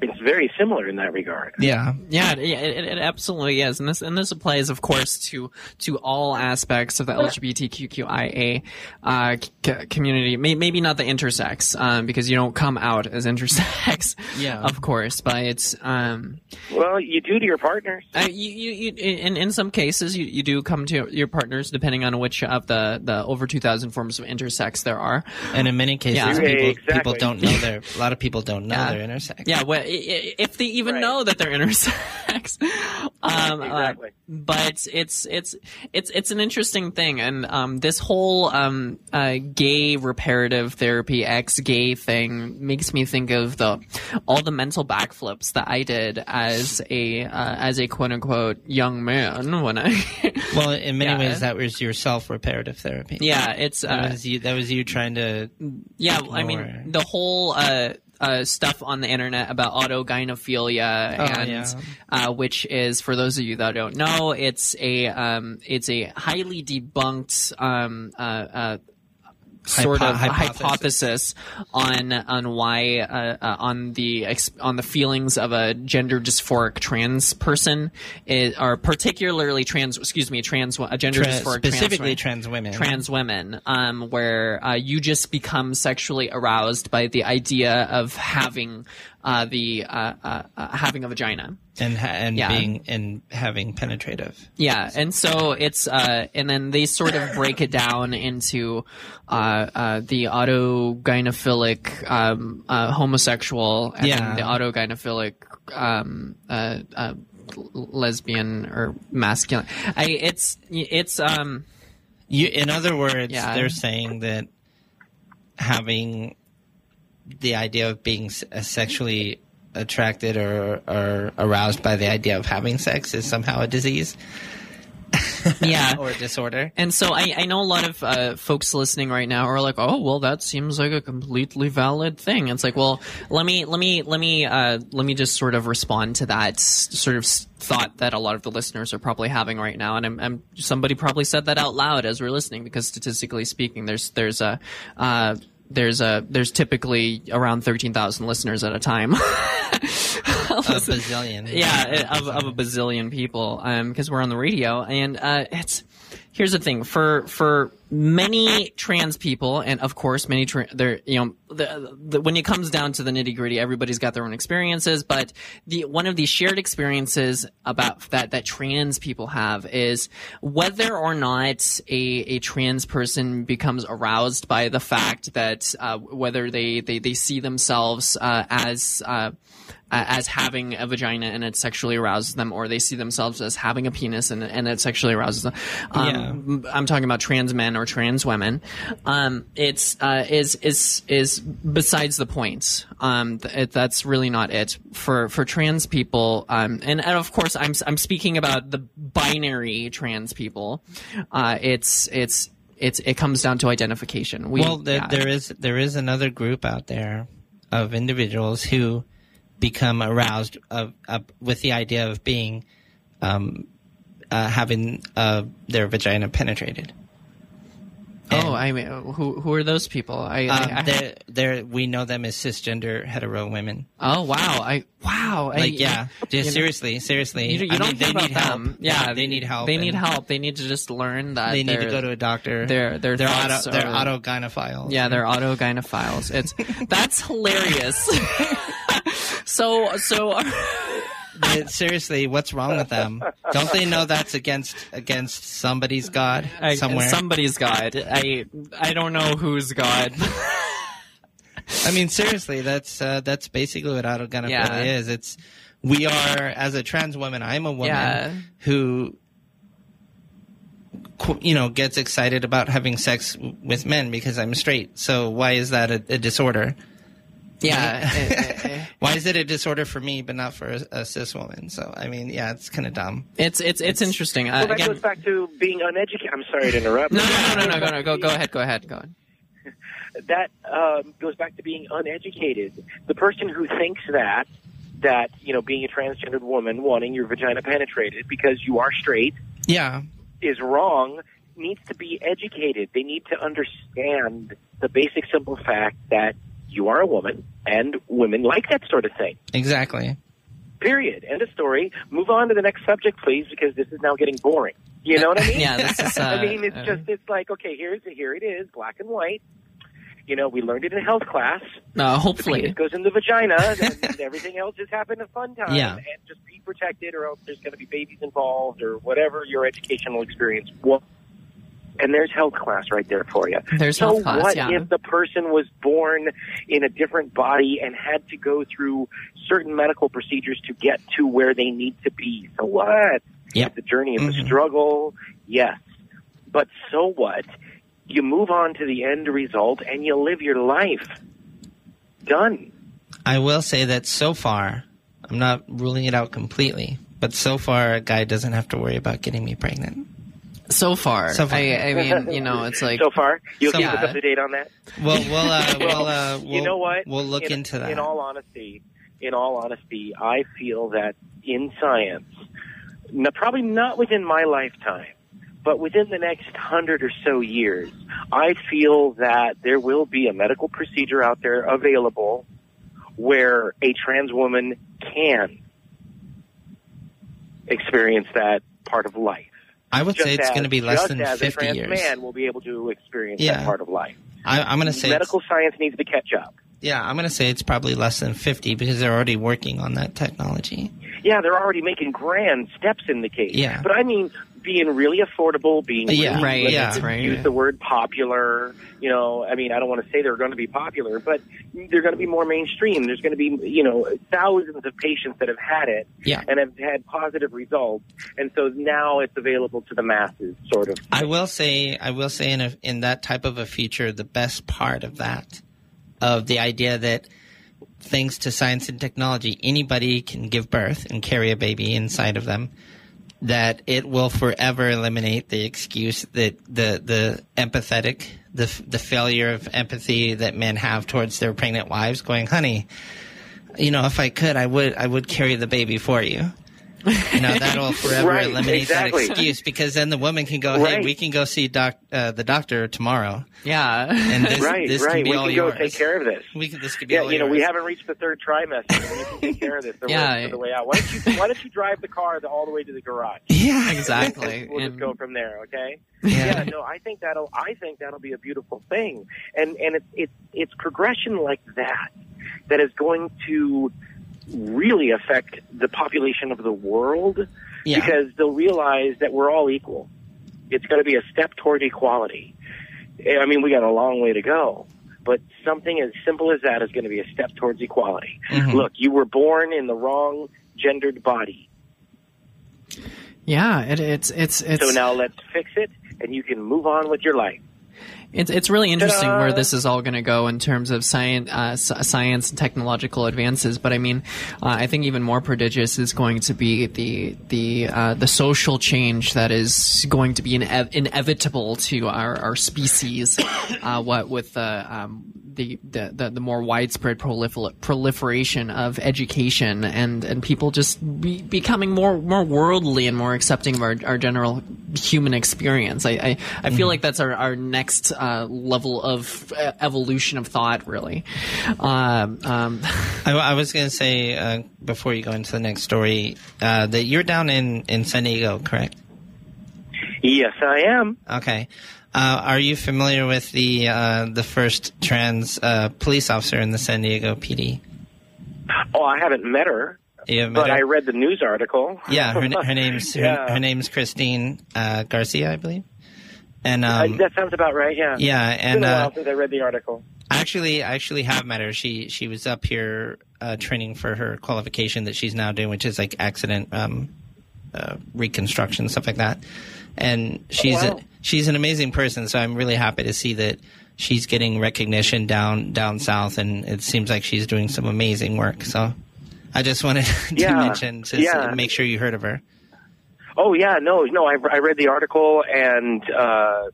D: it's very similar in that regard.
C: yeah.
B: Yeah, it, it, it absolutely is, and this and this applies, of course, to to all aspects of the LGBTQIA uh, c- community. May, maybe not the intersex, um, because you don't come out as intersex,
C: Yeah.
B: of course. But it's um,
D: Well, you do to your partners.
B: uh, you, you, you in in some cases you, you do come to your partners depending on which of the the over two thousand forms of intersex there are.
C: And in many cases,
B: Yeah.
C: people
D: Exactly.
C: people don't know [LAUGHS] their. A lot of people don't know
B: Yeah.
C: they're intersex.
B: Yeah, well, i- i- if they even
D: Right.
B: know that they're intersex. [LAUGHS] um, uh, but it's it's it's it's an interesting thing, and um, this whole um, uh, gay reparative therapy, ex-gay thing makes me think of the all the mental backflips that I did as a uh, as a quote unquote young man when I. [LAUGHS]
C: Well, in many
B: Yeah.
C: ways, that was your self-reparative therapy.
B: yeah, it's
C: That
B: uh,
C: was you. That was you trying to.
B: Yeah, I mean the whole uh, stuff on the internet about autogynephilia,
C: Oh,
B: and
C: yeah.
B: uh, which is for those of you that don't know, it's a um, it's a highly debunked um, uh, uh, sort
C: Hypo-
B: of
C: hypothesis.
B: hypothesis on on why uh, uh, on the ex- on the feelings of a gender dysphoric trans person is, or particularly trans excuse me trans a gender
C: Tra-
B: dysphoric
C: specifically
B: trans,
C: trans women.
B: trans women um, where uh, you just become sexually aroused by the idea of having uh, the uh, uh, uh, having a vagina
C: and ha- and
B: Yeah.
C: being and having penetrative.
B: yeah, and so it's uh, and then they sort of break it down into uh, uh, the autogynephilic um, uh, homosexual and
C: Yeah.
B: the autogynephilic um, uh, uh, lesbian or masculine. I it's it's um
C: You, in other words,
B: Yeah.
C: they're saying that having the idea of being uh, sexually attracted or, or aroused by the idea of having sex is somehow a disease [LAUGHS]
B: yeah. [LAUGHS]
C: or disorder.
B: And so I, I know a lot of uh, folks listening right now are like, oh, well, that seems like a completely valid thing. It's like, well, let me let me let me uh, let me just sort of respond to that sort of thought that a lot of the listeners are probably having right now. And I'm, I'm somebody probably said that out loud as we're listening because statistically speaking, there's there's a uh, there's a there's typically around thirteen thousand listeners at a time. [LAUGHS]
C: A bazillion.
B: yeah of, of a bazillion people um because we're on the radio and uh it's here's the thing. For for many trans people and of course many tra- there you know the, the, when it comes down to the nitty gritty everybody's got their own experiences but the one of the shared experiences about that that trans people have is whether or not a a trans person becomes aroused by the fact that uh, whether they they they see themselves uh, as uh, uh, as having a vagina and it sexually arouses them, or they see themselves as having a penis and, and it sexually arouses them. Um, I'm talking about trans men or trans women. Um, it's uh, is is is besides the point. Um, it, that's really not it for for trans people. Um, and, and of course, I'm I'm speaking about the binary trans people. Uh, it's it's it's it comes down to identification. We,
C: well, there,
B: yeah.
C: there is there is another group out there of individuals who become aroused of, with the idea of being um, uh, having uh, their vagina penetrated.
B: Oh, I mean, who who are those people? I,
C: Um,
B: I, I
C: they're, they're, we know them as cisgender hetero women.
B: oh wow, I wow, I,
C: Like, yeah, just
B: you know,
C: seriously, seriously.
B: You, you
C: I
B: don't
C: mean,
B: think
C: they
B: about
C: need help.
B: them. Yeah,
C: they need help.
B: They need help. They need to just learn that
C: They need to go to a doctor.
B: Their
C: they're
B: thoughts
C: auto, they're
B: are-
C: autogynephiles.
B: Yeah, they're autogynephiles. It's [LAUGHS] that's hilarious. [LAUGHS] so so [LAUGHS]
C: seriously, what's wrong with them? Don't they know that's against against somebody's god
B: I,
C: somewhere?
B: somebody's God. I I don't know whose God.
C: I mean, seriously, that's uh, that's basically what autogynephilia
B: Yeah.
C: is. It's we are as a trans woman. I'm a woman
B: Yeah.
C: who, you know, gets excited about having sex with men because I'm straight. So why is that a, a disorder?
B: Yeah. eh, eh, eh. [LAUGHS]
C: Why is it a disorder for me but not for a, a cis woman? So I mean, yeah, it's kind of dumb.
B: It's it's it's interesting. Uh,
D: Well, that
B: again,
D: goes back to being uneducated. I'm sorry to interrupt. [LAUGHS]
B: no, no, no, no, no, no, go go ahead, go ahead, go ahead. [LAUGHS]
D: that um, goes back to being uneducated. The person who thinks that that you know being a transgendered woman wanting your vagina penetrated because you are straight
C: Yeah,
D: is wrong needs to be educated. They need to understand the basic simple fact that you are a woman and women like that sort of thing.
C: exactly.
D: Period. End of story. Move on to the next subject, please, because this is now getting boring. You know what I [LAUGHS] mean?
B: Yeah, this is. Uh, [LAUGHS]
D: I mean, it's
B: uh,
D: just it's like okay, here's here it is, black and white. You know, we learned it in health class.
B: uh, hopefully.
D: it goes in the vagina, and [LAUGHS] everything else just happen a fun time.
C: Yeah.
D: And just be protected, or else there's going to be babies involved, or whatever your educational experience was. And there's health class right there for you.
B: There's
D: so
B: health class,
D: what
B: yeah.
D: if the person was born in a different body and had to go through certain medical procedures to get to where they need to be? So what?
C: Yep.
D: The journey of the
C: Mhm.
D: struggle, yes. But so what? You move on to the end result and you live your life. Done.
C: I will say that so far, I'm not ruling it out completely, but so far, a guy doesn't have to worry about getting me pregnant.
B: So far,
C: So far.
B: I, I mean, you know, it's like
D: so far, you'll
C: So-
D: keep us
B: Yeah.
D: up to date on that.
C: Well, we'll, uh, [LAUGHS] we'll, uh, we'll
D: you know what?
C: We'll look
D: in,
C: into that.
D: In all honesty, in all honesty, I feel that in science, n- probably not within my lifetime, But within the next hundred or so years, I feel that there will be a medical procedure out there available where a trans woman can experience that part of life.
C: I would
D: Just
C: say it's going to be less than
D: as a
C: 50
D: trans
C: years.
D: man will be able to experience
C: Yeah.
D: that part of life.
C: I, I'm going to say
D: Medical science needs to catch up.
C: yeah, I'm going to say it's probably less than 50 because they're already working on that technology.
D: Yeah, they're already making grand steps in the case.
C: Yeah.
D: But I mean, being really affordable, being
C: Yeah,
D: really,
B: right,
C: yeah.
B: right.
D: use the word popular. You know, I mean, I don't want to say they're going to be popular, but they're going to be more mainstream. There's going to be, you know, thousands of patients that have had it
C: Yeah.
D: and have had positive results, and so now it's available to the masses, sort of.
C: I will say, I will say, in a, in that type of a future, the best part of that, of the idea that thanks to science and technology, anybody can give birth and carry a baby inside of them. That it will forever eliminate the excuse that the the empathetic, the the failure of empathy that men have towards their pregnant wives. Going, honey, you know, if I could, I would I would carry the baby for you. You know, that'll [LAUGHS] forever
D: Right,
C: eliminate
D: exactly.
C: that excuse because then the woman can go, hey,
D: Right.
C: we can go see doc, uh, the doctor tomorrow,
B: Yeah.
C: and this,
D: right,
C: this
D: right.
C: can be
D: we
C: all
D: can go
C: yours.
D: take care of this.
C: We can, this could be
D: Yeah,
C: all
D: you know, we haven't reached the third trimester. and we can take care of this. The,
B: Yeah.
D: way, the way out. Why don't you Why don't you drive the car the, all the way to the garage? [LAUGHS]
C: Yeah,
B: exactly.
D: We'll
B: And-
D: just go from there. Okay.
C: Yeah.
D: Yeah. No, I think that'll. I think that'll be a beautiful thing, and and it's it's it's progression like that that is going to really affect the population of the world
C: Yeah.
D: because they'll realize that we're all equal. It's going to be a step toward equality. I mean, we got a long way to go, but something as simple as that is going to be a step towards equality.
C: Mhm.
D: Look, you were born in the wrong gendered body,
B: yeah, it, it's it's it's
D: so now let's fix it, and you can move on with your life.
B: It's it's really interesting
D: Ta-da!
B: where this is all going to go in terms of science, uh, science and technological advances. But I mean, uh, I think even more prodigious is going to be the the uh, the social change that is going to be ine- inevitable to our, our species. [COUGHS] uh, what with the, um, the, the the the more widespread prolifer- proliferation of education and and people just be, becoming more more worldly and more accepting of our, our general human experience. I I, I feel like that's our, our next uh, level of uh, evolution of thought, really. Um, um, [LAUGHS]
C: I, I was going to say uh, before you go into the next story uh, that you're down in, in San Diego, correct?
D: Yes, I am.
C: Okay. Uh, are you familiar with the uh, the first trans uh, police officer in the San Diego PD?
D: Oh, I haven't met her,
C: You met
D: but
C: her?
D: I read the news article.
C: yeah, her, her [LAUGHS] name's her,
D: Yeah.
C: her name's Christine uh, Garcia, I believe. And
D: Uh,
C: um,
D: that sounds about right. Yeah.
C: yeah, and uh,
D: since I read the article.
C: Actually, I actually have met her. She she was up here uh, training for her qualification that she's now doing, which is like accident um, uh, reconstruction stuff like that. And she's
D: wow.
C: a, she's an amazing person. So I'm really happy to see that she's getting recognition down down south, and it seems like she's doing some amazing work. So I just wanted [LAUGHS] to
D: Yeah.
C: mention to
D: Yeah.
C: make sure you heard of her.
D: Oh yeah, no, no. I, I read the article, and uh, uh,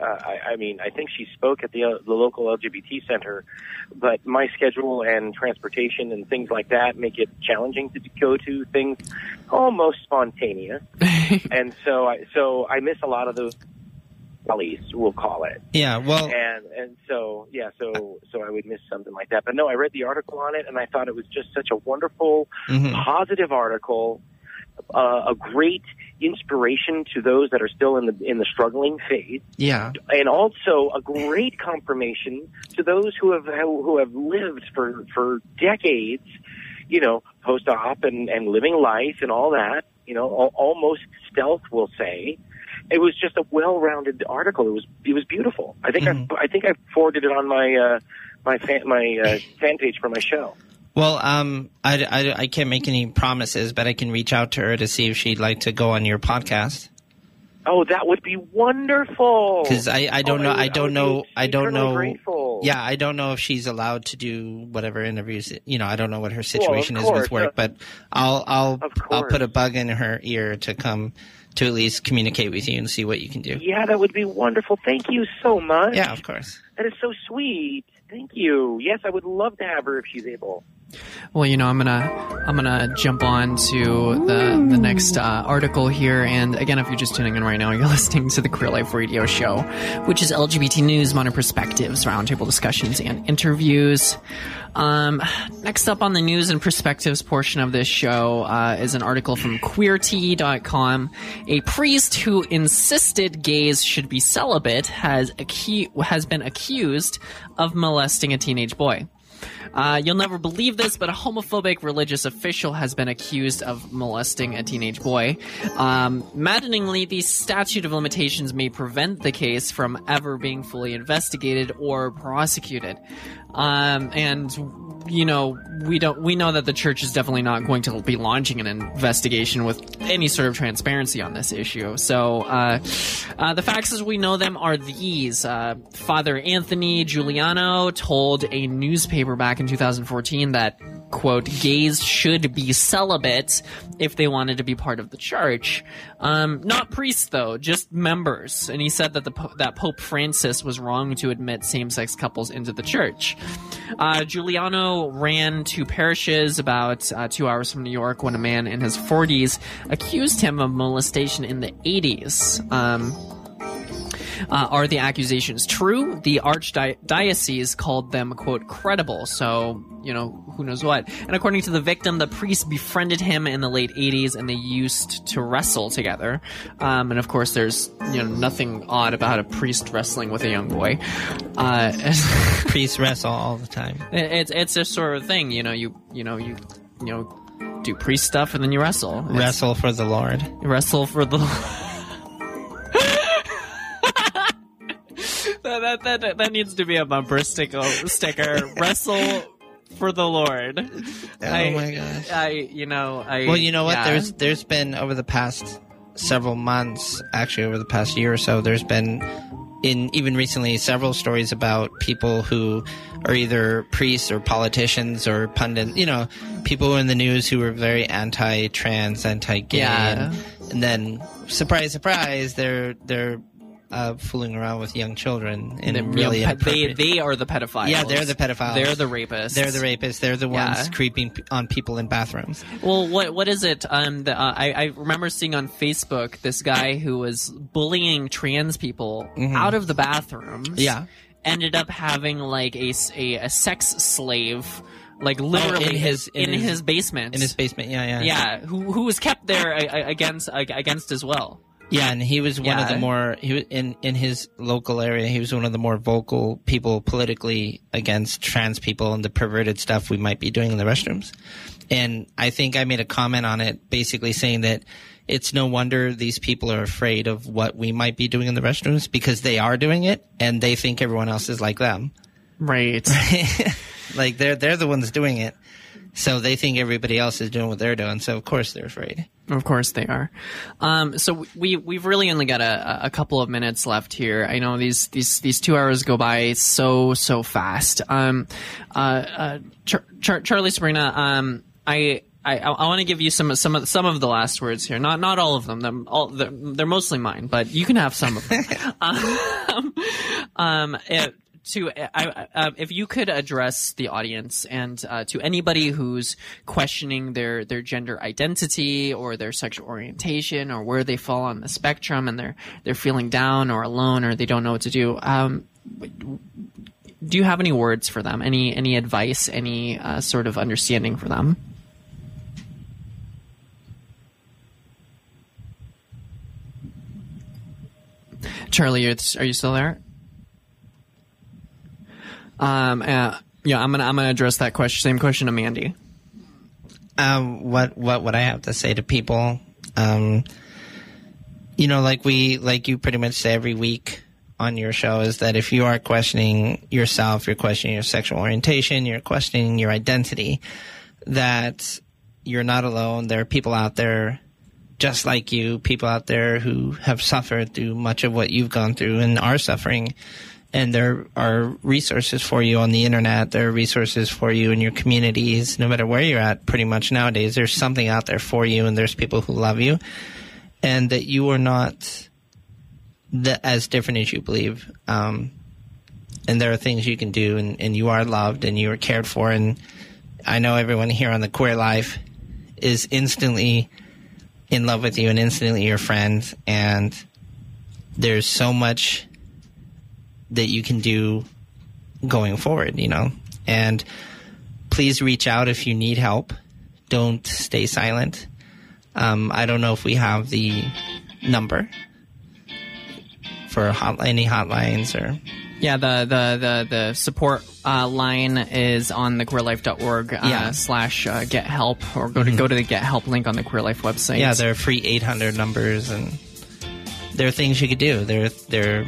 D: I, I mean, I think she spoke at the uh, the local LGBT center, but my schedule and transportation and things like that make it challenging to go to things almost spontaneous, [LAUGHS] and so I so I miss a lot of those rallies, we'll call it.
C: Yeah, well,
D: and and so yeah so so i would miss something like that but no i read the article on it and i thought it was just such a wonderful
C: mhm.
D: positive article uh, a great inspiration to those that are still in the in the struggling phase
C: yeah,
D: and also a great confirmation to those who have who have lived for for decades you know post op and and living life and all that you know almost stealth we'll say it was just a well-rounded article. It was it was beautiful. I think
C: Mhm.
D: I I think I forwarded it on my uh, my fan my uh, fan page for my show.
C: Well, um, I, I, I can't make any promises, but I can reach out to her to see if she'd like to go on your podcast.
D: Oh, that would be wonderful.
C: Because I, I don't
D: Oh,
C: know,
D: would-
C: I don't know, I don't know.
D: Grateful.
C: Yeah, I don't know if she's allowed to do whatever interviews. You know, I don't know what her situation is
D: course,
C: with work,
D: uh,
C: but I'll, I'll, I'll put a bug in her ear to come to at least communicate with you and see what you can do.
D: Yeah, that would be wonderful. Thank you so much.
C: Yeah, of course.
D: That is so sweet. Thank you. Yes, I would love to have her if she's able.
B: Well, you know, I'm gonna I'm gonna jump on to the the next uh, article here. And again, if you're just tuning in right now, you're [LAUGHS] listening to the Queer Life Radio Show, which is LGBT news, modern perspectives, roundtable discussions, and interviews. Um, next up on the news and perspectives portion of this show uh, is an article from Queerty.com. A priest who insisted gays should be celibate has acu- has been accused of molesting a teenage boy. Uh, you'll never believe this, but a homophobic religious official has been accused of molesting a teenage boy. Um, maddeningly, the statute of limitations may prevent the case from ever being fully investigated or prosecuted. Um, and you know, we don't we know that the church is definitely not going to be launching an investigation with any sort of transparency on this issue. So, uh, uh, the facts as we know them are these: uh, Father Anthony Giuliano told a newspaper back in 2014 that quote gays should be celibate if they wanted to be part of the church. Um, not priests though just members. And he said that the that pope francis was wrong to admit same-sex couples into the church. Uh, giuliano ran two parishes about uh, two hours from new york when a man in his 40s accused him of molestation in the 80s um, uh, are the accusations true? The archdiocese called them, quote, credible. So, you know, who knows what. And according to the victim, the priest befriended him in the late 80s and they used to wrestle together. Um, and of course, there's, you know, nothing odd about a priest wrestling with a young boy. Uh, [LAUGHS]
C: Priests wrestle all the time.
B: It's, it's a sort of thing, you know, you, you know, you, you know, do priest stuff and then you wrestle. It's,
C: Wrestle for the Lord.
B: wrestle for the [LAUGHS] that, that, that, that needs to be a bumper sticker sticker wrestle for the lord
C: Oh
B: I,
C: my gosh.
B: i you know i
C: Well, you know what?
B: yeah.
C: There's there's been over the past several months, actually over the past year or so, there's been in even recently several stories about people who are either priests or politicians or pundits, you know, people in the news who are very anti-trans, anti-gay,
B: Yeah.
C: and, and then surprise, surprise, they're they're uh, fooling around with young children and
B: They're,
C: a
B: you know,
C: really
B: pe- they
C: inappropriate-
B: they are the pedophiles
C: Yeah, they're the pedophiles.
B: they're the rapists
C: They're the rapists. They're the ones
B: Yeah.
C: creeping p- on people in bathrooms.
B: Well, what what is it? Um, the, uh, I I remember seeing on Facebook this guy who was bullying trans people out of the bathrooms.
C: Mm-hmm. Yeah.
B: ended up having like a a sex slave, like literally
C: Oh, in his-
B: in,
C: in
B: his,
C: his-
B: basement.
C: In his basement, yeah, yeah.
B: yeah, who who was kept there a- a- against against as well.
C: Yeah, and he was one of the more he was in in his local area. He was one of the more vocal people politically against trans people and the perverted stuff we might be doing in the restrooms. And I think I made a comment on it, basically saying that it's no wonder these people are afraid of what we might be doing in the restrooms because they are doing it and they think everyone else is like them.
B: Right. [LAUGHS]
C: like they're they're the ones doing it, so they think everybody else is doing what they're doing. So of course they're afraid.
B: Of course they are. Um, so we we've really only got a, a couple of minutes left here. I know these these these two hours go by so so fast. Um, uh, uh, Char- Char- Charlie Sabrina. Um, I. I, I want to give you some some of some of the last words here. Not not all of them. Them all they're, they're mostly mine, but you can have some of them. [LAUGHS] um, [LAUGHS] um, it, to I, I, uh, if you could address the audience and uh, to anybody who's questioning their their gender identity or their sexual orientation or where they fall on the spectrum and they're they're feeling down or alone or they don't know what to do. Um, do you have any words for them? Any any advice? Any uh, sort of understanding for them? Charlie, are you still there? Um, uh, yeah, I'm gonna I'm gonna address that question. Same question to Mandy.
C: um, what what would I have to say to people? Um, you know, like we like you pretty much say every week on your show is that if you are questioning yourself, you're questioning your sexual orientation, you're questioning your identity, that you're not alone. There are people out there just like you, people out there who have suffered through much of what you've gone through and are suffering. And there are resources for you on the internet. There are resources for you in your communities, no matter where you're at, pretty much nowadays. There's something out there for you, and there's people who love you, and that you are not the, as different as you believe. Um, and there are things you can do, and, and you are loved, and you are cared for, and I know everyone here on the Queer Life is instantly in love with you and instantly your friend, and there's so much that you can do going forward, you know. And please reach out if you need help. Don't stay silent. Um, I don't know if we have the number for hot, any hotlines or
B: Yeah, the the the, the support uh, line is on the queerlife.org uh,
C: Yeah.
B: slash uh, get help or go to go to the get help link on the Queer Life website.
C: Yeah, there are free 800 numbers, and there are things you could do. There, there.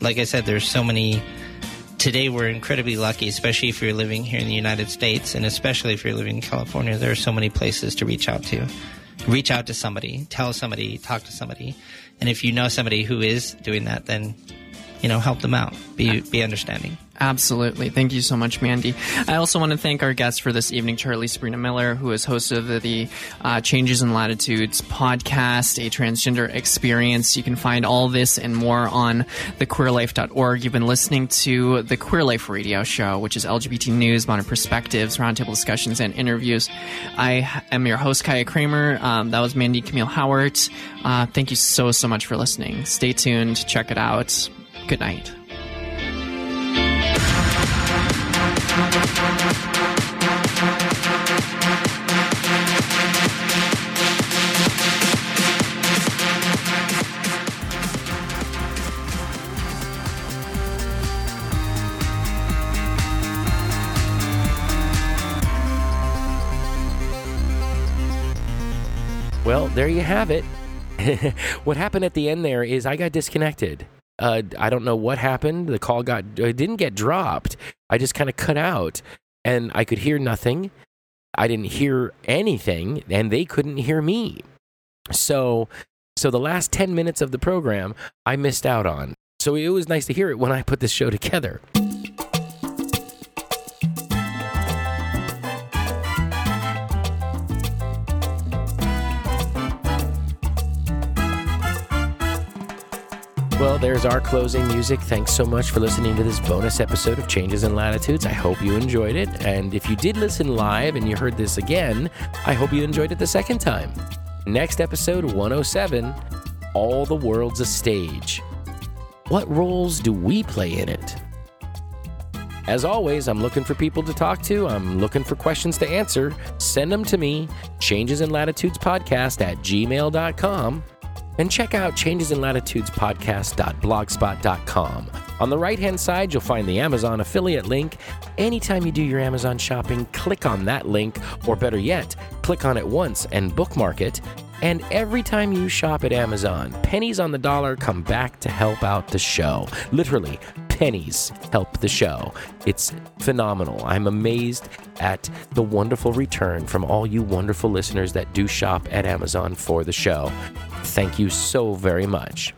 C: Like I said, there's so many. Today, we're incredibly lucky, especially if you're living here in the United States, and especially if you're living in California. There are so many places to reach out to. Reach out to somebody, tell somebody, talk to somebody, and if you know somebody who is doing that, then you know help them out. Be be understanding.
B: Absolutely. Thank you so much, Mandy. I also want to thank our guest for this evening, Charlie Sabrina Miller, who is host of the, uh, Changes in Latitudes podcast, a transgender experience. You can find all this and more on thequeerlife.org. You've been listening to the Queer Life Radio Show, which is LGBT news, modern perspectives, roundtable discussions, and interviews. I am your host, Kaya Kramer. Um, that was Mandy Camille Howard. Uh, thank you so, so much for listening. Stay tuned. Check it out. Good night.
A: Well, there you have it. [LAUGHS] what happened at the end there is I got disconnected. Uh, I don't know what happened. The call got it didn't get dropped. I just kind of cut out, and I could hear nothing. I didn't hear anything, and they couldn't hear me. So, so the last ten minutes of the program I missed out on. So it was nice to hear it when I put this show together. There's our closing music. Thanks so much for listening to this bonus episode of Changes in Latitudes. I hope you enjoyed it. And if you did listen live and you heard this again, I hope you enjoyed it the second time. Next episode 107 All the World's a Stage. What roles do we play in it? As always, I'm looking for people to talk to. I'm looking for questions to answer. Send them to me, changes in latitudes podcast at gmail.com. And check out changes in latitudes podcast.blogspot.com. On the right hand side, you'll find the Amazon affiliate link. Anytime you do your Amazon shopping, click on that link, or better yet, click on it once and bookmark it. And every time you shop at Amazon, pennies on the dollar come back to help out the show. Literally, pennies help the show. It's phenomenal. I'm amazed at the wonderful return from all you wonderful listeners that do shop at Amazon for the show. Thank you so very much.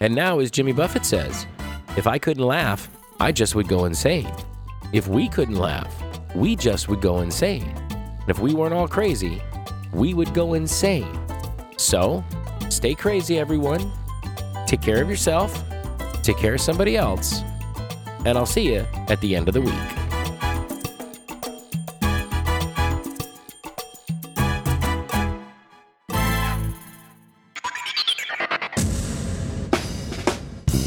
A: And now, as Jimmy Buffett says, if I couldn't laugh, I just would go insane. If we couldn't laugh, we just would go insane. And if we weren't all crazy, we would go insane. So, stay crazy, everyone. Take care of yourself, take care of somebody else, and I'll see you at the end of the week.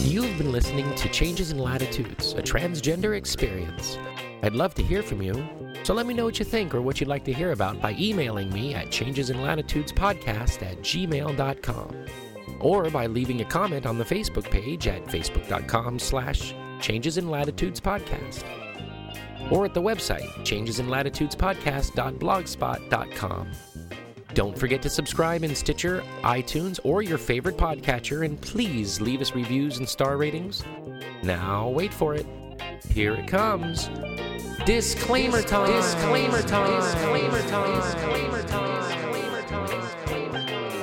A: You've been listening to Changes in Latitudes, a transgender experience. I'd love to hear from you, so let me know what you think or what you'd like to hear about by emailing me at changesinlatitudespodcast at gmail.com or by leaving a comment on the Facebook page at facebook.com slash changes in latitudes podcast or at the website changesinlatitudespodcast.blogspot.com. Don't forget to subscribe in Stitcher, iTunes, or your favorite podcatcher, and please leave us reviews and star ratings. Now, wait for it. Here it comes. Disclaimer time. Disclaimer time. Disclaimer time. Disclaimer time. Disclaimer time.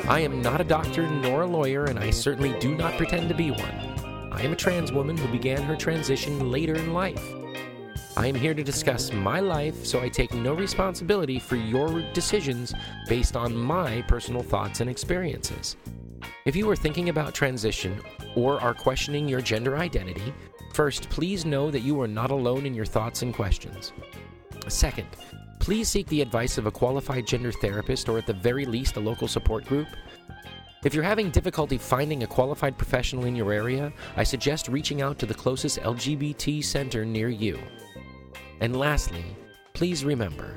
A: I am not a doctor nor a lawyer, and I certainly do not pretend to be one. I am a trans woman who began her transition later in life. I am here to discuss my life, so I take no responsibility for your decisions based on my personal thoughts and experiences. If you are thinking about transition or are questioning your gender identity, First, please know that you are not alone in your thoughts and questions. Second, please seek the advice of a qualified gender therapist or at the very least a local support group. If you're having difficulty finding a qualified professional in your area, I suggest reaching out to the closest LGBT center near you. And lastly, please remember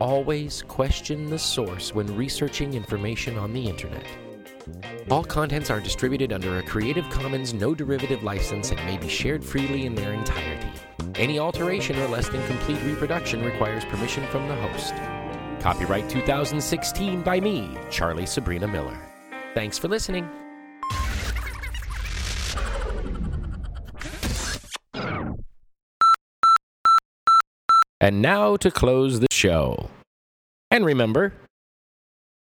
A: always question the source when researching information on the internet. All contents are distributed under a Creative Commons no derivative license and may be shared freely in their entirety. Any alteration or less than complete reproduction requires permission from the host. Copyright 2016 by me, Charlie Sabrina Miller. Thanks for listening. And now to close the show. And remember,